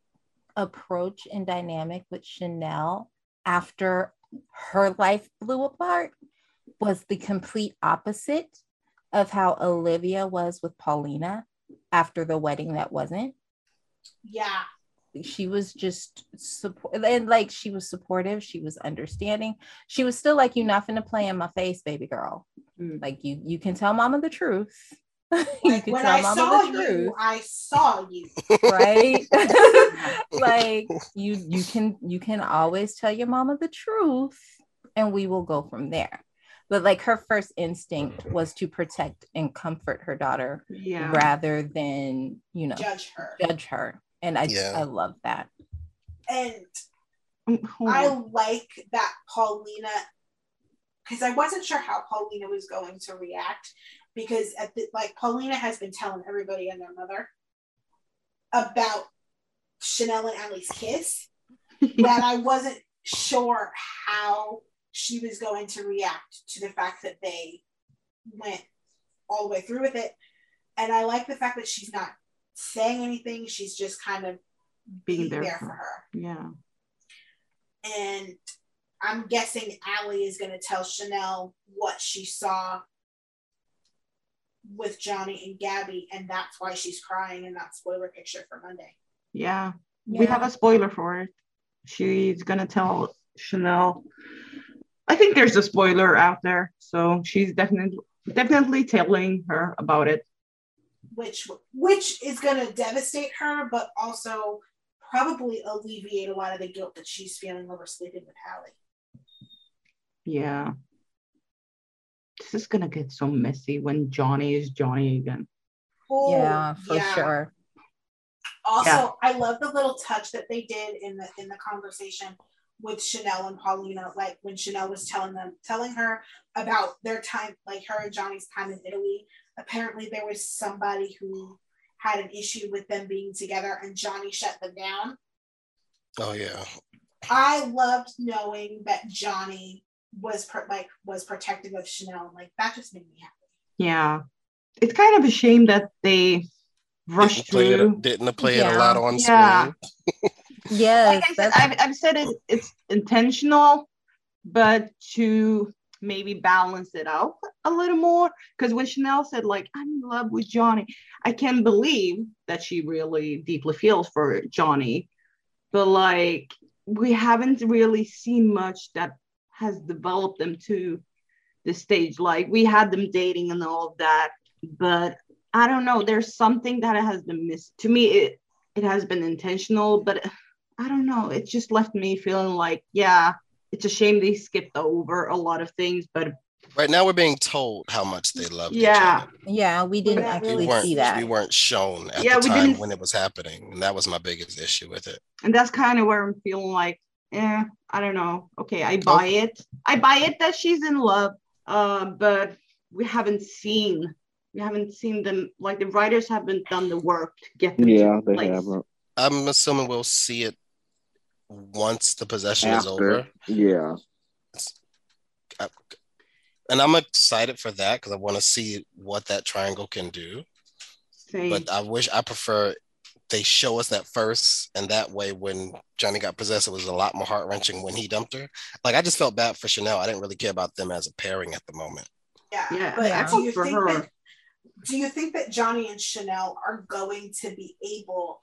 approach and dynamic with Chanel after her life blew apart was the complete opposite of how Olivia was with Paulina after the wedding that wasn't. Yeah she was just support and like she was supportive she was understanding. She was still like you're not gonna play in my face baby girl. Mm. like you you can tell mama the truth. You like when tell i mama saw the you truth. I saw you. Right? Like you you can you can always tell your mama the truth and we will go from there. But like her first instinct was to protect and comfort her daughter Yeah. rather than you know judge her. judge her and i Yeah. i love that. And Mm, I like that Paulina because I wasn't sure how Paulina was going to react because at the, like Paulina has been telling everybody and their mother about Chanel and Allie's kiss that I wasn't sure how she was going to react to the fact that they went all the way through with it. And I like the fact that she's not saying anything she's just kind of Being being there there for for her Yeah. and I'm guessing Allie is going to tell Chanel what she saw with Johnny and Gabby, and that's why she's crying in that spoiler picture for Monday. Yeah. We have a spoiler for it. She's gonna tell Chanel. I think there's a spoiler out there, so she's definitely definitely telling her about it. Which which is going to devastate her, but also probably alleviate a lot of the guilt that she's feeling over sleeping with Allie. Yeah. This is gonna get so messy when Johnny is Johnny again. Oh, yeah, for yeah. sure. Also, Yeah. I love the little touch that they did in the in the conversation with Chanel and Paulina, like when Chanel was telling them, telling her about their time, like her and Johnny's time in Italy. Apparently, there was somebody who had an issue with them being together, and Johnny shut them down. Oh yeah. I loved knowing that Johnny was pro- like was protective of Chanel. And like that just made me happy. Yeah. It's kind of a shame that they rushed Didn't play, through. it, didn't play it a lot on Yeah. screen. Yes, like I said, I've, I've said it, it's intentional, but to maybe balance it out a little more. Because when Chanel said, like, I'm in love with Johnny, I can't believe that she really deeply feels for Johnny. But like, we haven't really seen much that has developed them to the stage. Like, we had them dating and all of that, but I don't know. There's something that has been missed. To me, it it has been intentional, but I don't know. It just left me feeling like, yeah, it's a shame they skipped over a lot of things, but Right now, we're being told how much they love Yeah. each other. yeah, we didn't We actually weren't, see that. we weren't shown at Yeah, the we time didn't- when it was happening, and that was my biggest issue with it. and that's kind of where I'm feeling like, yeah I don't know. Okay, I buy it. I buy it that she's in love, uh, but we haven't seen, we haven't seen them. Like the writers haven't done the work to get them. Yeah, to they place. haven't. I'm assuming we'll see it once the possession is over. yeah, And I'm excited for that because I want to see what that triangle can do. Same. But I wish I prefer they show us that first, and that way, when Johnny got possessed, it was a lot more heart wrenching when he dumped her. Like I just felt bad for Chanel. I didn't really care about them as a pairing at the moment. Yeah. Yeah, But I do you for think her. that do you think that Johnny and Chanel are going to be able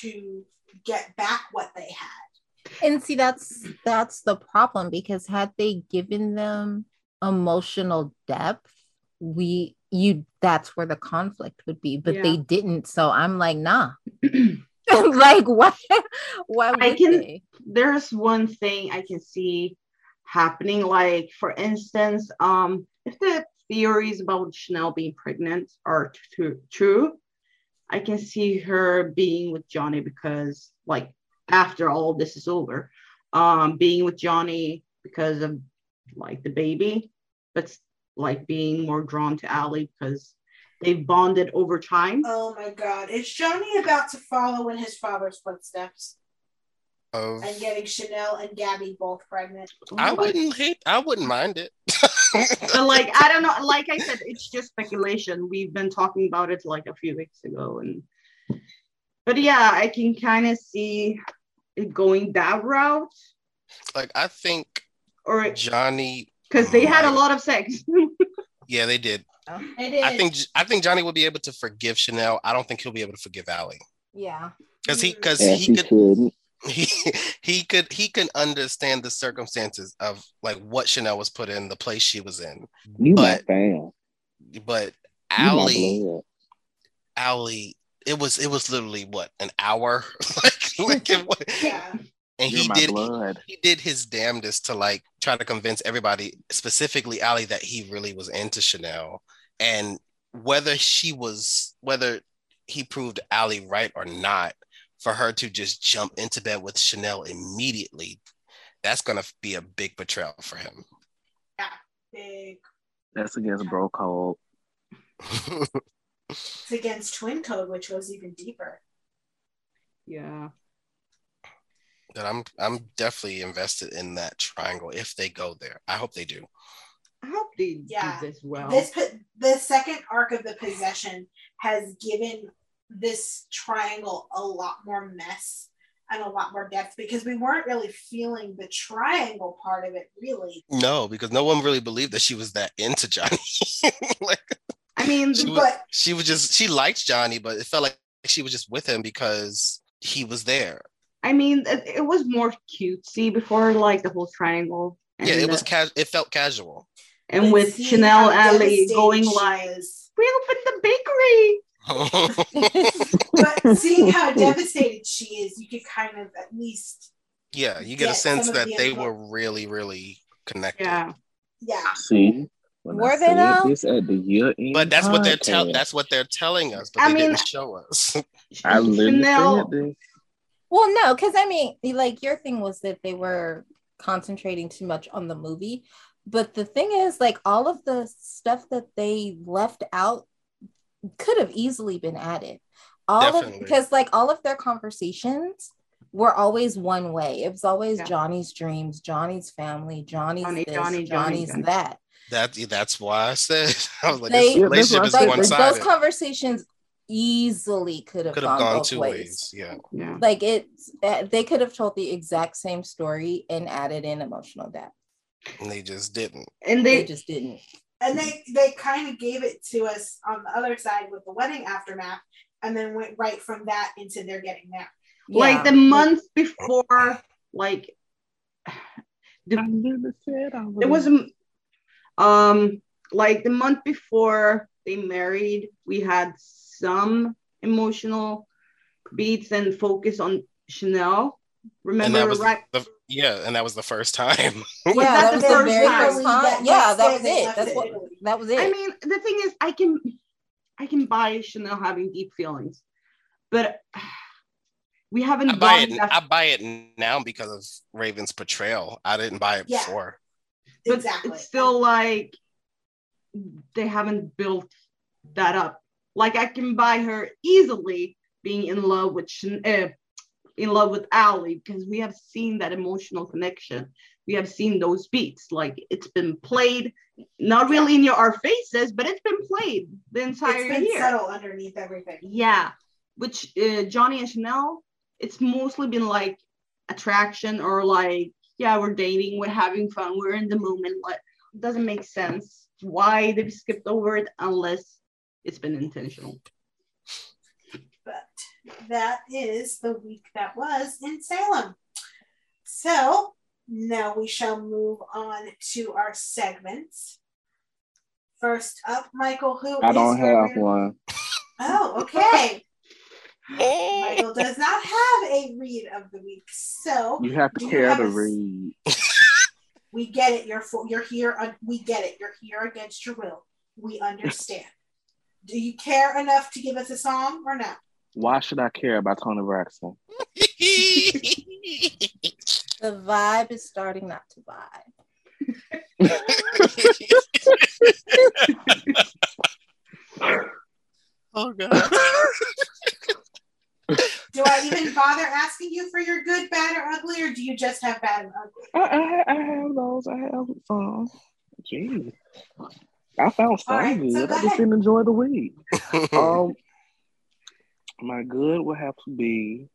to get back what they had? And see, that's that's the problem because had they given them emotional depth, we you that's where the conflict would be, but they didn't. So I'm like, nah. like what why would I can- they? there's one thing I can see happening. Like, for instance, um, if the theories about Chanel being pregnant are t- true, I can see her being with Johnny because, like, after all this is over, um, being with Johnny because of like the baby, but like being more drawn to Allie because they've bonded over time. Oh my god. Is Johnny about to follow in his father's footsteps Of, and getting Chanel and Gabby both pregnant? I wouldn't hate. I wouldn't mind it. But like I don't know, like I said, it's just speculation. We've been talking about it like a few weeks ago, and but yeah, I can kind of see it going that route, like I think or Johnny. because they had a lot of sex. Yeah, they did. It is. I think I think Johnny will be able to forgive Chanel. I don't think he'll be able to forgive Allie Yeah. because he because as he he could shouldn't. He he could he can understand the circumstances of like what Chanel was put in, the place she was in. You But- But You my Allie. Allie, it was it was literally what an hour, like like it was, yeah. and You're he did he, he did his damnedest to like try to convince everybody, specifically Allie, that he really was into Chanel, and whether she was whether he proved Allie right or not, for her to just jump into bed with Chanel immediately, that's gonna be a big betrayal for him. Yeah, big. That's against bro code. It's against Twin Code, which was even deeper. yeah, that I'm I'm definitely invested in that triangle if they go there. I hope they do. I hope they Yeah. do this well. This po- the second arc of the possession has given this triangle a lot more mess and a lot more depth because we weren't really feeling the triangle part of it really. No, because no one really believed that she was that into Johnny. like I mean, she the- was, she was just she liked Johnny, but it felt like she was just with him because he was there. I mean, it, it was more cutesy before like the whole triangle. yeah, it and, was uh, cas- it felt casual. and but with Chanel how Allie going she like, we opened the bakery. Oh. but seeing how devastated she is, you could kind of at least yeah, you get Yeah, a sense that the they info. were really, really connected. Yeah. yeah. See, when Were I they said though? this at the year end But that's what they're telling. That's what they're telling us, but I they mean- didn't show us. I literally Chanel, said this. Well, no, because I mean, like your thing was that they were concentrating too much on the movie. But the thing is, like all of the stuff that they left out could have easily been added. All of because like all of their conversations were always one way. It was always Yeah. Johnny's dreams, Johnny's family, Johnny's Johnny, this, Johnny, Johnny, Johnny's Johnny. that. That that's why I said I was like, They- this relationship what is I said. one Like, sided. those conversations easily could have gone, have gone both two ways. ways. Yeah. Yeah. Like it's uh, they could have told the exact same story and added in emotional depth. And they just didn't. And They they just didn't. And they they kind of gave it to us on the other side with the wedding aftermath, and then went right from that into they're getting married. like the month before, like I literally said I it was um, like the month before they married we had some emotional beats and focus on chanel And remember that was right the, yeah, and that was the first time. yeah, that that was the first very time? first time. That Yeah, that was it. That's what that was it. i mean the thing is i can i can buy chanel having deep feelings but we haven't I buy it. that I buy it now because of Raven's portrayal. I didn't buy it Yeah. before. but Exactly. it's still like they haven't built that up. Like I can buy her easily being in love with Shan- uh, in love with Allie because we have seen that emotional connection. We have seen those beats. Like it's been played, not really in your our faces, but it's been played the entire it's been year. subtle underneath everything. Yeah, which uh, Johnny and Chanel, it's mostly been like attraction or like, yeah, we're dating, we're having fun, we're in the moment. Like, it doesn't make sense why they've skipped over it unless it's been intentional. But that is the week that was in Salem. So now we shall move on to our segments. First up, Michael, who I is don't your have reader- one. Oh, okay. Michael does not have a read of the week, so You have to care have to a s- read. we get it. You're for, you're here. uh, we get it. You're here against your will. We understand. Do you care enough to give us a song or no? Why should I care about Toni Braxton? The vibe is starting not to vibe. oh god. Do I even bother asking you for your good, bad, or ugly, or do you just have bad and ugly? I, I, I have those. I have songs. Jeez. I found some All right, good. so I just didn't enjoy the week. um, my good would have to be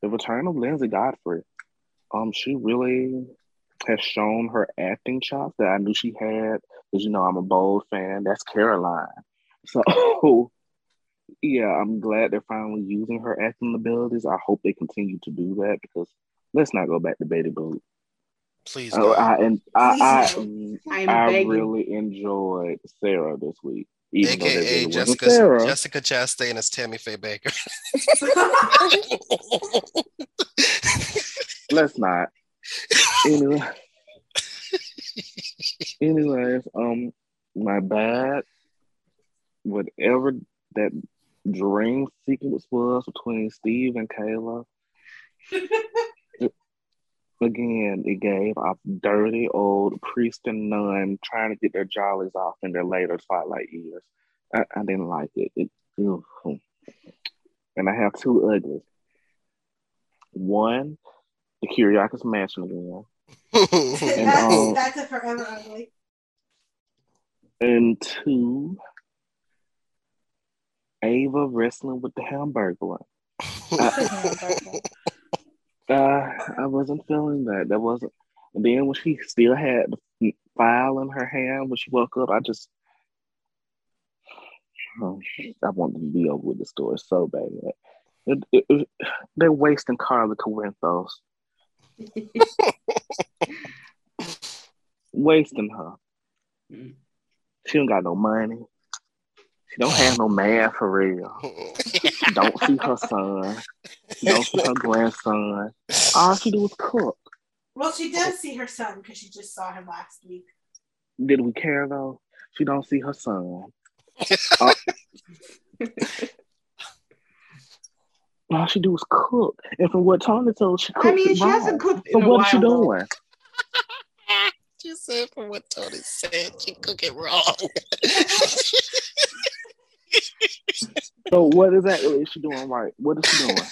the return of Linsey Godfrey. Um, she really has shown her acting chops that I knew she had. Because you know I'm a bold fan. That's Caroline. So yeah, I'm glad they're finally using her acting abilities. I hope they continue to do that because let's not go back to Betty Boop. Please Oh, God. I and I, I, I'm I really enjoyed Sarah this week, even AKA Jessica. Jessica Chastain as Tammy Faye Bakker. Let's not. Anyway, anyways, um, my bad. Whatever that dream sequence was between Steve and Kayla. Again, it gave off dirty old priest and nun trying to get their jollies off in their later twilight years. I, I didn't like it. it ugh. and I have two uglies. One, the Kiriakis Mansion again. that's, um, that's a forever ugly. And two, Ava wrestling with the Hamburglar. Uh, I wasn't feeling that. That wasn't. And then when she still had the file in her hand when she woke up, I just. Oh, I wanted to be over with the story so bad. It, it, it, they're wasting Carly Corinthos. wasting her. Mm. She don't got no money. She don't have no man for real. She don't see her son. She don't see her grandson. All she do is cook. Well, she does see her son because she just saw him last week. Did we care though? She don't see her son. Uh, all she do is cook. And from what Tony told, she cooks I mean, it she hasn't wrong. cooked So in a what is she while, though. doing? She said from what Tony said, she cook it wrong. So what exactly is she doing right? What is she doing?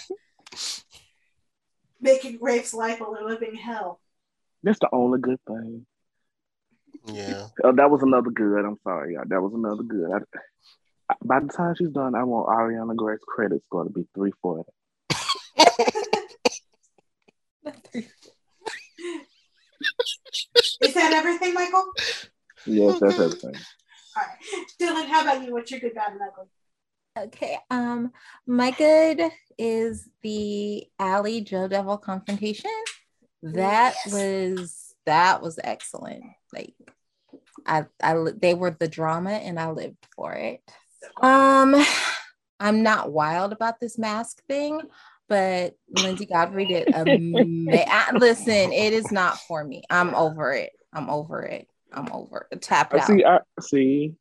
Making Rafe's life a living hell. That's the only good thing. yeah. Oh, that was another good. I'm sorry, y'all. That was another good. I, I- by the time she's done, I want Ariana Gray's credits going to be three 340. Is that everything, Michael? Yes, that's everything. All right. Dylan, how about you? What's your good, bad, and ugly? Okay. Um, my good is the Allie Joe Devil confrontation. That Yes. was that was excellent. Like I I they were the drama and I lived for it. Um I'm not wild about this mask thing, but Linsey Godfrey did ama- I- listen, it is not for me. I'm over it. I'm over it. I'm over it. Tapped I out. see. I see.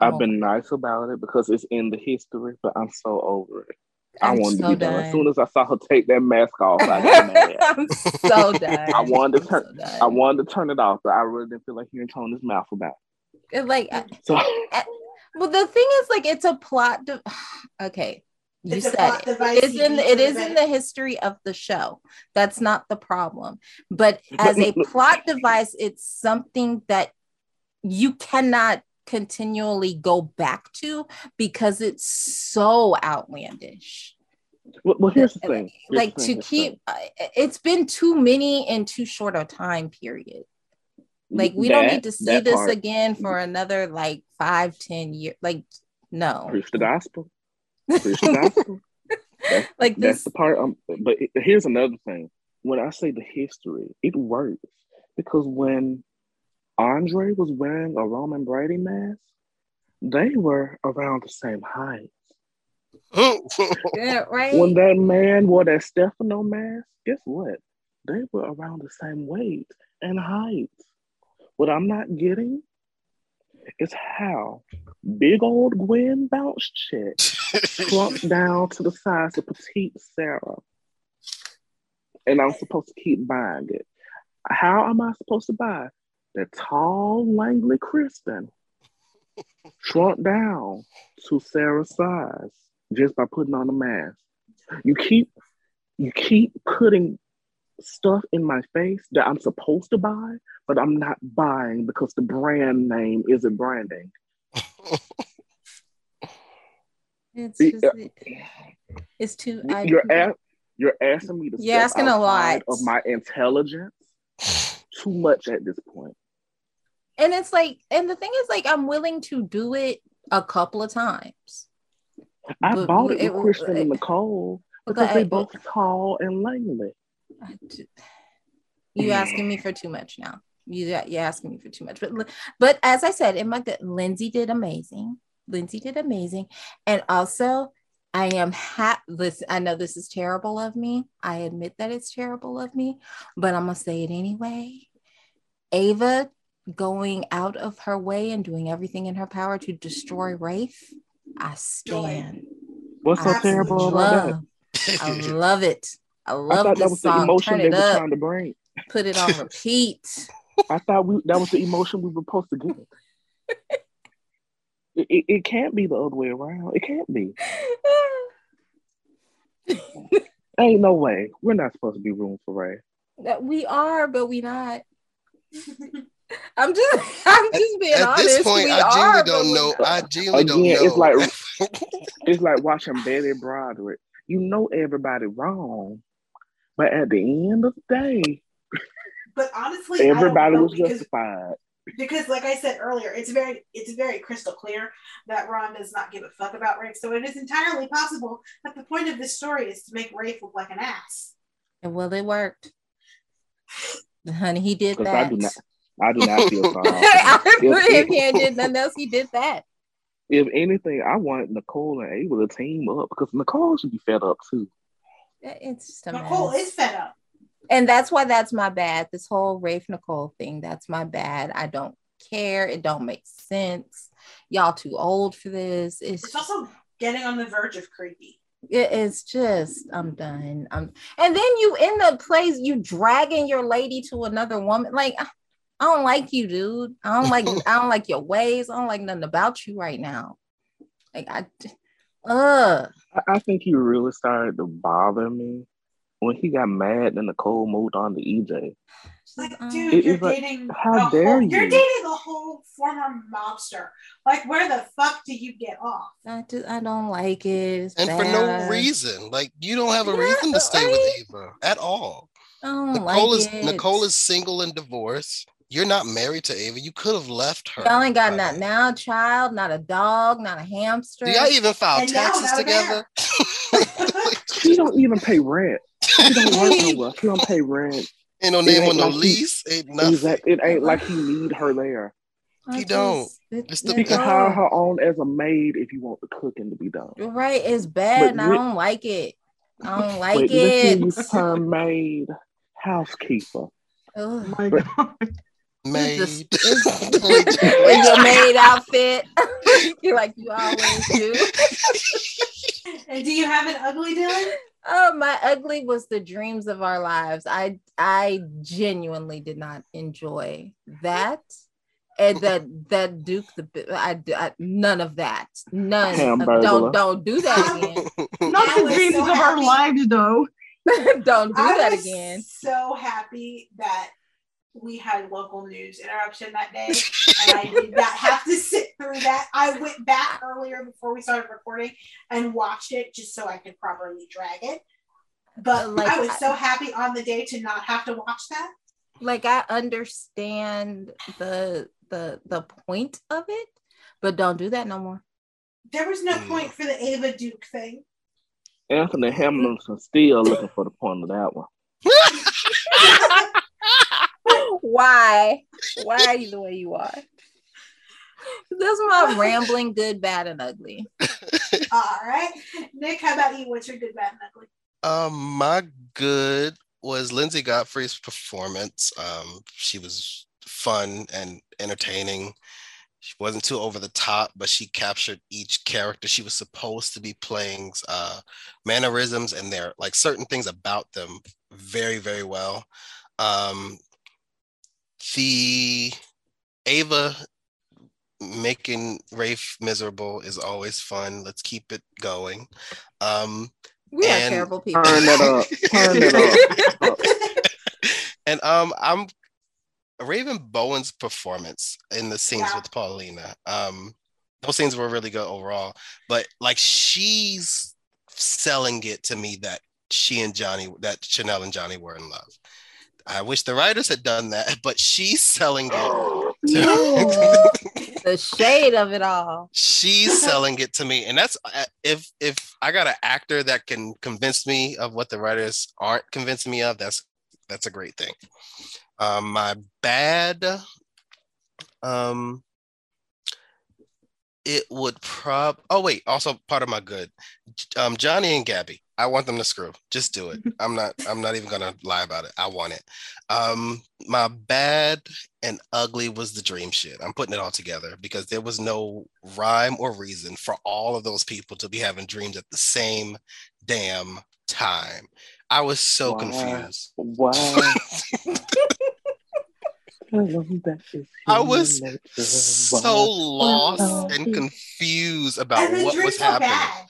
I'm I've been nice about it because it's in the history, but I'm so over it. I I'm wanted so to be done. As soon as I saw her take that mask off, I got mad. I'm so done. I wanted to turn. so. I wanted to turn it off, but I really didn't feel like hearing Tony's mouth about. It, like I- So well the thing is like it's a plot de- okay you It's said it. it is in need it to is in the history of the show that's not the problem but as a plot device it's something that you cannot continually go back to because it's so outlandish well, well, here's the thing. Here's the like thing, to the thing. keep uh, it's been too many in too short a time period like we don't need to see this part. again for another like five ten years like no Preach the gospel. Preach the gospel. like That's the part. Um, but it- here's another thing. When I say the history, it works because when Andre was wearing a Roman Brady mask, they were around the same height. yeah, right When that man wore that Stefano mask, guess what? They were around the same weight and height. What I'm not getting is how big old Gwen bounce check shrunk down to the size of petite Sarah. And I'm supposed to keep buying it. How am I supposed to buy that tall, Langley Kristen shrunk down to Sarah's size just by putting on a mask? You keep you keep putting stuff in my face that I'm supposed to buy, but I'm not buying because the brand name isn't branding. it's just uh, it's too I, You're you're asking me to You're step asking a lot. of my intelligence too much at this point. And it's like and the thing is like i'm willing to do it a couple of times. I But bought it it- with Kristen and Nicole because they both tall and Langley. You asking me for too much now. You you're asking me for too much. But but as i said in my good linsey did amazing. Linsey did amazing. And also i am happy listen i know this is terrible of me. I admit that it's terrible of me but i'm gonna say it anyway. Ava going out of her way and doing everything in her power to destroy rafe i stand What's so I terrible about that? love, i love it i I love thought that this was the song emotion turn they it were up trying to bring. put it on repeat I thought we that was the emotion we were supposed to get. It, it, it can't be the other way around. It can't be. Ain't no way. We're not supposed to be room for Ray. That we are, but we not. I'm just, I'm just being At honest. this point, we I genuinely don't know. I genuinely don't Again, know. it's like it's like watching Betty Broderick. You know everybody wrong, but at the end of the day, But honestly, everybody I don't know was because, justified. because, like I said earlier, it's very it's very crystal clear that Ron does not give a fuck about Rafe. So it is entirely possible that the point of this story is to make Rafe look like an ass. And well, it worked. Honey, he did Because that. I do not, I do not feel sorry. I If- agree. If if- he ain't did nothing else, he did that. if anything, I want Nicole and Ava to team up because Nicole should be fed up too. It's just a Nicole mess. is fed up. and that's why that's my bad. This whole Rafe Nicole thing, that's my bad. I don't care. It don't make sense. Y'all too old for this. It's, It's also getting on the verge of creepy. it's just I'm done. I'm and then you in the place you dragging your lady to another woman. Like I, I don't like you, dude. I don't like I don't like your ways. I don't like nothing about you right now. Like I uh I, I think he really started to bother me when he got mad and Nicole moved on to EJ. Like, um, dude, It you're is like, dating. how a dare whole, you? You're dating a whole former mobster. Like, where the fuck do you get off? I just I don't like it. It's And for no reason. Like you don't have a Yeah, reason to stay right? with Ava at all. I don't Nicole like is it. Nicole is single and divorced. You're not married to Ava. You could have left her. Y'all ain't got by not now. now child, not a dog, not a hamster. Do y'all even file And taxes together? She don't even pay rent. She don't work nowhere. She don't pay rent. Ain't no It name ain't on no like he- lease. Ain't nothing. Exact- It ain't like he need her there. I He don't. just- It's the- He it can hire her on as a maid if you want the cooking to be done. You're right, it's bad, and I don't like it. I don't like Wait, it. let's see you maid housekeeper. Ugh. my But- God. Maid. It's just- Wait, wait, In your maid outfit, you're like you always do. and do you have an ugly Dylan? Oh, my ugly was the dreams of our lives. I I genuinely did not enjoy that. And that that Duke the I, I none of that none Hamburglar. don't don't do that again Not I the dreams so of our lives, though. don't do I that was again so happy that we had local news interruption that day, and I did not have to sit through that. I went back earlier before we started recording and watched it just so I could properly drag it. But Like, I was so happy on the day to not have to watch that. like I understand the the the point of it, but don't do that no more. There was no Mm. point for the Ava Duke thing. Anthony Hamilton still looking for the point of that one. Why? Why are you the way you are? That's my rambling good, bad, and ugly. All right, Nick, how about you? What's your good, bad, and ugly? Um, my good was Linsey Godfrey's performance. Um, she was fun and entertaining. She wasn't too over the top, but she captured each character she was supposed to be playing's uh, mannerisms and their like certain things about them very, very well. Um, the Ava making Rafe miserable is always fun. Let's keep it going. Um, We are terrible people. Turn that up. Turn that up. and um, I'm Raven Bowen's performance in the scenes Yeah. with Paulina. Um, those scenes were really good overall, but like she's selling it to me that she and Johnny, that Chanel and Johnny were in love. I wish the writers had done that, but she's selling it. the shade of it all. she's selling it to me and that's uh, if if i got an actor that can convince me of what the writers aren't convincing me of that's that's a great thing um my bad um it would prob oh wait also part of my good um johnny and gabby i want them to screw just do it i'm not i'm not even gonna lie about it i want it um my bad and ugly was the dream shit. I'm putting it all together because there was no rhyme or reason for all of those people to be having dreams at the same damn time. I was so Wow. confused. Wow. I was So lost and confused about and what was happening. bad.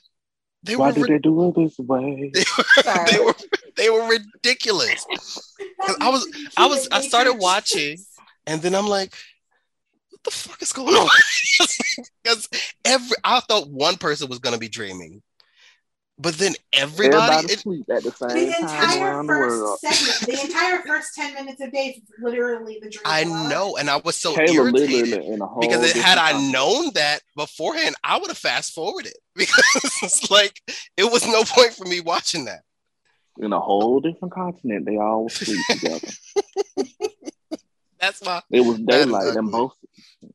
They Why were, did they do it this way? Sorry. they were they were ridiculous. 'Cause I was- I was- I started watching, And then I'm like, what the fuck is going on? Because every I thought one person was gonna be dreaming. But then everybody, Everybody it- sleep at the same The time entire around the world. first segment, the entire first 10 minutes of days, was literally the dream. I of know, and I was so Kayla irritated literally in a whole because it, had different I known that beforehand, I would have fast forwarded because it's like it was no point for me watching that. in a whole different continent, they all sleep together. That's my It was daylight and ugly. both.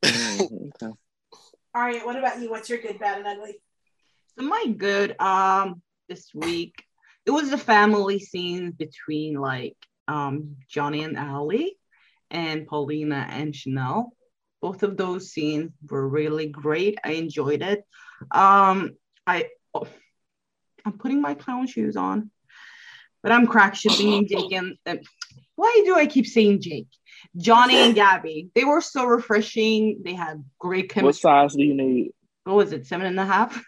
Mhm, okay. Aria, what about you? What's your good, bad, and ugly? My good um this week it was the family scene between like um Johnny and Allie and Paulina and Chanel. Both of those scenes were really great. I enjoyed it. Um I oh, I'm putting my clown shoes on, but I'm crack shipping Jake and, and why do I keep saying Jake? Johnny and Gabby. They were so refreshing. They had great chemistry. What size do you need? What was it? Seven and a half.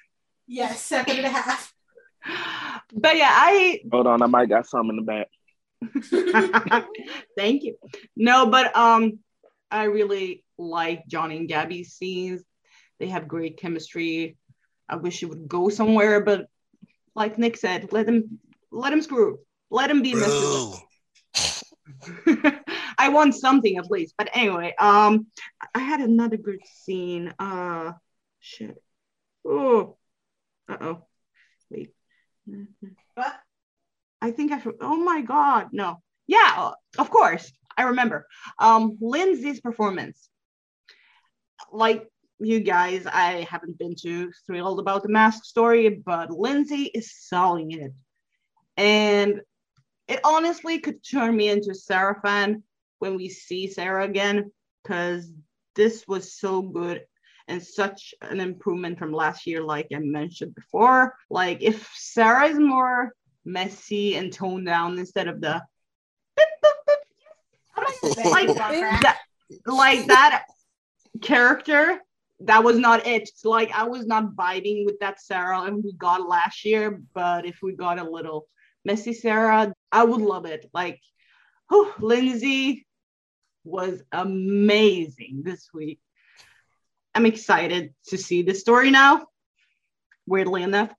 Yes, seven and a half. But yeah, I Hold on, I might got some in the back. Thank you. No, but um, I really like Johnny and Gabby's scenes. They have great chemistry. I wish it would go somewhere, but like Nick said, let them let them screw. Let them be Boo. Mr. I want something at least. But anyway, um, I had another good scene. Uh, shit. Oh, uh oh. Wait. What? I think I. should- Oh my god, no. Yeah, uh, of course. I remember. Um, Linsey's performance. Like you guys, I haven't been too thrilled about the mask story, but Linsey is selling it. And it honestly could turn me into a Sarah fan when we see Sarah again, because this was so good and such an improvement from last year, like I mentioned before. Like if Sarah is more messy and toned down instead of the like that. Like that character that was not it. Like i was not vibing with that sarah and we got last year but if we got a little messy sarah i would love it. Like oh linsey was amazing this week i'm excited to see the story now weirdly enough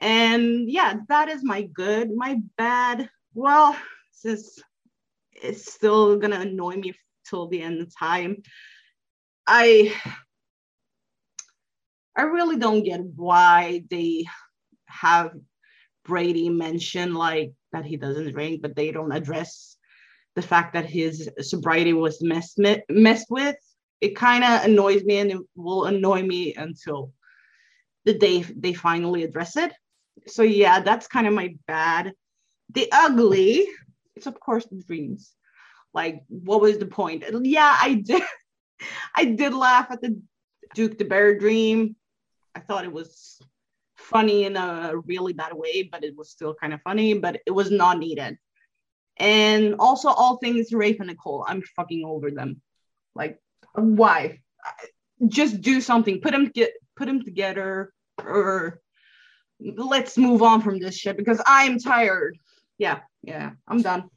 and yeah that is my good my bad well since it's still gonna annoy me till the end of time. I I really don't get why they have Brady mention like that he doesn't drink, but they don't address the fact that his sobriety was messed messed with. It kind of annoys me, and it will annoy me until the day they finally address it. So yeah, that's kind of my bad. The ugly, it's of course the dreams. Like, what was the point? Yeah, I did. I did laugh at the Duke the Bear dream. I thought it was funny in a really bad way, but it was still kind of funny, but it was not needed. And also, all things Rafe and Nicole, I'm fucking over them. Like, why? Just do something. Put them get put them together, or let's move on from this shit because I'm tired. Yeah, yeah, I'm done.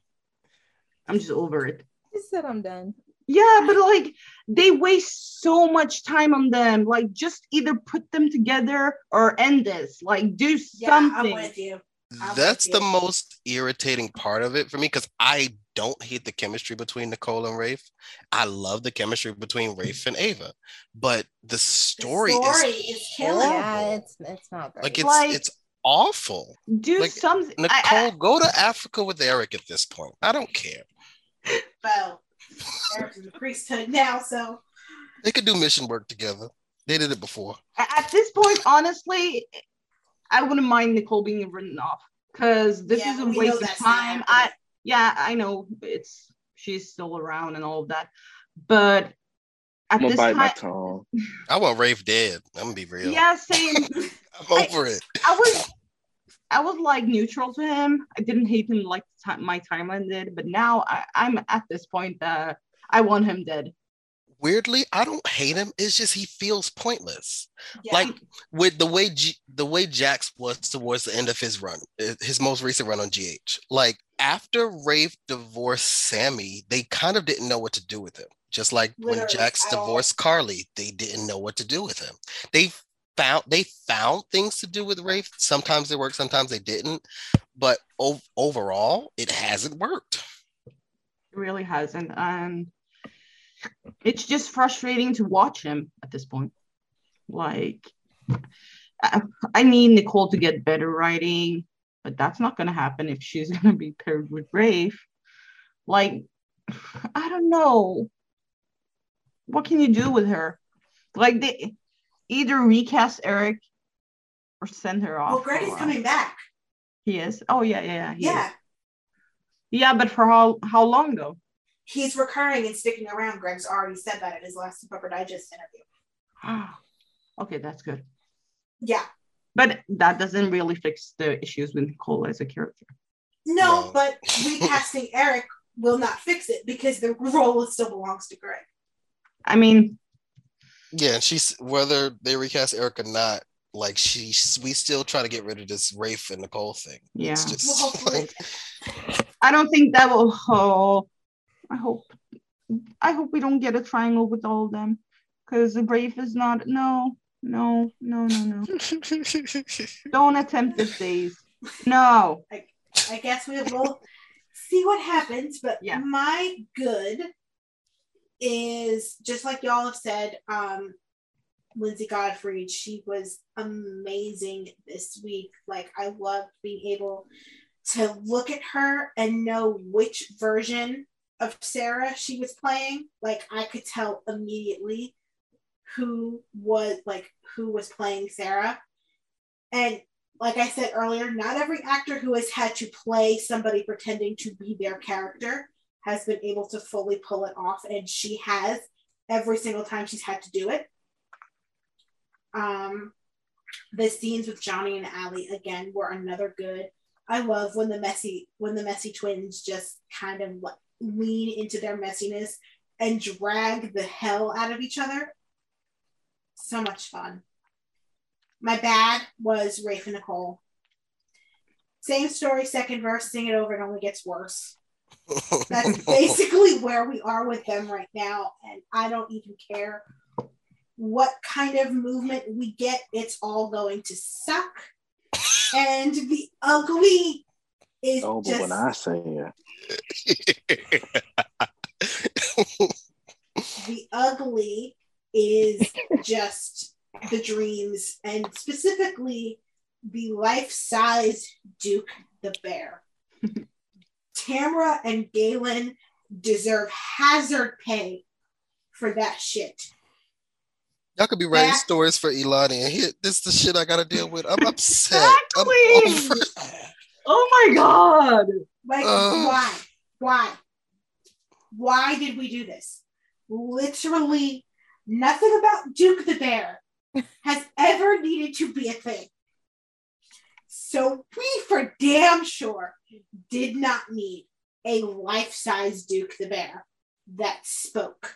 I'm just over it. I said I'm done. Yeah, but like they waste so much time on them. Like just either put them together or end this. Like do Yeah, I'm something. with you. I'm That's the most irritating part of it for me because I don't hate the chemistry between Nicole and Rafe. I love the chemistry between Rafe and Ava, but the story, story is, is killing. Yeah, it's it's not great. like it's Like- it's awful. do Like, something. Nicole, I- I- go to Africa with Eric at this point. I don't care. Well, Eric's in the priesthood now, so They could do mission work together. They did it before. at this point, honestly, I wouldn't mind Nicole being written off because this Yeah, is a waste of time. I yeah, I know it's she's still around and all of that, but at I'm gonna this bite my time, tongue. I want Rafe dead. I'm gonna be real. yeah, same. I'm over it. I was I was like neutral to him. I didn't hate him like ti- my timeline did, but now I, I'm at this point that I want him dead. Weirdly, I don't hate him. It's just he feels pointless. yeah. Like with the way G- the way Jax was towards the end of his run, uh, his most recent run on GH. Like after Rafe divorced Sami, they kind of didn't know what to do with him. Just like when Literally, Jax divorced Carly, they didn't know what to do with him. They found they found things to do with Rafe. Sometimes they worked, sometimes they didn't. But o- overall, it hasn't worked. It really hasn't. And it's just frustrating to watch him at this point. Like, I, need Nicole to get better writing, but that's not going to happen if she's going to be paired with Rafe. Like, I don't know. What can you do with her? Like, they, either recast Eric or send her off. Well, is coming back. He is. Oh yeah, yeah, yeah. he is. Yeah, Yeah, but for how how long though? He's recurring and sticking around. Greg's already said that in his last Super Digest interview. Oh, okay, that's good. Yeah. But that doesn't really fix the issues with Nicole as a character. No, No. but recasting Eric will not fix it because the role still belongs to Greg. I mean, Yeah, and she's whether they recast Eric or not, like she we still try to get rid of this Rafe and Nicole thing. yeah. It's just Well, like, I don't think that will. Oh, I hope. I hope we don't get a triangle with all of them, because the brave is not. No, no, no, no, no. Don't attempt this, days. No. I guess we will see what happens. But Yeah. my good is just like y'all have said, um, Linsey Godfrey, she was amazing this week. Like I loved being able to look at her and know which version of Sarah she was playing. Like I could tell immediately who was like who was playing Sarah. And like I said earlier, not every actor who has had to play somebody pretending to be their character has been able to fully pull it off, and she has every single time she's had to do it. Um, the scenes with Johnny and Allie again were another good. I love when the messy when the messy twins just kind of like lean into their messiness and drag the hell out of each other. So much fun. My bad was Rafe and Nicole. Same story, second verse, sing it over, it only gets worse. That's basically where we are with them right now. And I don't even care what kind of movement we get, it's all going to suck. And the ugly is Oh, but just when I say it, the ugly is just the dreams and specifically the life-size Duke the Bear. Tamara and Galen deserve hazard pay for that shit. Y'all could be writing That- stories for Elani, and here, this is the shit I gotta deal with. I'm upset. I'm Exactly. over- Oh my god. Like, Ugh. why? Why? Why did we do this? Literally, nothing about Duke the Bear has ever needed to be a thing. So we, for damn sure, did not need a life-size Duke the Bear that spoke.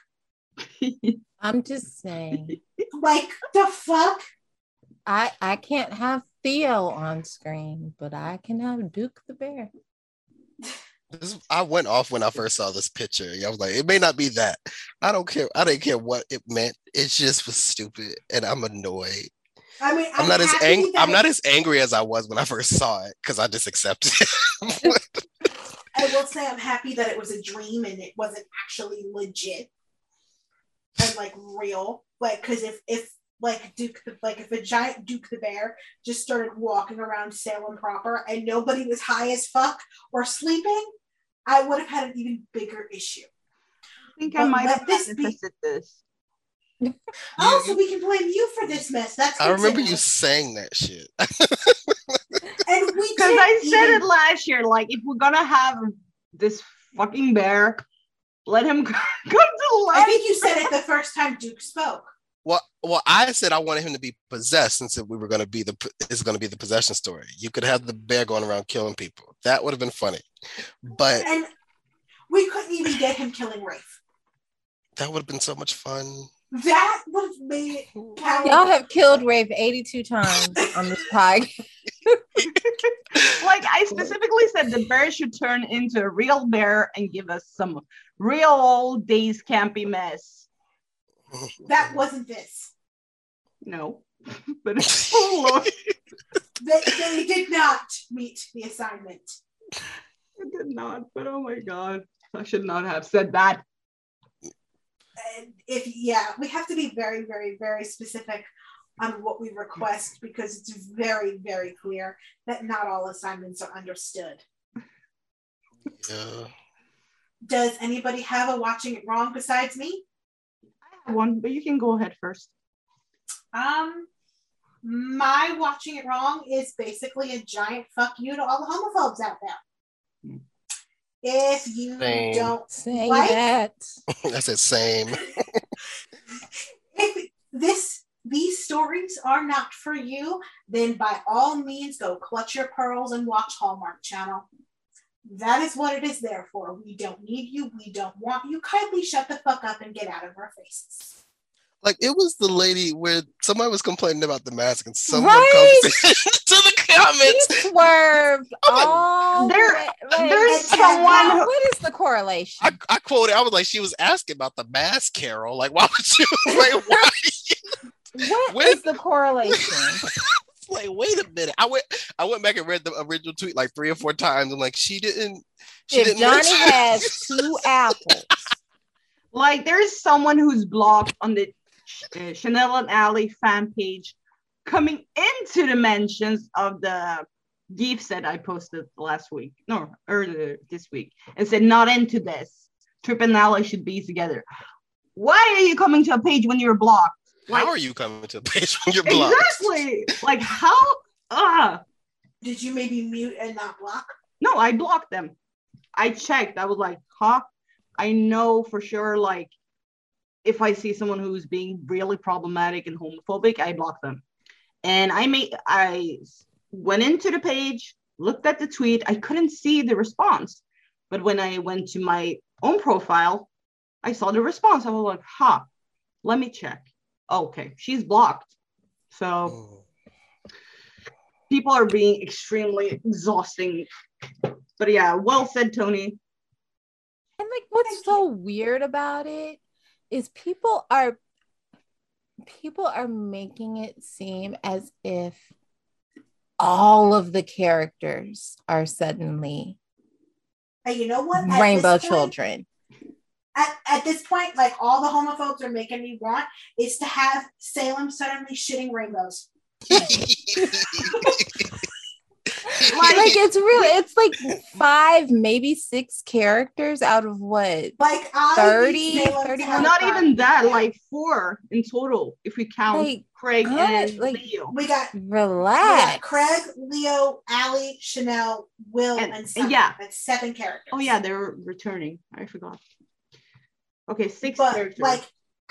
I'm just saying, Like the fuck? I I can't have Theo on screen, but I can have Duke the Bear. This, I went off when I first saw this picture. I was like, it may not be that. I don't care. I didn't care what it meant. It just was stupid, and I'm annoyed. I mean, I'm, not as angry. I'm not as angry as I was when I first saw it because I just accepted it. I will say I'm happy that it was a dream and it wasn't actually legit and like real. Like, because if if like Duke, the, like if a giant Duke the Bear just started walking around Salem proper and nobody was high as fuck or sleeping, I would have had an even bigger issue. I think I might have this be- manifested this. oh, so we can blame you for this mess. That's I remember you saying that shit. and we Because I said even- it last year. Like, if we're gonna have this fucking bear, let him come to life. I think you said it the first time Duke spoke. Well, well, I said I wanted him to be possessed since we were going to be the it's going to be the possession story. You could have the bear going around killing people. That would have been funny, but And we couldn't even get him killing Rafe. that would have been so much fun. That would have made it. Y'all have killed Rafe 82 times on this podcast. like I specifically said, the bear should turn into a real bear and give us some real old days campy mess. That wasn't this. No, but oh lord, They, they did not meet the assignment. I did not. But oh my god, I should not have said that. And if yeah, we have to be very, very, very specific on what we request because it's very, very clear that not all assignments are understood. Yeah. Does anybody have a watching it wrong besides me? I have one, but you can go ahead first. Um, my watching it wrong is basically a giant fuck you to all the homophobes out there. If you Same. don't, Say Like- that. I said same. if this these stories are not for you, then by all means go clutch your pearls and watch Hallmark Channel. That is what it is there for. We don't need you. We don't want you. Kindly shut the fuck up and get out of our faces. Like it was the lady where somebody was complaining about the mask, and someone Right. comes to the He comments. swerved I'm like, There- Like, there's someone who, what is the correlation? I, I quoted. I was like, she was asking about the mask, Carol. Like, why would you? Like, why? What when- is the correlation? Like, wait a minute. I went. I went back and read the original tweet like three or four times. I'm like, she didn't. She if didn't. Johnny mention- has two apples, like there's someone who's blocked on the uh, Chanel and Allie fan page coming into the mentions of the gift that I posted last week, no, earlier this week, and said not into this. Tripp and Allie should be together. Why are you coming to a page when you're blocked? How are you coming to a page when you're blocked? Exactly. Like how? Ah, Did you maybe mute and not block? no, I blocked them. I checked. I was like, huh? I know for sure. Like, if I see someone who's being really problematic and homophobic, I block them. And I made. I went into the page, looked at the tweet. I couldn't see the response, but when I went to my own profile, I saw the response. I was like, huh? Let me check. Oh, okay, she's blocked. So Oh. people are being extremely exhausting. But yeah, well said, Tony. and like what's so weird about it is people are people are making it seem as if all of the characters are suddenly And you know what? At rainbow point- children. At, at this point, like all the homophobes are making me want is to have Salem suddenly shitting rainbows. like it's really it's like five maybe six characters out of what Like I 30, need Salem to 30 have Not even that, like four in total, if we count like Craig God, and like- Leo. we got we got relax Craig, Leo, allie Chanel, Will, And- and, Simon. yeah. That's seven characters. Oh yeah, they're returning. I forgot. Okay, six but characters. like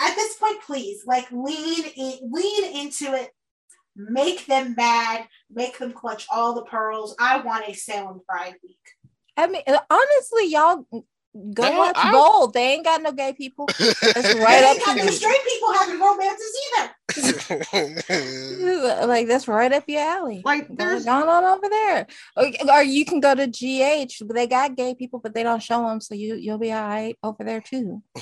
at this point, please, like lean in, lean into it. Make them mad. Make them clutch all the pearls. I want a Salem Pride Week. i mean honestly y'all go No, watch I- bold. They ain't got no gay people. That's right up to you. straight people having romances either. like that's right up your alley. Like, there's- going on over there. Or, or you can go to gh but they got gay people but they don't show them so you you'll be all right over there too.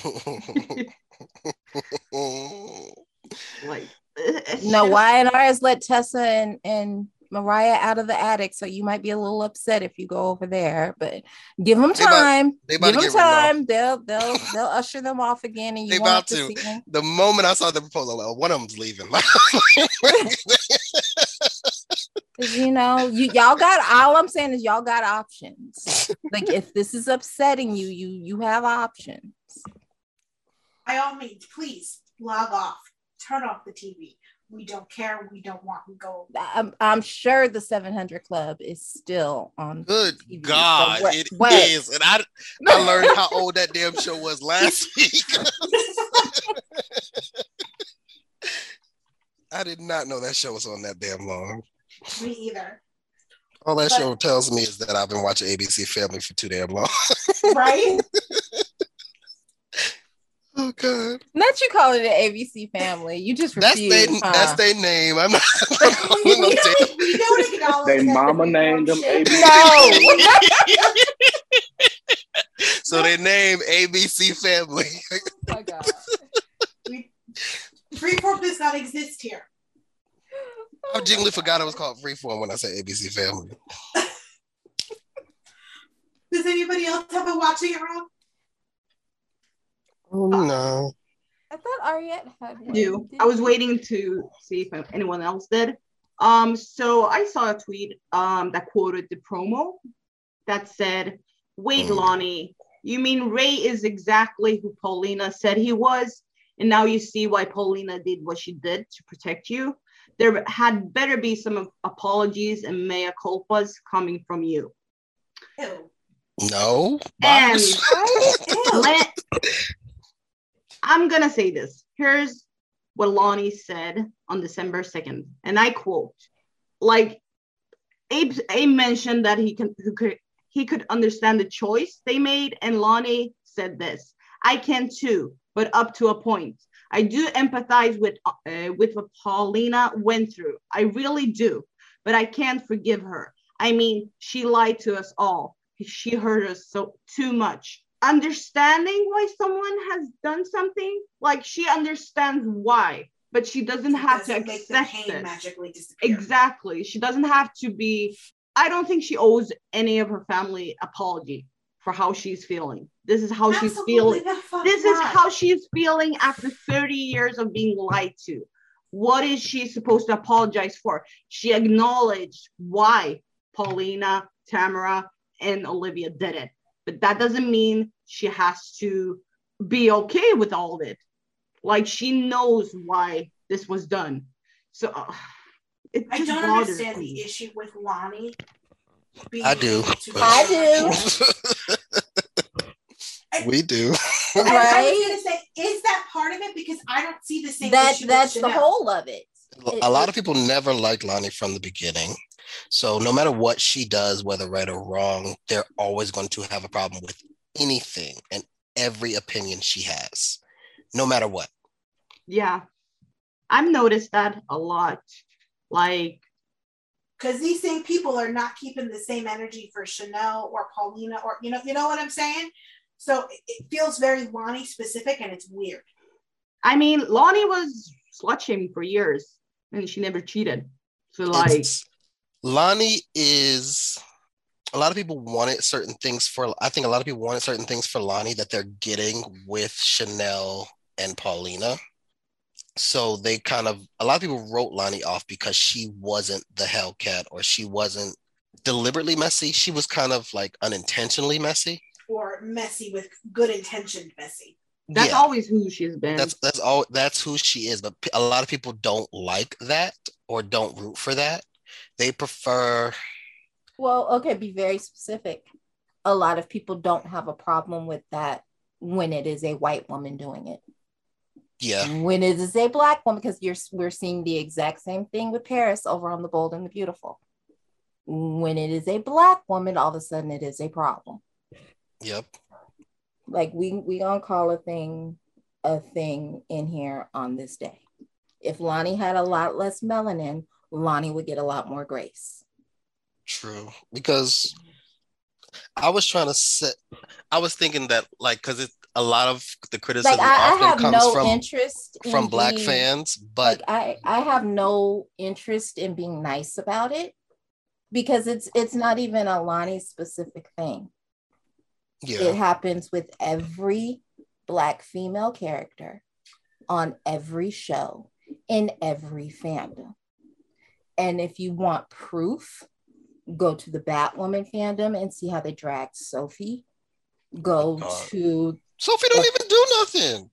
Like no just- Y&R has let tessa and and mariah out of the attic so you might be a little upset if you go over there but give them They about- time they about give to them get rid of time they'll they'll they'll usher them off again and you They won't about to to. the moment I saw the proposal, well, one of them's leaving. you know, you y'all got all I'm saying is y'all got options. like if this is upsetting you, you you have options. By all means, please log off. Turn off the TV. We don't care. We don't want. We go. I'm, I'm sure the 700 Club is still on. Good TV. God, So what- it what? is. And I, I learned how old that damn show was last week. I did not know that show was on that damn long. Me either. All that But- show tells me is that I've been watching ABC Family for too damn long. Right? Oh God, Not you calling it an ABC Family. You just that's refuse. their huh? that's their name. I'm not. I'm not gonna don't, we don't acknowledge They mama named them. ABC. No. so they name ABC Family. oh my God. We, Freeform does not exist here. I genuinely forgot it was called Freeform when I said ABC Family. Does anybody else have been watching it wrong? Oh no. I thought Ariette had one. do. Did I was waiting to see if anyone else did. Um, so I saw a tweet um that quoted the promo that said, "Wait, Mm. Lani, you mean Ray is exactly who Paulina said he was? and now you see why Paulina did what she did to protect you. There had better be some apologies and mea culpas coming from you. Ew. No. And I'm gonna say this. Here's what Lani said on December 2nd, and I quote, like Abe, Abe mentioned that he can who could he could understand the choice they made, and Lani said this: "I can too, but up to a point. I do empathize with uh, with what Paulina went through. I really do, but I can't forgive her. I mean, she lied to us all. She hurt us so too much. Understanding why someone has done something, like she understands why, but she doesn't have Doesn't to accept pain it. magically disappear. Exactly. She doesn't have to be. I don't think she owes any of her family apology for how she's feeling. This is how she's feeling. This is not. how she's feeling after 30 years of being lied to. What is she supposed to apologize for? She acknowledged why Paulina, Tamara, and Olivia did it. But that doesn't mean she has to be okay with all of it. Like she knows why this was done. So uh, it I just don't understand me. the issue with Lani. being I do. to- I do. we do. And I was Right? gonna say, is that part of it? Because I don't see the same. That issue with that's the whole of it. A lot of people never liked Lani from the beginning. So no matter what she does, whether right or wrong, they're always going to have a problem with anything and every opinion she has, no matter what. Yeah. I've noticed that a lot. Like, because these same people are not keeping the same energy for Chanel or Paulina or you know you know what I'm saying. So it, it feels very Lani specific and it's weird. I mean, Lani was slut shaming for years and she never cheated. So, like, It's- Lani is a lot of people wanted certain things for I think a lot of people wanted certain things for Lani that they're getting with Chanel and Paulina. So they kind of a lot of people wrote Lani off because she wasn't the Hellcat or she wasn't deliberately messy. She was kind of like unintentionally messy. Or messy with good intentioned messy. That's Yeah. always who she's been. That's that's all that's who she is. But a lot of people don't like that or don't root for that. They prefer Well, okay, be very specific. A lot of people don't have a problem with that when it is a white woman doing it. yeah. When it is a black woman, because you're we're seeing the exact same thing with Paris over on the Bold and the Beautiful. When it is a black woman, all of a sudden it is a problem. Yep. Like we we gonna call a thing a thing in here on this day. If Lani had a lot less melanin, Lani would get a lot more grace. True, because I was trying to set. I was thinking that like because it a lot of the criticism Like I, I often have comes no from interest in from black being- fans, but like I I have no interest in being nice about it because it's it's not even a Lani specific thing. Yeah, It happens with every black female character on every show in every fandom. And if you want proof, go to the Batwoman fandom and see how they dragged Sophie. Go oh God. to Sophie don't even do nothing.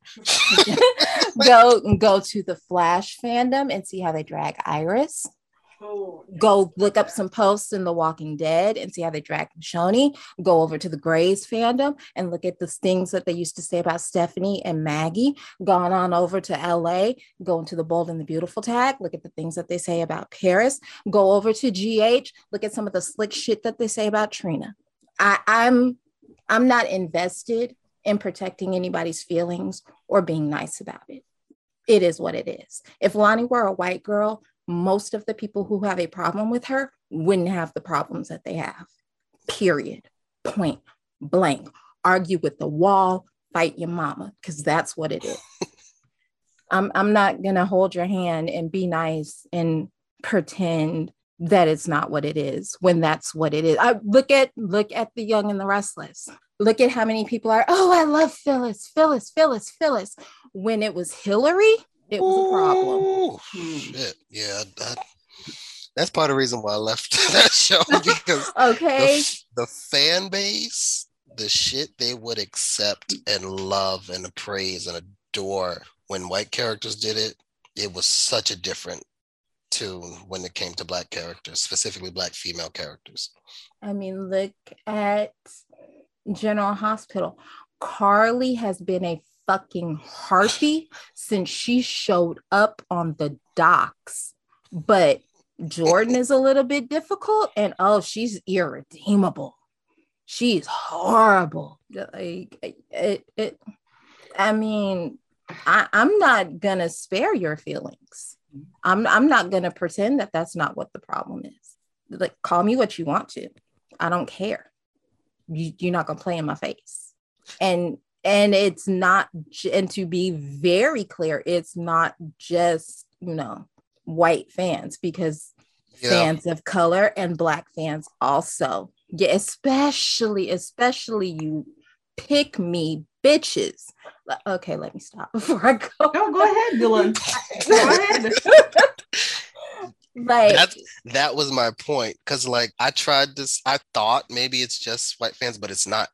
go go to the Flash fandom and see how they drag Iris. Oh, Go look up some posts in The Walking Dead and see how they drag Shoni. Go over to the Grey's fandom and look at the things that they used to say about Stephanie and Maggie. Gone on over to LA, go into the Bold and the Beautiful tag, look at the things that they say about Paris. Go over to GH, look at some of the slick shit that they say about Trina. I, I'm I'm not invested in protecting anybody's feelings or being nice about it. It is what it is. If Lani were a white girl, most of the people who have a problem with her wouldn't have the problems that they have. Period. Point blank. Argue with the wall, fight your mama, because that's what it is. I'm, I'm not going to hold your hand and be nice and pretend that it's not what it is when that's what it is. I look at look at the young and the restless. Look at how many people are, oh, I love Phyllis, Phyllis, Phyllis, Phyllis. When it was Hilary, it was a problem. Ooh, Hmm. Shit, yeah, that, that's part of the reason why I left that show because Okay. f- the fan base, the shit they would accept and love and praise and adore when white characters did it. It was such a different tune when it came to black characters, specifically black female characters. I mean, look at General Hospital. Carly has been a fucking harpy since she showed up on the docks. But Jordan is a little bit difficult, and oh, she's irredeemable. She's horrible. Like it, it I mean, I, I'm not gonna spare your feelings. I'm I'm not gonna pretend that that's not what the problem is. Like, call me what you want to. I don't care. You, you're not gonna play in my face. And and it's not and to be very clear, it's not just you know white fans because yeah. fans of color and black fans also. Yeah, especially especially you pick me bitches. Okay, let me stop before I go. No, go ahead, Dylan. go ahead. like that, that was my point because like i tried this i thought maybe it's just white fans but it's not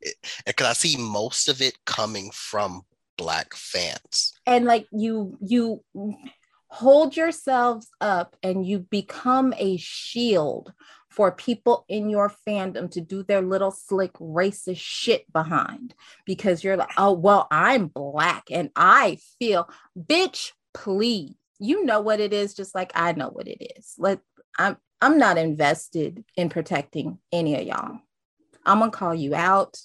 because i see most of it coming from black fans and like you you hold yourselves up and you become a shield for people in your fandom to do their little slick racist shit behind because you're like, oh, well, I'm black and I feel, bitch, please. You know what it is, just like I know what it is. Let I'm I'm not invested in protecting any of y'all. I'm gonna call you out.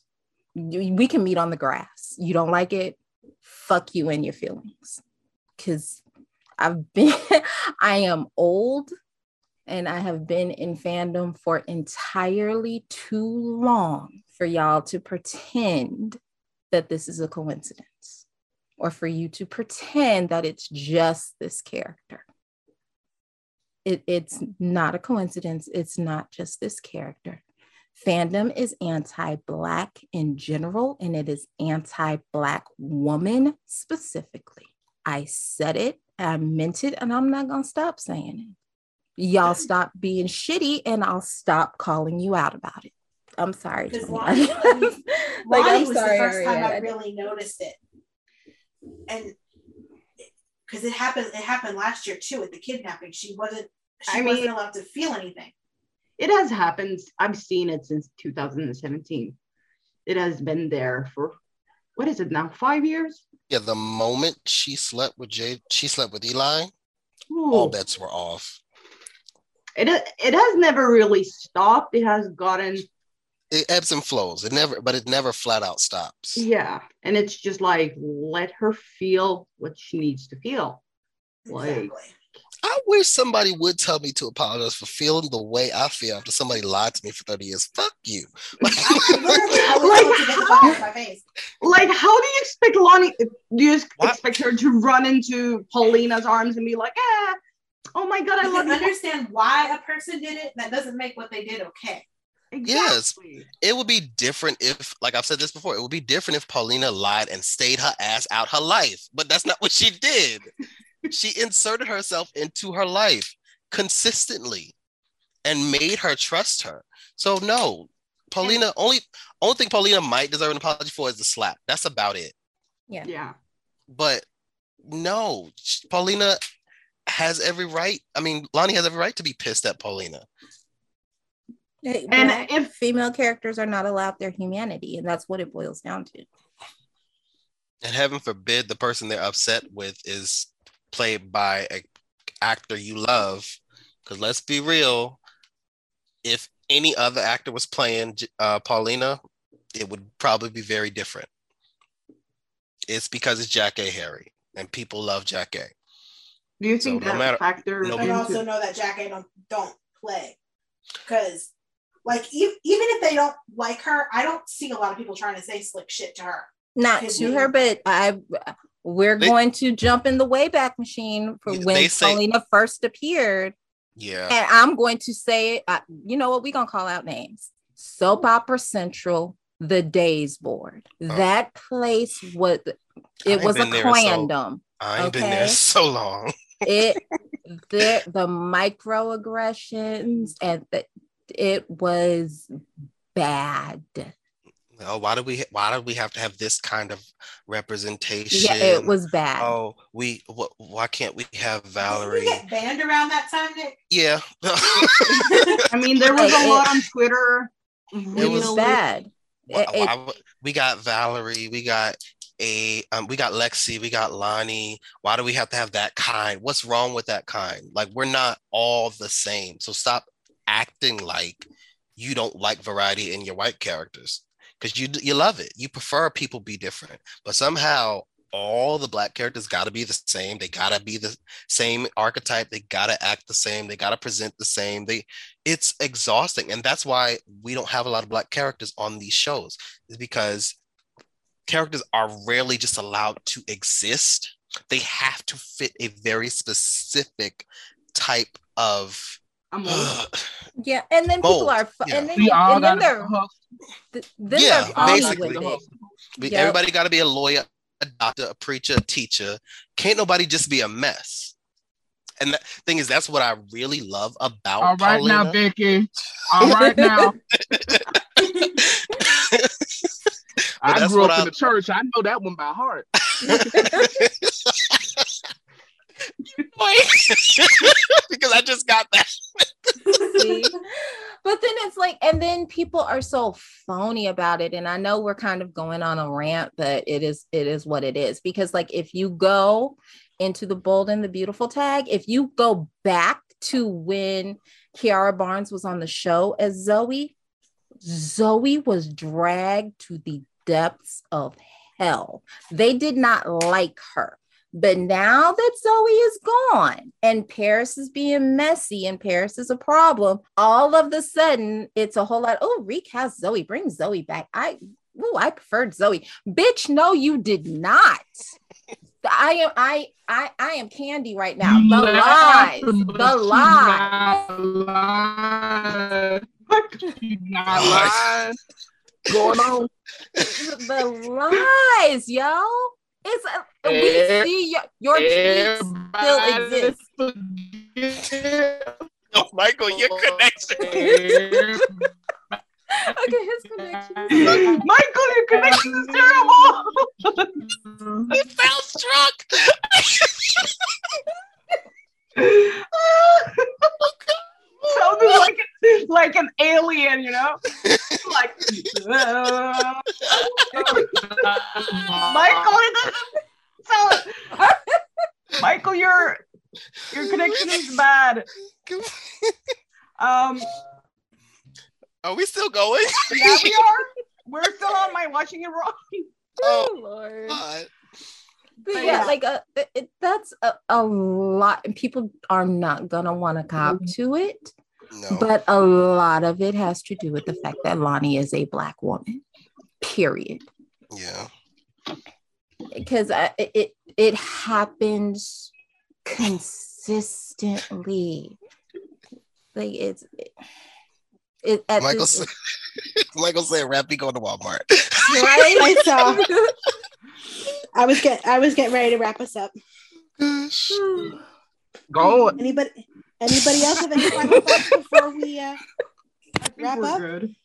We can meet on the grass. You don't like it? Fuck you and your feelings. Cause I've been, I am old and I have been in fandom for entirely too long for y'all to pretend that this is a coincidence or for you to pretend that it's just this character. It, it's not a coincidence. It's not just this character. Fandom is anti Black in general, and it is anti Black woman specifically. I said it, I meant it, and I'm not going to stop saying it y'all stop being shitty and I'll stop calling you out about it. I'm sorry. Because Lani, like, Lani was sorry, the first time I really noticed it. And because it happened, it happened last year too with the kidnapping. She wasn't she I wasn't mean, allowed to feel anything. It has happened. I've seen it since 2017. It has been there for what is it now? Five years? Yeah, the moment she slept with Jay, she slept with Eli, Ooh. all bets were off it it has never really stopped. It has gotten it ebbs and flows. It never, but it never flat out stops. Yeah, and it's just like let her feel what she needs to feel. Like, I wish somebody would tell me to apologize for feeling the way I feel after somebody lied to me for 30 years. Fuck you. like, how, like, how do you expect Lani? Do you what? expect her to run into Paulina's arms and be like, "Ah, oh my god, I love understand why a person did it. That doesn't make what they did okay. Exactly. Yes, it would be different if, like I've said this before, it would be different if Paulina lied and stayed her ass out her life. But that's not what she did. she inserted herself into her life consistently and made her trust her. So no, Paulina only only thing Paulina might deserve an apology for is the slap. That's about it. Yeah. Yeah. But no, Paulina has every right. I mean, Lani has every right to be pissed at Paulina. And if female characters are not allowed their humanity, and that's what it boils down to. And heaven forbid the person they're upset with is played by an actor you love. Because let's be real, if any other actor was playing uh, Paulina, it would probably be very different. It's because it's Jackée Harry, and people love Jackée. Do you think so that no matter, factor? No, I also know that Jackée don't don't play because, like, even even if they don't like her, I don't see a lot of people trying to say slick shit to her. Not to her, but I we're they, going to jump in the wayback machine for when say, Paulina first appeared. Yeah, and I'm going to say, uh, you know what? We're gonna call out names. Soap Opera Central, the Days Board. Oh. That place was it was a crandom. So, I ain't okay? been there so long it the the microaggressions and the, it was bad. Oh, why do we why do we have to have this kind of representation? Yeah, it was bad. Oh, we what, why can't we have Didn't Valerie? you get banned around that time, Nick? Yeah. I mean, there was a lot on Twitter. it was really- bad. Why- It- it- why we got Valerie, we got a um, we got Lexi, we got Lani. Why do we have to have that kind? What's wrong with that kind? Like we're not all the same. So stop acting like you don't like variety in your white characters because you you love it. You prefer people be different, but somehow all the black characters got to be the same. They got to be the same archetype. They got to act the same. They got to present the same. They it's exhausting, and that's why we don't have a lot of black characters on these shows. Is because characters are rarely just allowed to exist. They have to fit a very specific type of. I'm old. yeah, and then people Mold, are, fu- yeah. and then, We and then got they're, hooked. th- then Yeah, they're basically. with it. we- Yep. Everybody got to be a lawyer, a doctor, a preacher, a teacher. Can't nobody just be a mess. And the thing is, that's what I really love about. All right now, Paulina. Vicky. All right now. I grew what up I- in the church. I know that one by heart. because I just got that. But then it's like, and then people are so phony about it. And I know we're kind of going on a rant, but it is it is what it is. Because like if you go into the bold and the beautiful tag, if you go back to when Kiara Barnes was on the show as Zoe, Zoe was dragged to the depths of hell. They did not like her. But now that Zoe is gone and Paris is being messy and Paris is a problem, all of the sudden it's a whole lot. Oh, recast Zoe, bring Zoe back. I oh, I preferred Zoe. Bitch, no, you did not. I am I I I am candy right now. The laugh, lies, the you lies. not lying. You. Going on. the lies, yo. It's uh, we see your, your tweets still Everybody exist. Oh, Michael, your connection. Okay, his connection is. Michael, your connection is terrible. It felt struck. Sounded like like an alien, you know? Like uh, Michael, it doesn't sound Michael, your your connection is bad. Um Are we still going? yeah, we are. We're still on my watching it wrong. Oh, Lord. God. But But yeah, yeah. like uh, it, it- that's a, a lot, and people are not gonna want to cop to it. No. But a lot of it has to do with the fact that Lani is a black woman. Period. yeah. Because it it- it happens consistently. Like it's it, it at Michael this- said, Michael said, "Rappy going to Walmart." right? I was get I was getting ready to wrap us up. Gosh. Go. Anybody anybody else have any final thoughts before we uh Wrap up? good.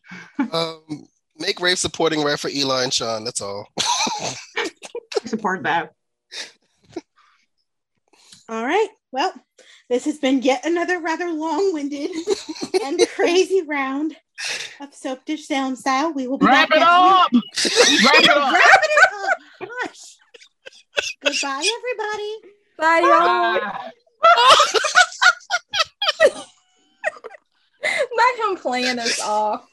Um, make Rafe supporting ref for Eli and Sean. That's all. Support that. all right. Well, this has been yet another rather long-winded and crazy round of soap dish sound style. We will be Wrap back it up. Wrap it up. Wrapping it up. Hush. Goodbye, everybody. Bye, y'all. Bye. Not him playing us off.